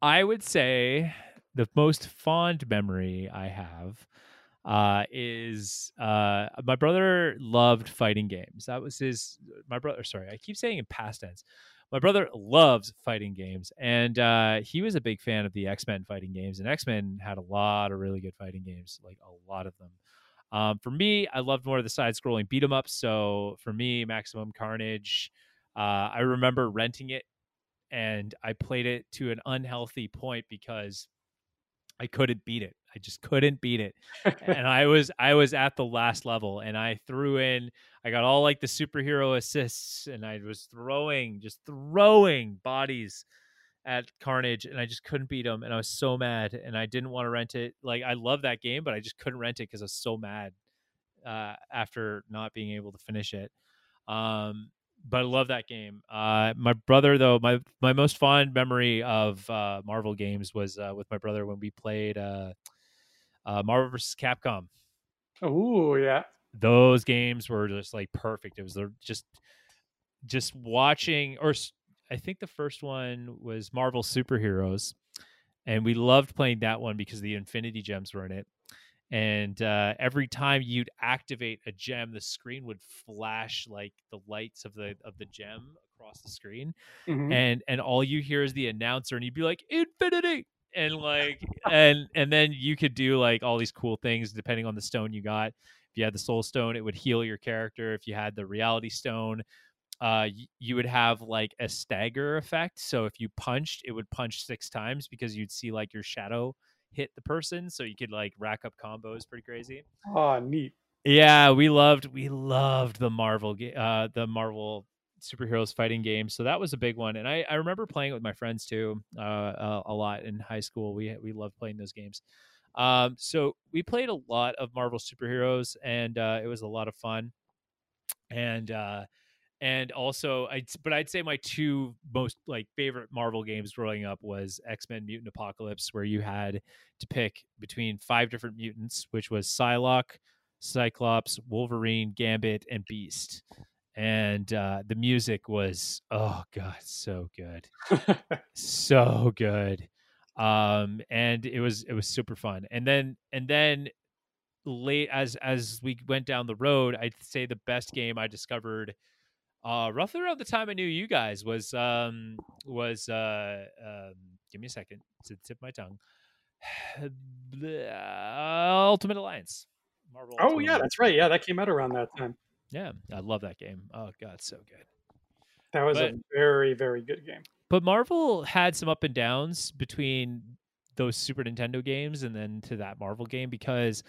Speaker 2: I would say the most fond memory I have uh, is uh, my brother loved fighting games. That was his. My brother, sorry, I keep saying in past tense. My brother loves fighting games, and uh, he was a big fan of the X Men fighting games. And X Men had a lot of really good fighting games, like a lot of them. Um, for me, I loved more of the side-scrolling beat 'em ups. So for me, Maximum Carnage. Uh, I remember renting it, and I played it to an unhealthy point because I couldn't beat it. I just couldn't beat it, and I was I was at the last level, and I threw in. I got all like the superhero assists, and I was throwing, just throwing bodies at Carnage, and I just couldn't beat him, and I was so mad, and I didn't want to rent it. Like I love that game, but I just couldn't rent it because I was so mad uh, after not being able to finish it. Um, but I love that game. Uh, my brother, though, my my most fond memory of uh, Marvel games was uh, with my brother when we played uh, Marvel vs. Capcom.
Speaker 1: Oh yeah.
Speaker 2: Those games were just like perfect. It was just just watching, or I think the first one was Marvel Superheroes, and we loved playing that one because the Infinity Gems were in it. And uh, every time you'd activate a gem, the screen would flash like the lights of the of the gem across the screen,
Speaker 1: Mhm.
Speaker 2: and and all you hear is the announcer, and you'd be like Infinity, and like and and then you could do like all these cool things depending on the stone you got. If you had the Soul Stone, it would heal your character. If you had the Reality Stone, uh, you would have like a stagger effect. So if you punched, it would punch six times because you'd see like your shadow hit the person, so you could like rack up combos pretty crazy.
Speaker 1: Oh, neat.
Speaker 2: Yeah, we loved we loved the Marvel uh the Marvel superheroes fighting game. So that was a big one, and I I remember playing it with my friends too uh, uh, a lot in high school. We we loved playing those games. Um, so we played a lot of Marvel superheroes, and uh, it was a lot of fun. And uh, and also, I but I'd say my two most like favorite Marvel games growing up was X Men Mutant Apocalypse, where you had to pick between five different mutants, which was Psylocke, Cyclops, Wolverine, Gambit, and Beast. And uh, the music was oh god, so good, so good. Um, and it was it was super fun. And then and then late as as we went down the road, I'd say the best game I discovered uh roughly around the time I knew you guys was um was uh um give me a second to tip my tongue. Ultimate Alliance. Marvel
Speaker 1: oh
Speaker 2: Ultimate
Speaker 1: yeah,
Speaker 2: Alliance.
Speaker 1: that's right. Yeah, that came out around that time.
Speaker 2: Yeah, I love that game. Oh god, so good.
Speaker 1: That was
Speaker 2: But-
Speaker 1: a very very good game.
Speaker 2: But Marvel had some up and downs between those Super Nintendo games and then to that Marvel game because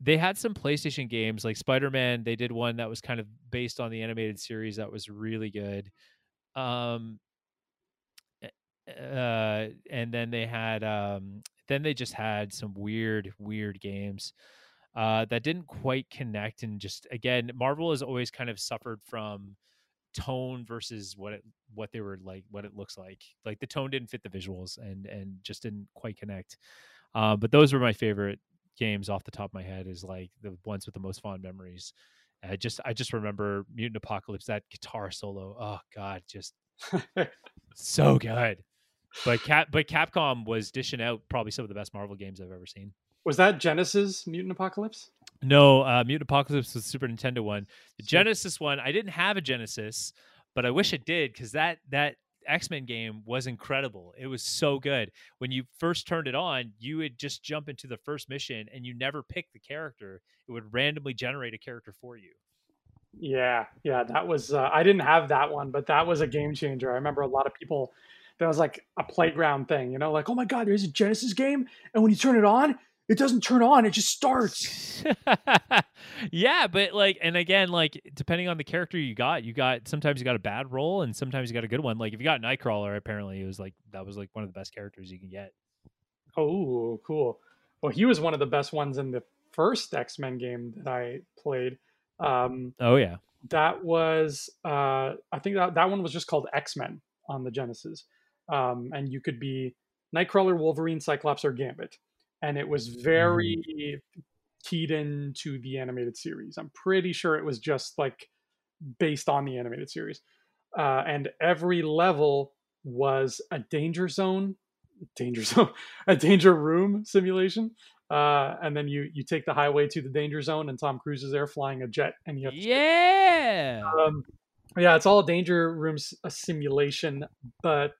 Speaker 2: they had some PlayStation games like Spider Man. They did one that was kind of based on the animated series that was really good. Um, uh, and then they had um, then they just had some weird, weird games uh, that didn't quite connect. And just again, Marvel has always kind of suffered from tone versus what it what they were like, what it looks like. Like the tone didn't fit the visuals, and and just didn't quite connect. Uh, but those were my favorite games off the top of my head. Is like the ones with the most fond memories. I just I just remember Mutant Apocalypse that guitar solo. Oh God, just so good. But Cap but Capcom was dishing out probably some of the best Marvel games I've ever seen.
Speaker 1: Was that Genesis Mutant Apocalypse?
Speaker 2: No, uh, Mutant Apocalypse was the Super Nintendo one. The Genesis one, I didn't have a Genesis, but I wish it did because that that X Men game was incredible. It was so good. When you first turned it on, you would just jump into the first mission and you never pick the character. It would randomly generate a character for you.
Speaker 1: Yeah, yeah, that was. Uh, I didn't have that one, but that was a game changer. I remember a lot of people. That was like a playground thing, you know, like oh my god, there's a Genesis game, and when you turn it on, it doesn't turn on; it just starts.
Speaker 2: yeah, but like, and again, like depending on the character you got, you got sometimes you got a bad role and sometimes you got a good one. Like if you got Nightcrawler, apparently it was like that was like one of the best characters you can get.
Speaker 1: Oh, cool. Well, he was one of the best ones in the first X Men game that I played. Um,
Speaker 2: oh yeah,
Speaker 1: that was uh, I think that that one was just called X Men on the Genesis, um, and you could be Nightcrawler, Wolverine, Cyclops, or Gambit, and it was very mm. keyed into the animated series. I'm pretty sure it was just like based on the animated series, uh, and every level was a danger zone danger zone a danger room simulation uh, and then you you take the highway to the danger zone, and Tom Cruise is there flying a jet, and you have
Speaker 2: yeah,
Speaker 1: um, yeah, it's all a danger room a simulation, but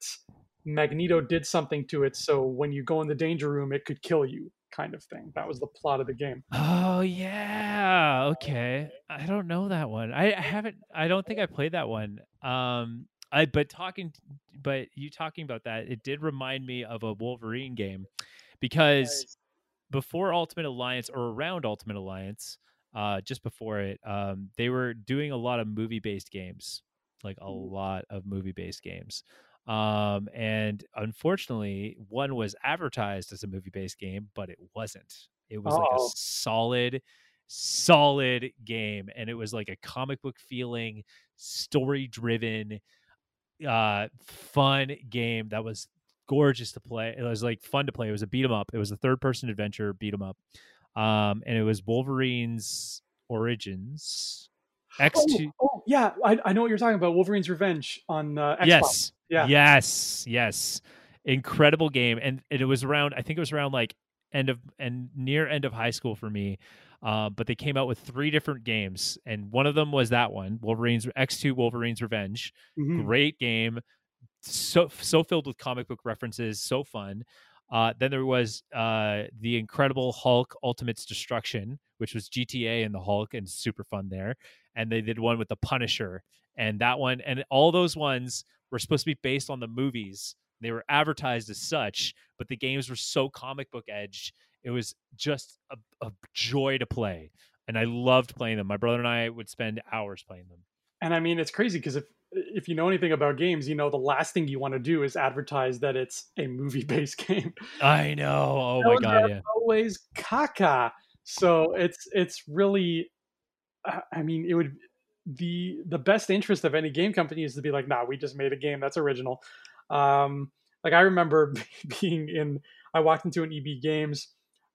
Speaker 1: Magneto did something to it, so when you go in the danger room, it could kill you, kind of thing. That was the plot of the game.
Speaker 2: Oh yeah, okay. I don't know that one. I, haven't. I don't think I played that one. Um, I but talking, but you talking about that, it did remind me of a Wolverine game because before Ultimate Alliance or around Ultimate Alliance, uh, just before it, um, they were doing a lot of movie based games, like a lot of movie based games. Um, and unfortunately, one was advertised as a movie based game, but it wasn't. It was oh. like a oh. solid, solid game, and it was like a comic book feeling, story driven, uh, fun game that was gorgeous to play. It was like fun to play. It was a beat 'em up. It was a third person adventure beat 'em up. Um, and it was Wolverine's Origins.
Speaker 1: X two. Oh, oh, yeah, I, I know what you're talking about. Wolverine's Revenge on uh, Xbox.
Speaker 2: Yes. Yeah. Yes. Yes. Incredible game, and, and it was around. I think it was around like end of and near end of high school for me. Uh, but they came out with three different games, and one of them was that one, Wolverine's X2 Wolverine's Revenge. Mm-hmm. Great game, so so filled with comic book references, so fun. Uh, then there was uh, the Incredible Hulk Ultimate's Destruction, which was GTA and the Hulk, and super fun there. And they did one with the Punisher, and that one, and all those ones were supposed to be based on the movies. They were advertised as such, but the games were so comic book edge. It was just a, a joy to play, and I loved playing them. My brother and I would spend hours playing them.
Speaker 1: And I mean, it's crazy because if if you know anything about games, you know the last thing you want to do is advertise that it's a movie-based game.
Speaker 2: I know. Oh my god, yeah.
Speaker 1: Always caca. So it's it's really, I mean, it would the the best interest of any game company is to be like, nah, we just made a game that's original. Um, like I remember being in, I walked into an EB Games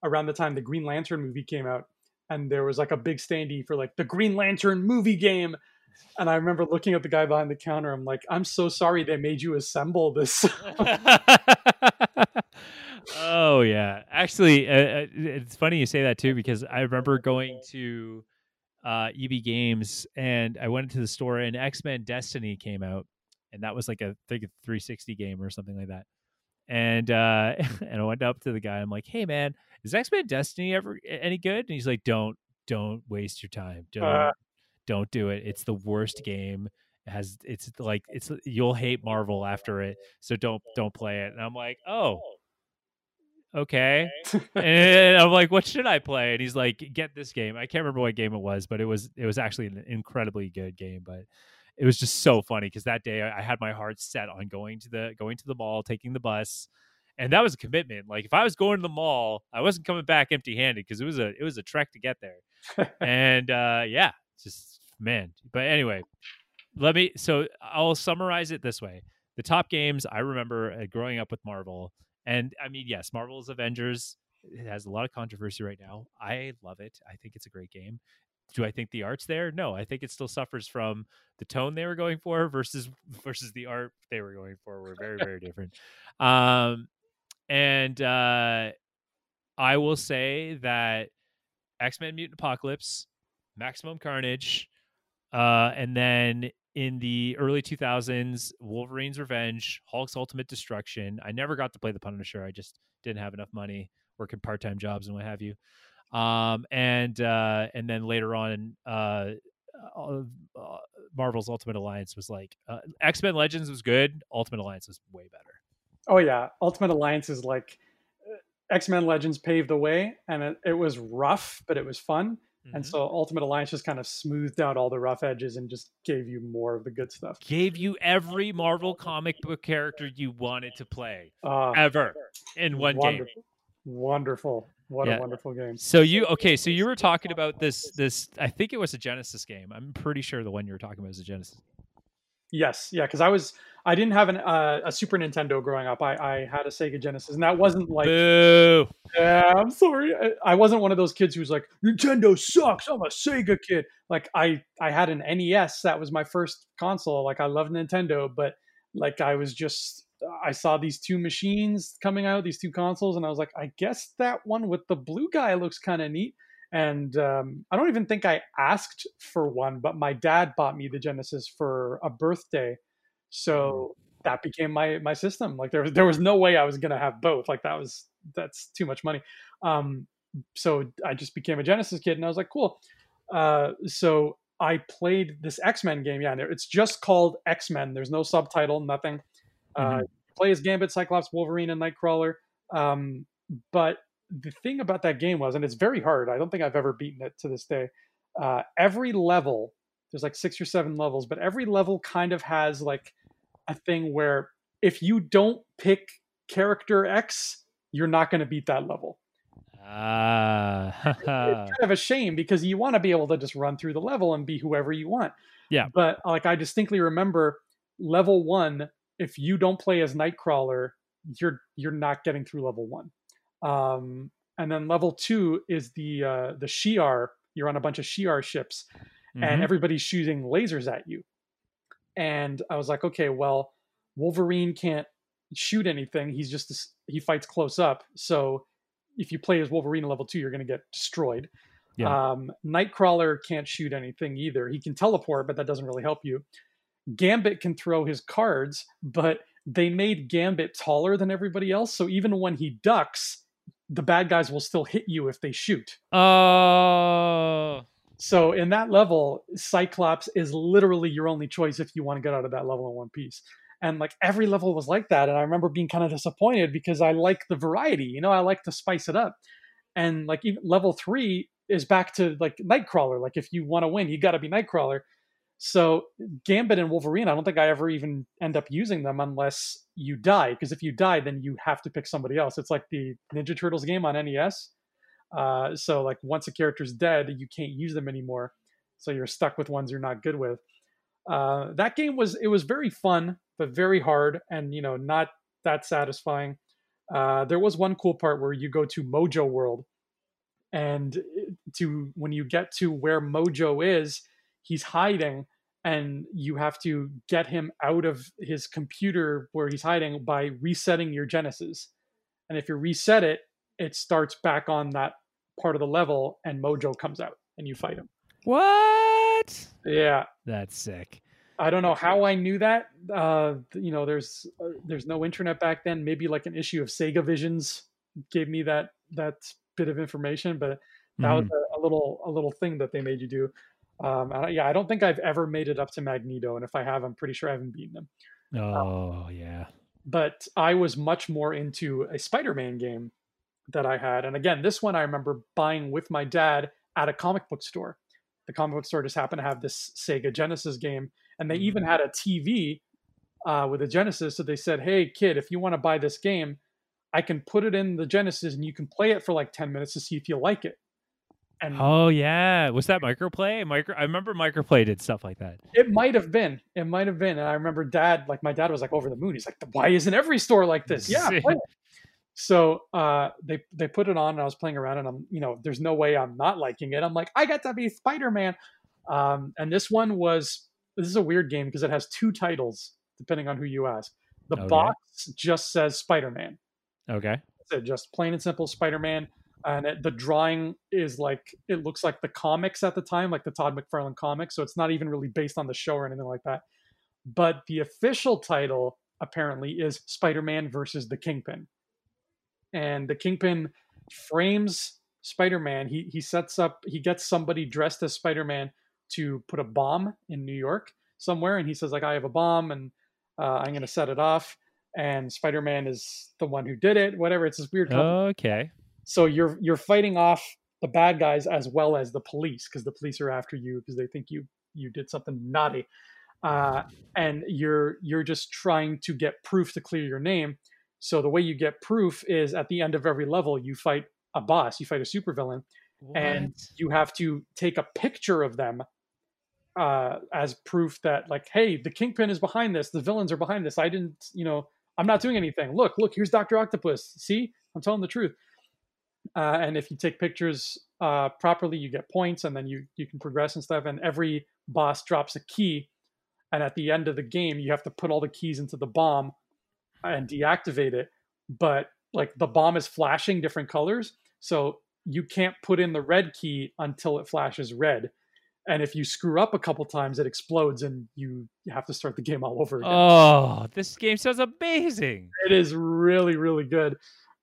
Speaker 1: around the time the Green Lantern movie came out, and there was like a big standee for like the Green Lantern movie game and I remember looking at the guy behind the counter. I'm like, I'm so sorry they made you assemble this.
Speaker 2: oh yeah, actually, uh, uh, it's funny you say that too because I remember going to uh, EB Games and I went into the store and X Men Destiny came out, and that was like a think a 360 game or something like that. And uh, and I went up to the guy. I'm like, Hey man, is X Men Destiny ever any good? And he's like, Don't don't waste your time. Don't uh, don't do it. It's the worst game. It has it's like it's you'll hate Marvel after it. So don't don't play it. And I'm like, oh, okay. and I'm like, what should I play? And he's like, get this game. I can't remember what game it was, but it was it was actually an incredibly good game. But it was just so funny because that day I had my heart set on going to the going to the mall, taking the bus, and that was a commitment. Like if I was going to the mall, I wasn't coming back empty handed because it was a it was a trek to get there. and uh, yeah, just man. But anyway, let me. So I'll summarize it this way: the top games I remember uh, growing up with Marvel, and I mean, yes, Marvel's Avengers. It has a lot of controversy right now. I love it. I think it's a great game. Do I think the art's there? No, I think it still suffers from the tone they were going for versus versus the art they were going for. Were very very different. Um, and uh, I will say that X Men Mutant Apocalypse, Maximum Carnage, uh, and then in the early 2000s, Wolverine's Revenge, Hulk's Ultimate Destruction. I never got to play the Punisher. I just didn't have enough money working part time jobs and what have you. Um, and uh, and then later on, uh, uh, uh Marvel's Ultimate Alliance was like uh, X Men Legends was good. Ultimate Alliance was way better.
Speaker 1: Oh yeah, Ultimate Alliance is like uh, X Men Legends paved the way, and it, it was rough, but it was fun. Mm-hmm. And so Ultimate Alliance just kind of smoothed out all the rough edges and just gave you more of the good stuff.
Speaker 2: Gave you every Marvel comic book character you wanted to play uh, ever in one
Speaker 1: wonderful,
Speaker 2: game.
Speaker 1: Wonderful. What yeah. a wonderful game.
Speaker 2: So you okay, so you were talking about this this I think it was a Genesis game. I'm pretty sure the one you were talking about was a Genesis.
Speaker 1: Yes, yeah, because I was I didn't have an, uh, a Super Nintendo growing up. I, I had a Sega Genesis, and that wasn't like.
Speaker 2: Boo.
Speaker 1: Yeah, I'm sorry. I, I, wasn't one of those kids who was like, "Nintendo sucks." I'm a Sega kid. Like I I had an NES. That was my first console. Like I loved Nintendo, but like I was just I saw these two machines coming out, these two consoles, and I was like, I guess that one with the blue guy looks kind of neat and um, I don't even think I asked for one, but my dad bought me the Genesis for a birthday, so that became my my system. Like there was there was no way I was gonna have both. Like that was that's too much money. Um, so I just became a Genesis kid, and I was like, cool. Uh, so I played this X Men game. Yeah, it's just called X Men. There's no subtitle, nothing. Uh, mm-hmm. Uh, play as Gambit, Cyclops, Wolverine, and Nightcrawler. Um, but the thing about that game was, and it's very hard. I don't think I've ever beaten it to this day. Uh, every level, there's like six or seven levels, but every level kind of has like a thing where if you don't pick character X, you're not going to beat that level.
Speaker 2: Ah, uh,
Speaker 1: it's kind of a shame because you want to be able to just run through the level and be whoever you want.
Speaker 2: Yeah.
Speaker 1: But like I distinctly remember level one, if you don't play as Nightcrawler, you're you're not getting through level one. Um, and then level two is the uh, the Shi'ar. You're on a bunch of Shi'ar ships, mm-hmm. and everybody's shooting lasers at you. And I was like, okay, well, Wolverine can't shoot anything. He's just he fights close up. So if you play as Wolverine level two, you're going to get destroyed. Yeah. Um, Nightcrawler can't shoot anything either. He can teleport, but that doesn't really help you. Gambit can throw his cards, but they made Gambit taller than everybody else. So even when he ducks, the bad guys will still hit you if they shoot.
Speaker 2: Oh.
Speaker 1: So in that level, Cyclops is literally your only choice if you want to get out of that level in one piece. And like every level was like that. And I remember being kind of disappointed because I like the variety, you know, I like to spice it up. And like even level three is back to like Nightcrawler. Like if you want to win, you got to be Nightcrawler. So Gambit and Wolverine, I don't think I ever even end up using them unless you die. Because if you die, then you have to pick somebody else. It's like the Ninja Turtles game on NES. Uh, so like once a character's dead, you can't use them anymore. So you're stuck with ones you're not good with. Uh, that game was it was very fun, but very hard, and you know not that satisfying. Uh, there was one cool part where you go to Mojo World, and to when you get to where Mojo is, he's hiding and you have to get him out of his computer where he's hiding by resetting your genesis and if you reset it it starts back on that part of the level and mojo comes out and you fight him.
Speaker 2: What?
Speaker 1: Yeah.
Speaker 2: That's sick.
Speaker 1: I don't know how i knew that. Uh you know there's uh, there's no internet back then. Maybe like an issue of sega visions gave me that that bit of information but that mm-hmm. was a, a little a little thing that they made you do. Um, I yeah, I don't think I've ever made it up to Magneto, and if I have, I'm pretty sure I haven't beaten him.
Speaker 2: Oh um, yeah.
Speaker 1: But I was much more into a Spider-Man game that I had. And again, this one I remember buying with my dad at a comic book store. The comic book store just happened to have this Sega Genesis game, and they even had a TV uh, with a Genesis. So they said, "Hey, kid, if you want to buy this game, I can put it in the Genesis, and you can play it for like ten minutes to see if you like it."
Speaker 2: And oh yeah, was that microplay? Micro, I remember microplay did stuff like that.
Speaker 1: It might have been. It might have been. And I remember dad, like my dad was like over the moon. He's like, "Why isn't every store like this?" Yeah, so uh, they they put it on, and I was playing around, and I'm you know, there's no way I'm not liking it. I'm like, I got to be Spider Man, um, and this one was this is a weird game because it has two titles depending on who you ask. The okay. box just says Spider Man.
Speaker 2: Okay.
Speaker 1: So just plain and simple Spider Man, and it, the drawing is like it looks like the comics at the time, like the Todd McFarlane comics. So it's not even really based on the show or anything like that. But the official title apparently is Spider Man versus the Kingpin and the Kingpin frames Spider-Man. He he sets up he gets somebody dressed as Spider-Man to put a bomb in New York somewhere, and he says like I have a bomb and uh, I'm gonna set it off. And Spider-Man is the one who did it. Whatever. It's this weird.
Speaker 2: Company. Okay.
Speaker 1: So you're you're fighting off the bad guys as well as the police because the police are after you because they think you you did something naughty. Uh, and you're you're just trying to get proof to clear your name so the way you get proof is at the end of every level, you fight a boss, you fight a supervillain, and you have to take a picture of them uh, as proof that, like, hey, the kingpin is behind this, the villains are behind this. I didn't, you know, I'm not doing anything. Look, look, here's Doctor Octopus. See, I'm telling the truth. Uh, and if you take pictures uh, properly, you get points, and then you you can progress and stuff. And every boss drops a key, and at the end of the game, you have to put all the keys into the bomb and deactivate it, but like the bomb is flashing different colors. So you can't put in the red key until it flashes red. And if you screw up a couple times, it explodes and you have to start the game all over again.
Speaker 2: Oh, this game sounds amazing.
Speaker 1: It is really, really good.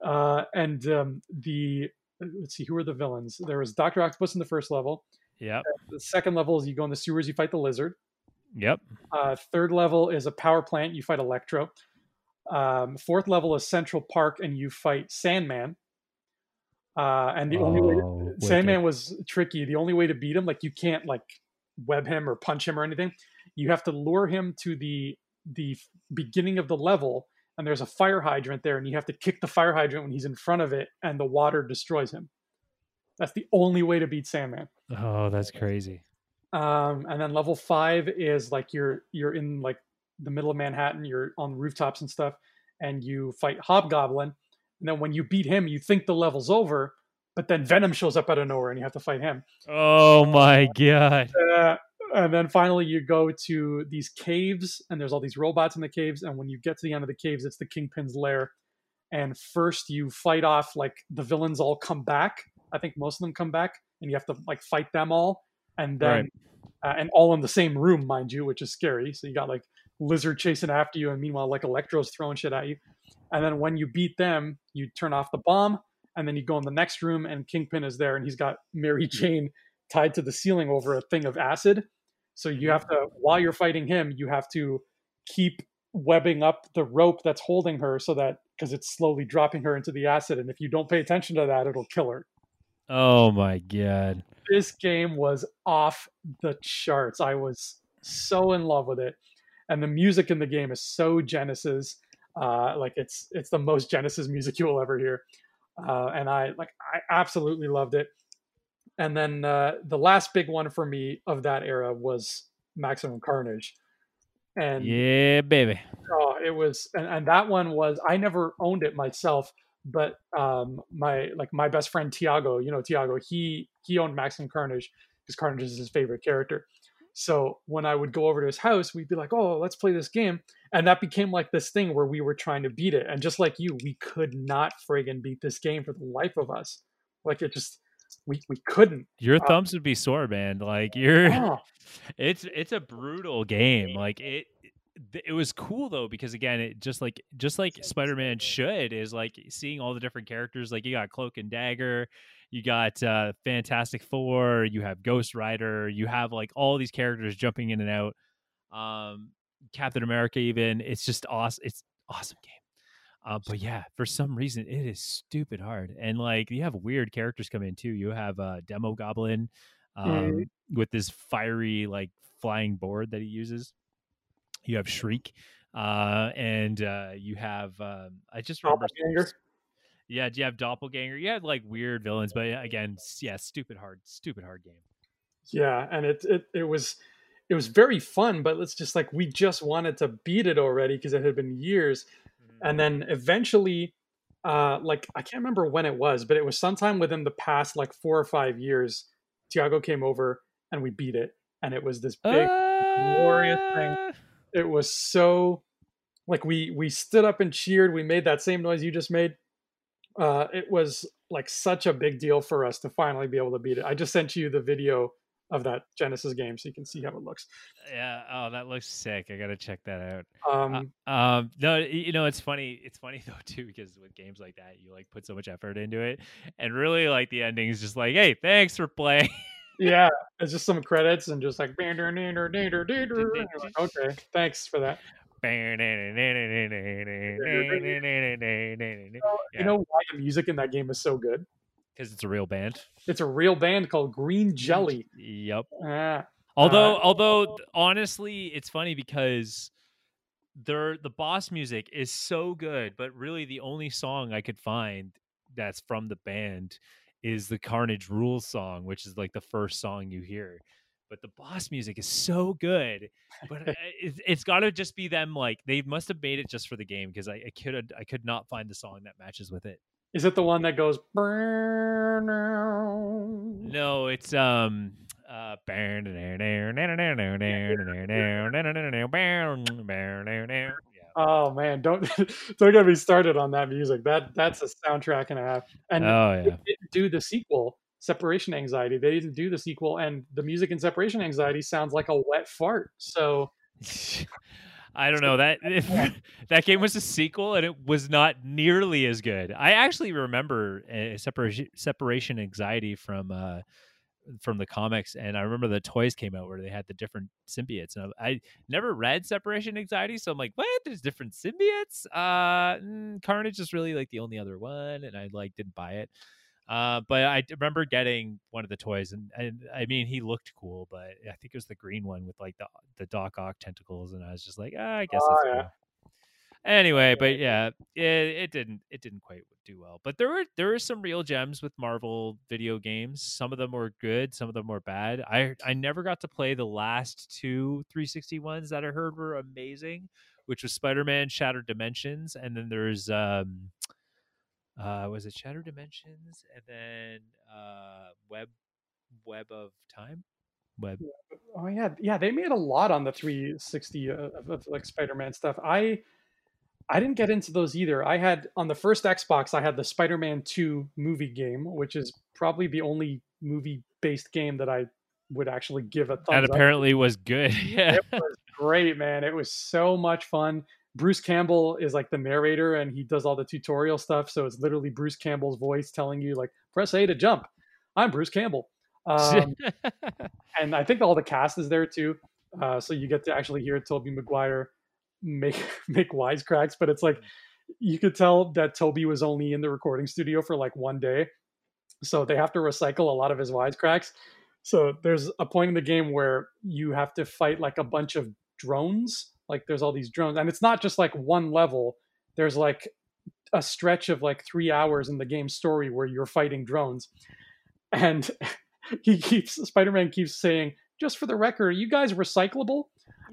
Speaker 1: Uh, and um, the, let's see, who are the villains? There was Dr. Octopus in the first level.
Speaker 2: Yeah.
Speaker 1: The second level is you go in the sewers, you fight the lizard.
Speaker 2: Yep.
Speaker 1: Uh, third level is a power plant, you fight Electro. Um, fourth level is Central Park, and you fight Sandman. Uh, and the oh, only way to, oh, Sandman was tricky. The only way to beat him, like you can't like web him or punch him or anything. You have to lure him to the the beginning of the level, and there's a fire hydrant there, and you have to kick the fire hydrant when he's in front of it, and the water destroys him. That's the only way to beat Sandman.
Speaker 2: Oh, that's crazy.
Speaker 1: Um, and then level five is like you're you're in like the middle of Manhattan, you're on rooftops and stuff, and you fight Hobgoblin. And then when you beat him, you think the level's over, but then Venom shows up out of nowhere and you have to fight him.
Speaker 2: Oh my god.
Speaker 1: Uh, and then finally you go to these caves and there's all these robots in the caves and when you get to the end of the caves it's the kingpin's lair and first you fight off like the villains all come back i think most of them come back and you have to like fight them all and then right. uh, and all in the same room mind you which is scary so you got like lizard chasing after you, and meanwhile, like Electro's throwing shit at you. And then when you beat them, you turn off the bomb, and then you go in the next room, and Kingpin is there, and he's got Mary Jane tied to the ceiling over a thing of acid. So you mm-hmm. have to, while you're fighting him, you have to keep webbing up the rope that's holding her so that because it's slowly dropping her into the acid, and if you don't pay attention to that, it'll kill her.
Speaker 2: Oh my god!
Speaker 1: This game was off the charts. I was so in love with it and the music in the game is so Genesis. Uh, like it's it's the most Genesis music you will ever hear, uh, and I like I absolutely loved it. And then uh, the last big one for me of that era was Maximum Carnage, and
Speaker 2: yeah, baby.
Speaker 1: Oh, it was, and, and that one was I never owned it myself, but um, my like my best friend Tiago, you know Tiago, he he owned Maximum Carnage because Carnage is his favorite character. So when I would go over to his house, we'd be like, "Oh, let's play this game," and that became like this thing where we were trying to beat it. And just like you, we could not friggin' beat this game for the life of us. Like it just we we couldn't.
Speaker 2: Your uh, thumbs would be sore, man. Like you're, oh. it's it's a brutal game. Like it it was cool though because again it just like just like spider-man should is like seeing all the different characters like you got cloak and dagger you got uh, Fantastic Four, you have Ghost Rider, you have like all these characters jumping in and out. Um, Captain America, even it's just awesome. It's awesome game. Uh, but yeah, for some reason it is stupid hard, and like you have weird characters come in too. You have uh, Demogoblin um,
Speaker 1: Mhm.
Speaker 2: with this fiery like flying board that he uses. You have Shriek, uh, and uh, you have um, I just remember.
Speaker 1: Doppelganger.
Speaker 2: do you have Doppelganger. You had like weird villains, but again, yeah, stupid hard, stupid hard game.
Speaker 1: Yeah, and it it it was it was very fun, but it's just like we just wanted to beat it already because it had been years, and then eventually, uh, like I can't remember when it was, but it was sometime within the past like four or five years. Tiago came over and we beat it, and it was this big. glorious thing.
Speaker 2: Uh,
Speaker 1: It was so like we we stood up and cheered. We made that same noise you just made. Uh, it was like such a big deal for us to finally be able to beat it. I just sent you the video of that Genesis game so you can see how it looks.
Speaker 2: Yeah. Oh, that looks sick. I gotta check that out.
Speaker 1: Um,
Speaker 2: Um, no, you know, it's funny. It's funny though too because with games like that, you like put so much effort into it, and really like the ending is just like, hey, thanks for playing.
Speaker 1: yeah, it's just some credits and just like, okay, thanks for that. You know why the music in that game is so good?
Speaker 2: Because it's a real band.
Speaker 1: It's a real band called Green Jelly.
Speaker 2: Yep.
Speaker 1: Ah,
Speaker 2: Although,
Speaker 1: Uh,
Speaker 2: although honestly, it's funny because their the boss music is so good, but really the only song I could find that's from the band is the Carnage Rules song, which is like the first song you hear. But the boss music is so good, but uh, it, it's got to just be them. Like they must have made it just for the game because I, I could I could not find the song that matches with it.
Speaker 1: is it the one that goes?
Speaker 2: No, it's um uh.
Speaker 1: Oh man, don't don't get me started on that music. That that's a soundtrack and a half. And
Speaker 2: Oh yeah.
Speaker 1: didn't do the sequel, Separation Anxiety. They didn't do the sequel, and the music in Separation Anxiety sounds like a wet fart. So
Speaker 2: I don't know that that game was a sequel and it was not nearly as good. I actually remember uh, separation separation anxiety from uh from the comics and I remember the toys came out where they had the different symbiotes and I, I never read separation anxiety so I'm like what there's different symbiotes uh mm, Carnage is really like the only other one and I like didn't buy it uh, but I remember getting one of the toys, and, and I mean, he looked cool, but I think it was the green one with like the the Doc Ock tentacles, and I was just like, ah, I guess
Speaker 1: Oh,
Speaker 2: that's
Speaker 1: yeah.
Speaker 2: cool. Anyway, but yeah, it, it didn't it didn't quite do well. But there were there were some real gems with Marvel video games. Some of them were good, some of them were bad. I I never got to play the last two 360 ones that I heard were amazing, which was Spider-Man Shattered Dimensions, and then there's um uh was it Shattered Dimensions and then uh Web Web of Time? Web
Speaker 1: oh yeah, yeah, they made a lot on the 360 uh, of, of like Spider-Man stuff. I I didn't get into those either. I had on the first Xbox, I had the Spider-Man 2 movie game, which is probably the only movie-based game that I would actually give a thumbs
Speaker 2: that
Speaker 1: up.
Speaker 2: apparently was good. yeah.
Speaker 1: it was great, man. It was so much fun. Bruce Campbell is like the narrator and he does all the tutorial stuff. So it's literally Bruce Campbell's voice telling you, like, press A to jump. I'm Bruce Campbell. Um, and I think all the cast is there too. Uh, so you get to actually hear Tobey Maguire make make wisecracks, but it's like you could tell that Tobey was only in the recording studio for like one day. So they have to recycle a lot of his wisecracks. So there's a point in the game where you have to fight like a bunch of drones. Like there's all these drones, and it's not just like one level. There's like a stretch of like three hours in the game story where you're fighting drones. And he keeps Spider-Man keeps saying, just for the record, are you guys recyclable?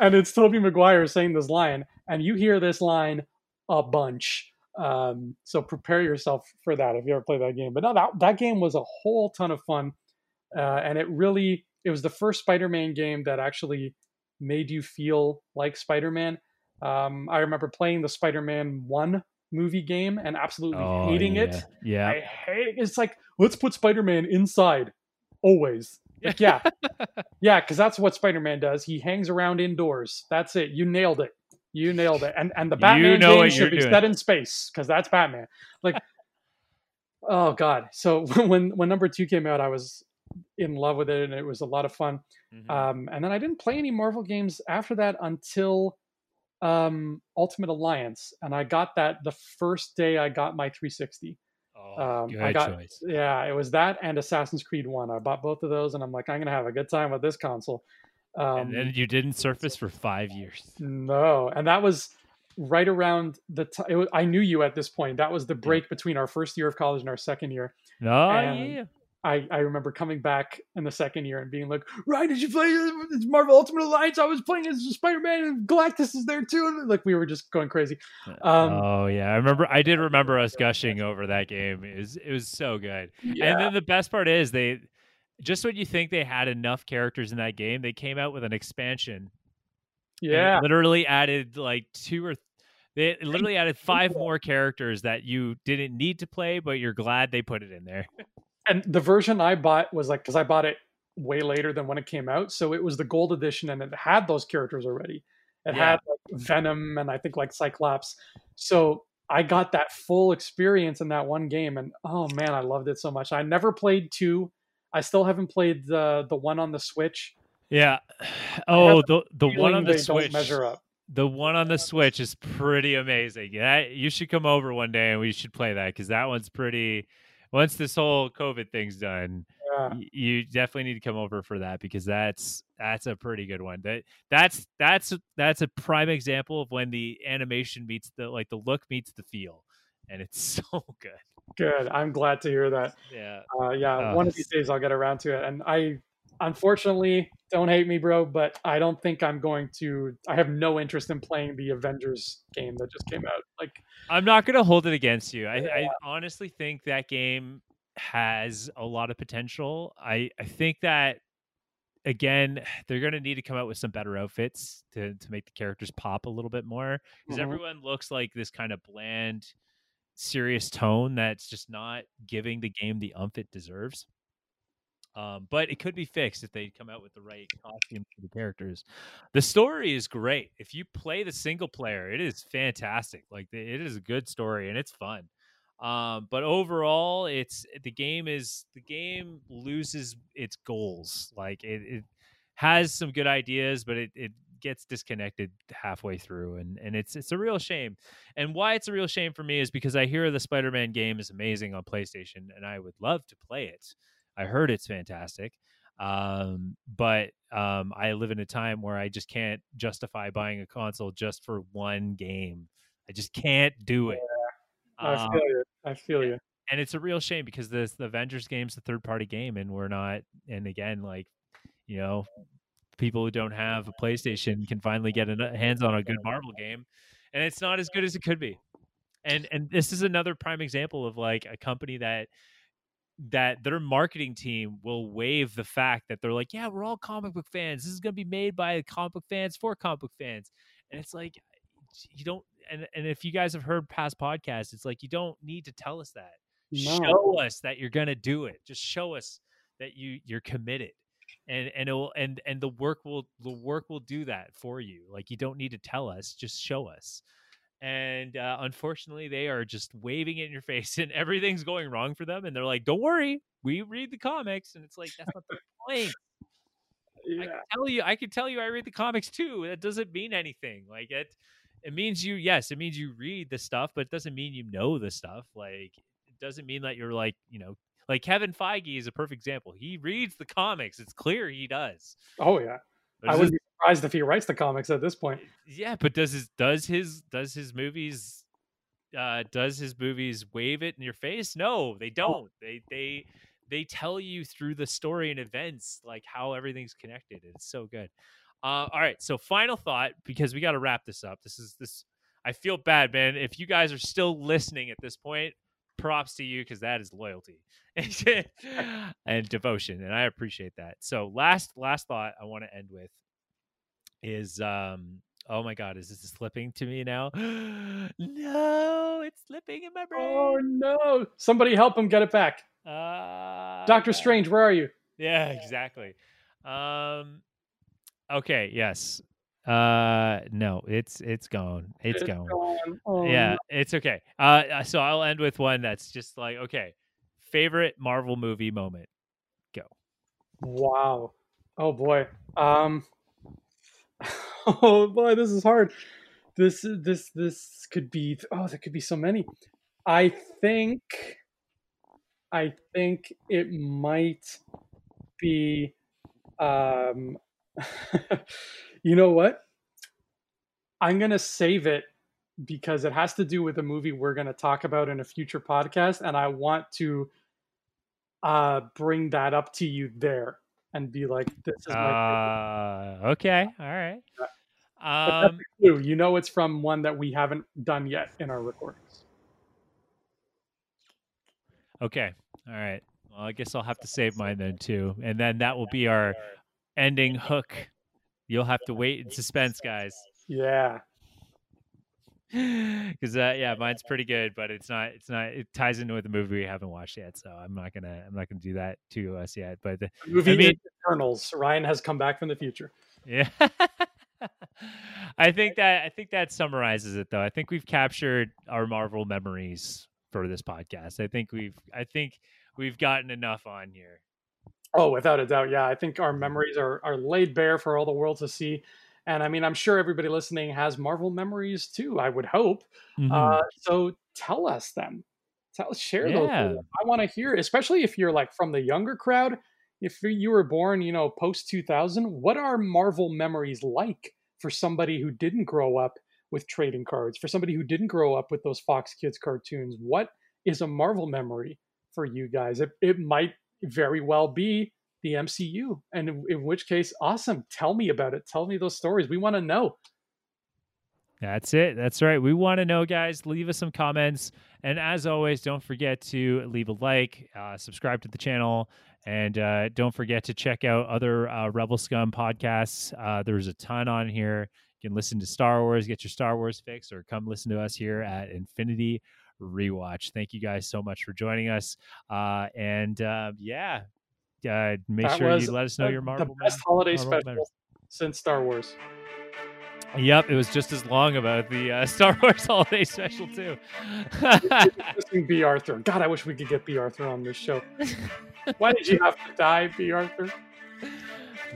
Speaker 1: and it's Tobey Maguire saying this line, and you hear this line a bunch. Um, so prepare yourself for that if you ever play that game. But no, that that game was a whole ton of fun, uh, and it really it was the first Spider-Man game that actually made you feel like Spider-Man. Um, I remember playing the Spider-Man One movie game and absolutely
Speaker 2: Oh,
Speaker 1: hating
Speaker 2: yeah.
Speaker 1: it.
Speaker 2: Yeah.
Speaker 1: I hate it. It's like let's put Spider-Man inside always. Like, yeah, yeah, because that's what Spider-Man does. He hangs around indoors. That's it. You nailed it. You nailed it. And and the
Speaker 2: You
Speaker 1: Batman
Speaker 2: know
Speaker 1: game should be
Speaker 2: doing.
Speaker 1: set in space because that's Batman. Like, oh god. So when when number two came out, I was in love with it, and it was a lot of fun.
Speaker 2: Mhm.
Speaker 1: Um, and then I didn't play any Marvel games after that until um, Ultimate Alliance, and I got that the first day I got my 360.
Speaker 2: Oh,
Speaker 1: Um, I got
Speaker 2: choice.
Speaker 1: yeah, it was that and Assassin's Creed One. I bought both of those, and I'm like, I'm gonna have a good time with this console. Um,
Speaker 2: and then you didn't surface for five years.
Speaker 1: no, and that was right around the time. I knew you at this point. That was the break between our first year of college and our second year.
Speaker 2: Oh
Speaker 1: And-
Speaker 2: yeah.
Speaker 1: I, I remember coming back in the second year and being like, Ryan, did you play this Marvel Ultimate Alliance? I was playing as Spider Man and Galactus is there too. And like we were just going crazy. Um,
Speaker 2: oh yeah, I remember. I did remember us gushing over that game. It was it was so good.
Speaker 1: yeah.
Speaker 2: And then the best part is they just when you think they had enough characters in that game, they came out with an expansion.
Speaker 1: yeah.
Speaker 2: literally added like two or they literally added five more characters that you didn't need to play, but you're glad they put it in there.
Speaker 1: And the version I bought was like, because I bought it way later than when it came out. So it was the gold edition and it had those characters already. It
Speaker 2: Yeah.
Speaker 1: had like Venom and I think like Cyclops. So I got that full experience in that one game. And oh man, I loved it so much. I never played two. I still haven't played the the one on the Switch.
Speaker 2: Yeah. Oh, the the one on the Switch.
Speaker 1: don't measure up.
Speaker 2: The one on the Switch is pretty amazing. Yeah, you should come over one day and we should play that because that one's pretty. Once this whole COVID thing's done,
Speaker 1: Yeah.
Speaker 2: you definitely need to come over for that because that's that's a pretty good one. That that's that's that's a prime example of when the animation meets the like the look meets the feel, and it's so good.
Speaker 1: Good. I'm glad to hear that.
Speaker 2: Yeah.
Speaker 1: Uh, yeah,
Speaker 2: Oh,
Speaker 1: one of these days I'll get around to it. And I, unfortunately, don't hate me, bro, but I don't think I'm going to. I have no interest in playing the Avengers game that just came out. Like,
Speaker 2: I'm not going to hold it against you. I, I honestly think that game has a lot of potential. I, I think that again, they're going to need to come out with some better outfits to to make the characters pop a little bit more because
Speaker 1: Mhm.
Speaker 2: everyone looks like this kind of bland, serious tone that's just not giving the game the umph it deserves. Um, but it could be fixed if they come out with the right costumes for the characters. The story is great. If you play the single player, it is fantastic. Like it is a good story and it's fun. Um, but overall, it's the game is the game loses its goals. Like it, it has some good ideas, but it, it gets disconnected halfway through, and and it's it's a real shame. And why it's a real shame for me is because I hear the Spider-Man game is amazing on PlayStation, and I would love to play it. I heard it's fantastic. Um, but um, I live in a time where I just can't justify buying a console just for one game. I just can't do it.
Speaker 1: I
Speaker 2: Um,
Speaker 1: feel you. I feel you.
Speaker 2: and it's a real shame because the the Avengers game's a third party game, and we're not. And again, like you know, people who don't have a PlayStation can finally get a hands on a good Marvel game, and it's not as good as it could be. And and this is another prime example of like a company that that their marketing team will waive the fact that they're like, yeah, we're all comic book fans. This is going to be made by comic book fans for comic book fans, and it's like you don't. And and if you guys have heard past podcasts, it's like you don't need to tell us that
Speaker 1: No.
Speaker 2: show us that you're gonna do it just show us that you you're committed and and it will and and the work will the work will do that for you like you don't need to tell us just show us and uh, unfortunately they are just waving it in your face and everything's going wrong for them and they're like don't worry we read the comics and it's like that's not the point I can tell you, I can tell you, I read the comics too. That doesn't mean anything. Like it, it means you. Yes, it means you read the stuff, but it doesn't mean you know the stuff. Like it doesn't mean that you're like you know, like Kevin Feige is a perfect example. He reads the comics. It's clear he does.
Speaker 1: Oh yeah.
Speaker 2: But
Speaker 1: I be surprised if he writes the comics at this point.
Speaker 2: yeah, but does his does his does his movies uh does his movies wave it in your face? No, they don't. They they they tell you through the story and events like how everything's connected. It's so good. Uh, all right, so final thought because we got to wrap this up. This is this. I feel bad, man. If you guys are still listening at this point, props to you because that is loyalty and devotion, and I appreciate that. So last last thought I want to end with is um oh my god is this slipping to me now no it's slipping in my brain
Speaker 1: Oh no! Somebody help him get it back.
Speaker 2: uh,
Speaker 1: Doctor. Strange, where are you?
Speaker 2: yeah exactly um okay yes uh no it's it's gone it's, gone
Speaker 1: gone. Oh,
Speaker 2: yeah
Speaker 1: no.
Speaker 2: it's okay uh uh, so i'll end with one that's just like okay favorite marvel movie moment Go.
Speaker 1: Wow. Oh boy. Um. Oh boy, this is hard. this this this could be oh there could be so many. I think I think it might be um you know what? I'm going to save it because it has to do with a movie we're going to talk about in a future podcast and I want to uh bring that up to you there and be like this is my
Speaker 2: Uh, okay. All right.
Speaker 1: That's
Speaker 2: Um,
Speaker 1: clue. You know it's from one that we haven't done yet in our recordings.
Speaker 2: okay. All right. Well, I guess I'll have to save mine then too, and then that will be our ending hook. You'll have to wait in suspense, guys.
Speaker 1: Yeah.
Speaker 2: Because uh, yeah, mine's pretty good, but it's not. It's not. It ties into with the movie we haven't watched yet, so I'm not gonna. I'm not gonna do that to us yet. But the,
Speaker 1: The movie
Speaker 2: I mean-
Speaker 1: Eternals. Ryan has come back from the future.
Speaker 2: Yeah. I think that I think that summarizes it though. I think we've captured our Marvel memories for this podcast. I think we've I think we've gotten enough on here.
Speaker 1: Oh, without a doubt. Yeah. I think our memories are, are laid bare for all the world to see. And I mean, I'm sure everybody listening has Marvel memories too, I would hope.
Speaker 2: Mm-hmm.
Speaker 1: Uh, so tell us them. Tell share those.
Speaker 2: Yeah.
Speaker 1: us. I want to hear, especially if you're like from the younger crowd. If you were born, you know, post 2000, what are Marvel memories like for somebody who didn't grow up with trading cards? For somebody who didn't grow up with those Fox Kids cartoons, what is a Marvel memory for you guys? It, it might very well be the MCU, and in, which case, awesome. Tell me about it. Tell me those stories. We want to know.
Speaker 2: That's it. That's right. We want to know, guys. Leave us some comments. And as always, don't forget to leave a like, uh, subscribe to the channel, and uh, don't forget to check out other uh, Rebel Scum podcasts. Uh, there's a ton on here. You can listen to Star Wars, get your Star Wars fix, or come listen to us here at Infinity Rewatch. Thank you guys so much for joining us. Uh, and uh, yeah, uh, make
Speaker 1: That
Speaker 2: sure you let us know
Speaker 1: the-
Speaker 2: your Marvel.
Speaker 1: the best holiday
Speaker 2: Marvel
Speaker 1: special
Speaker 2: memories.
Speaker 1: since Star Wars.
Speaker 2: Yep, it was just as long about the uh, Star Wars Holiday Special too.
Speaker 1: Bea Arthur. God, I wish we could get Bea Arthur on this show. Why did you have to die, Bea Arthur?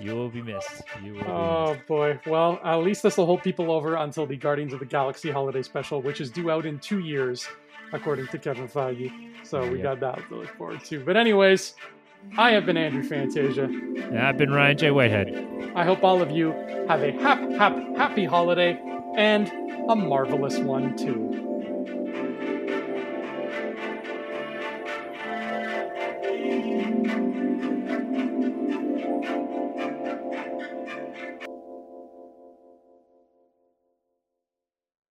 Speaker 2: you will be missed. You will. be
Speaker 1: Oh boy. Well, at least this will hold people over until the Guardians of the Galaxy holiday special, which is due out in two years, according to Kevin Feige. So we
Speaker 2: Yep.
Speaker 1: got that to look forward to. But anyways, I have been Andrew Fantasia.
Speaker 2: And I've been Ryan J. Whitehead.
Speaker 1: I hope all of you have a hap, hap, happy holiday and a marvelous one too.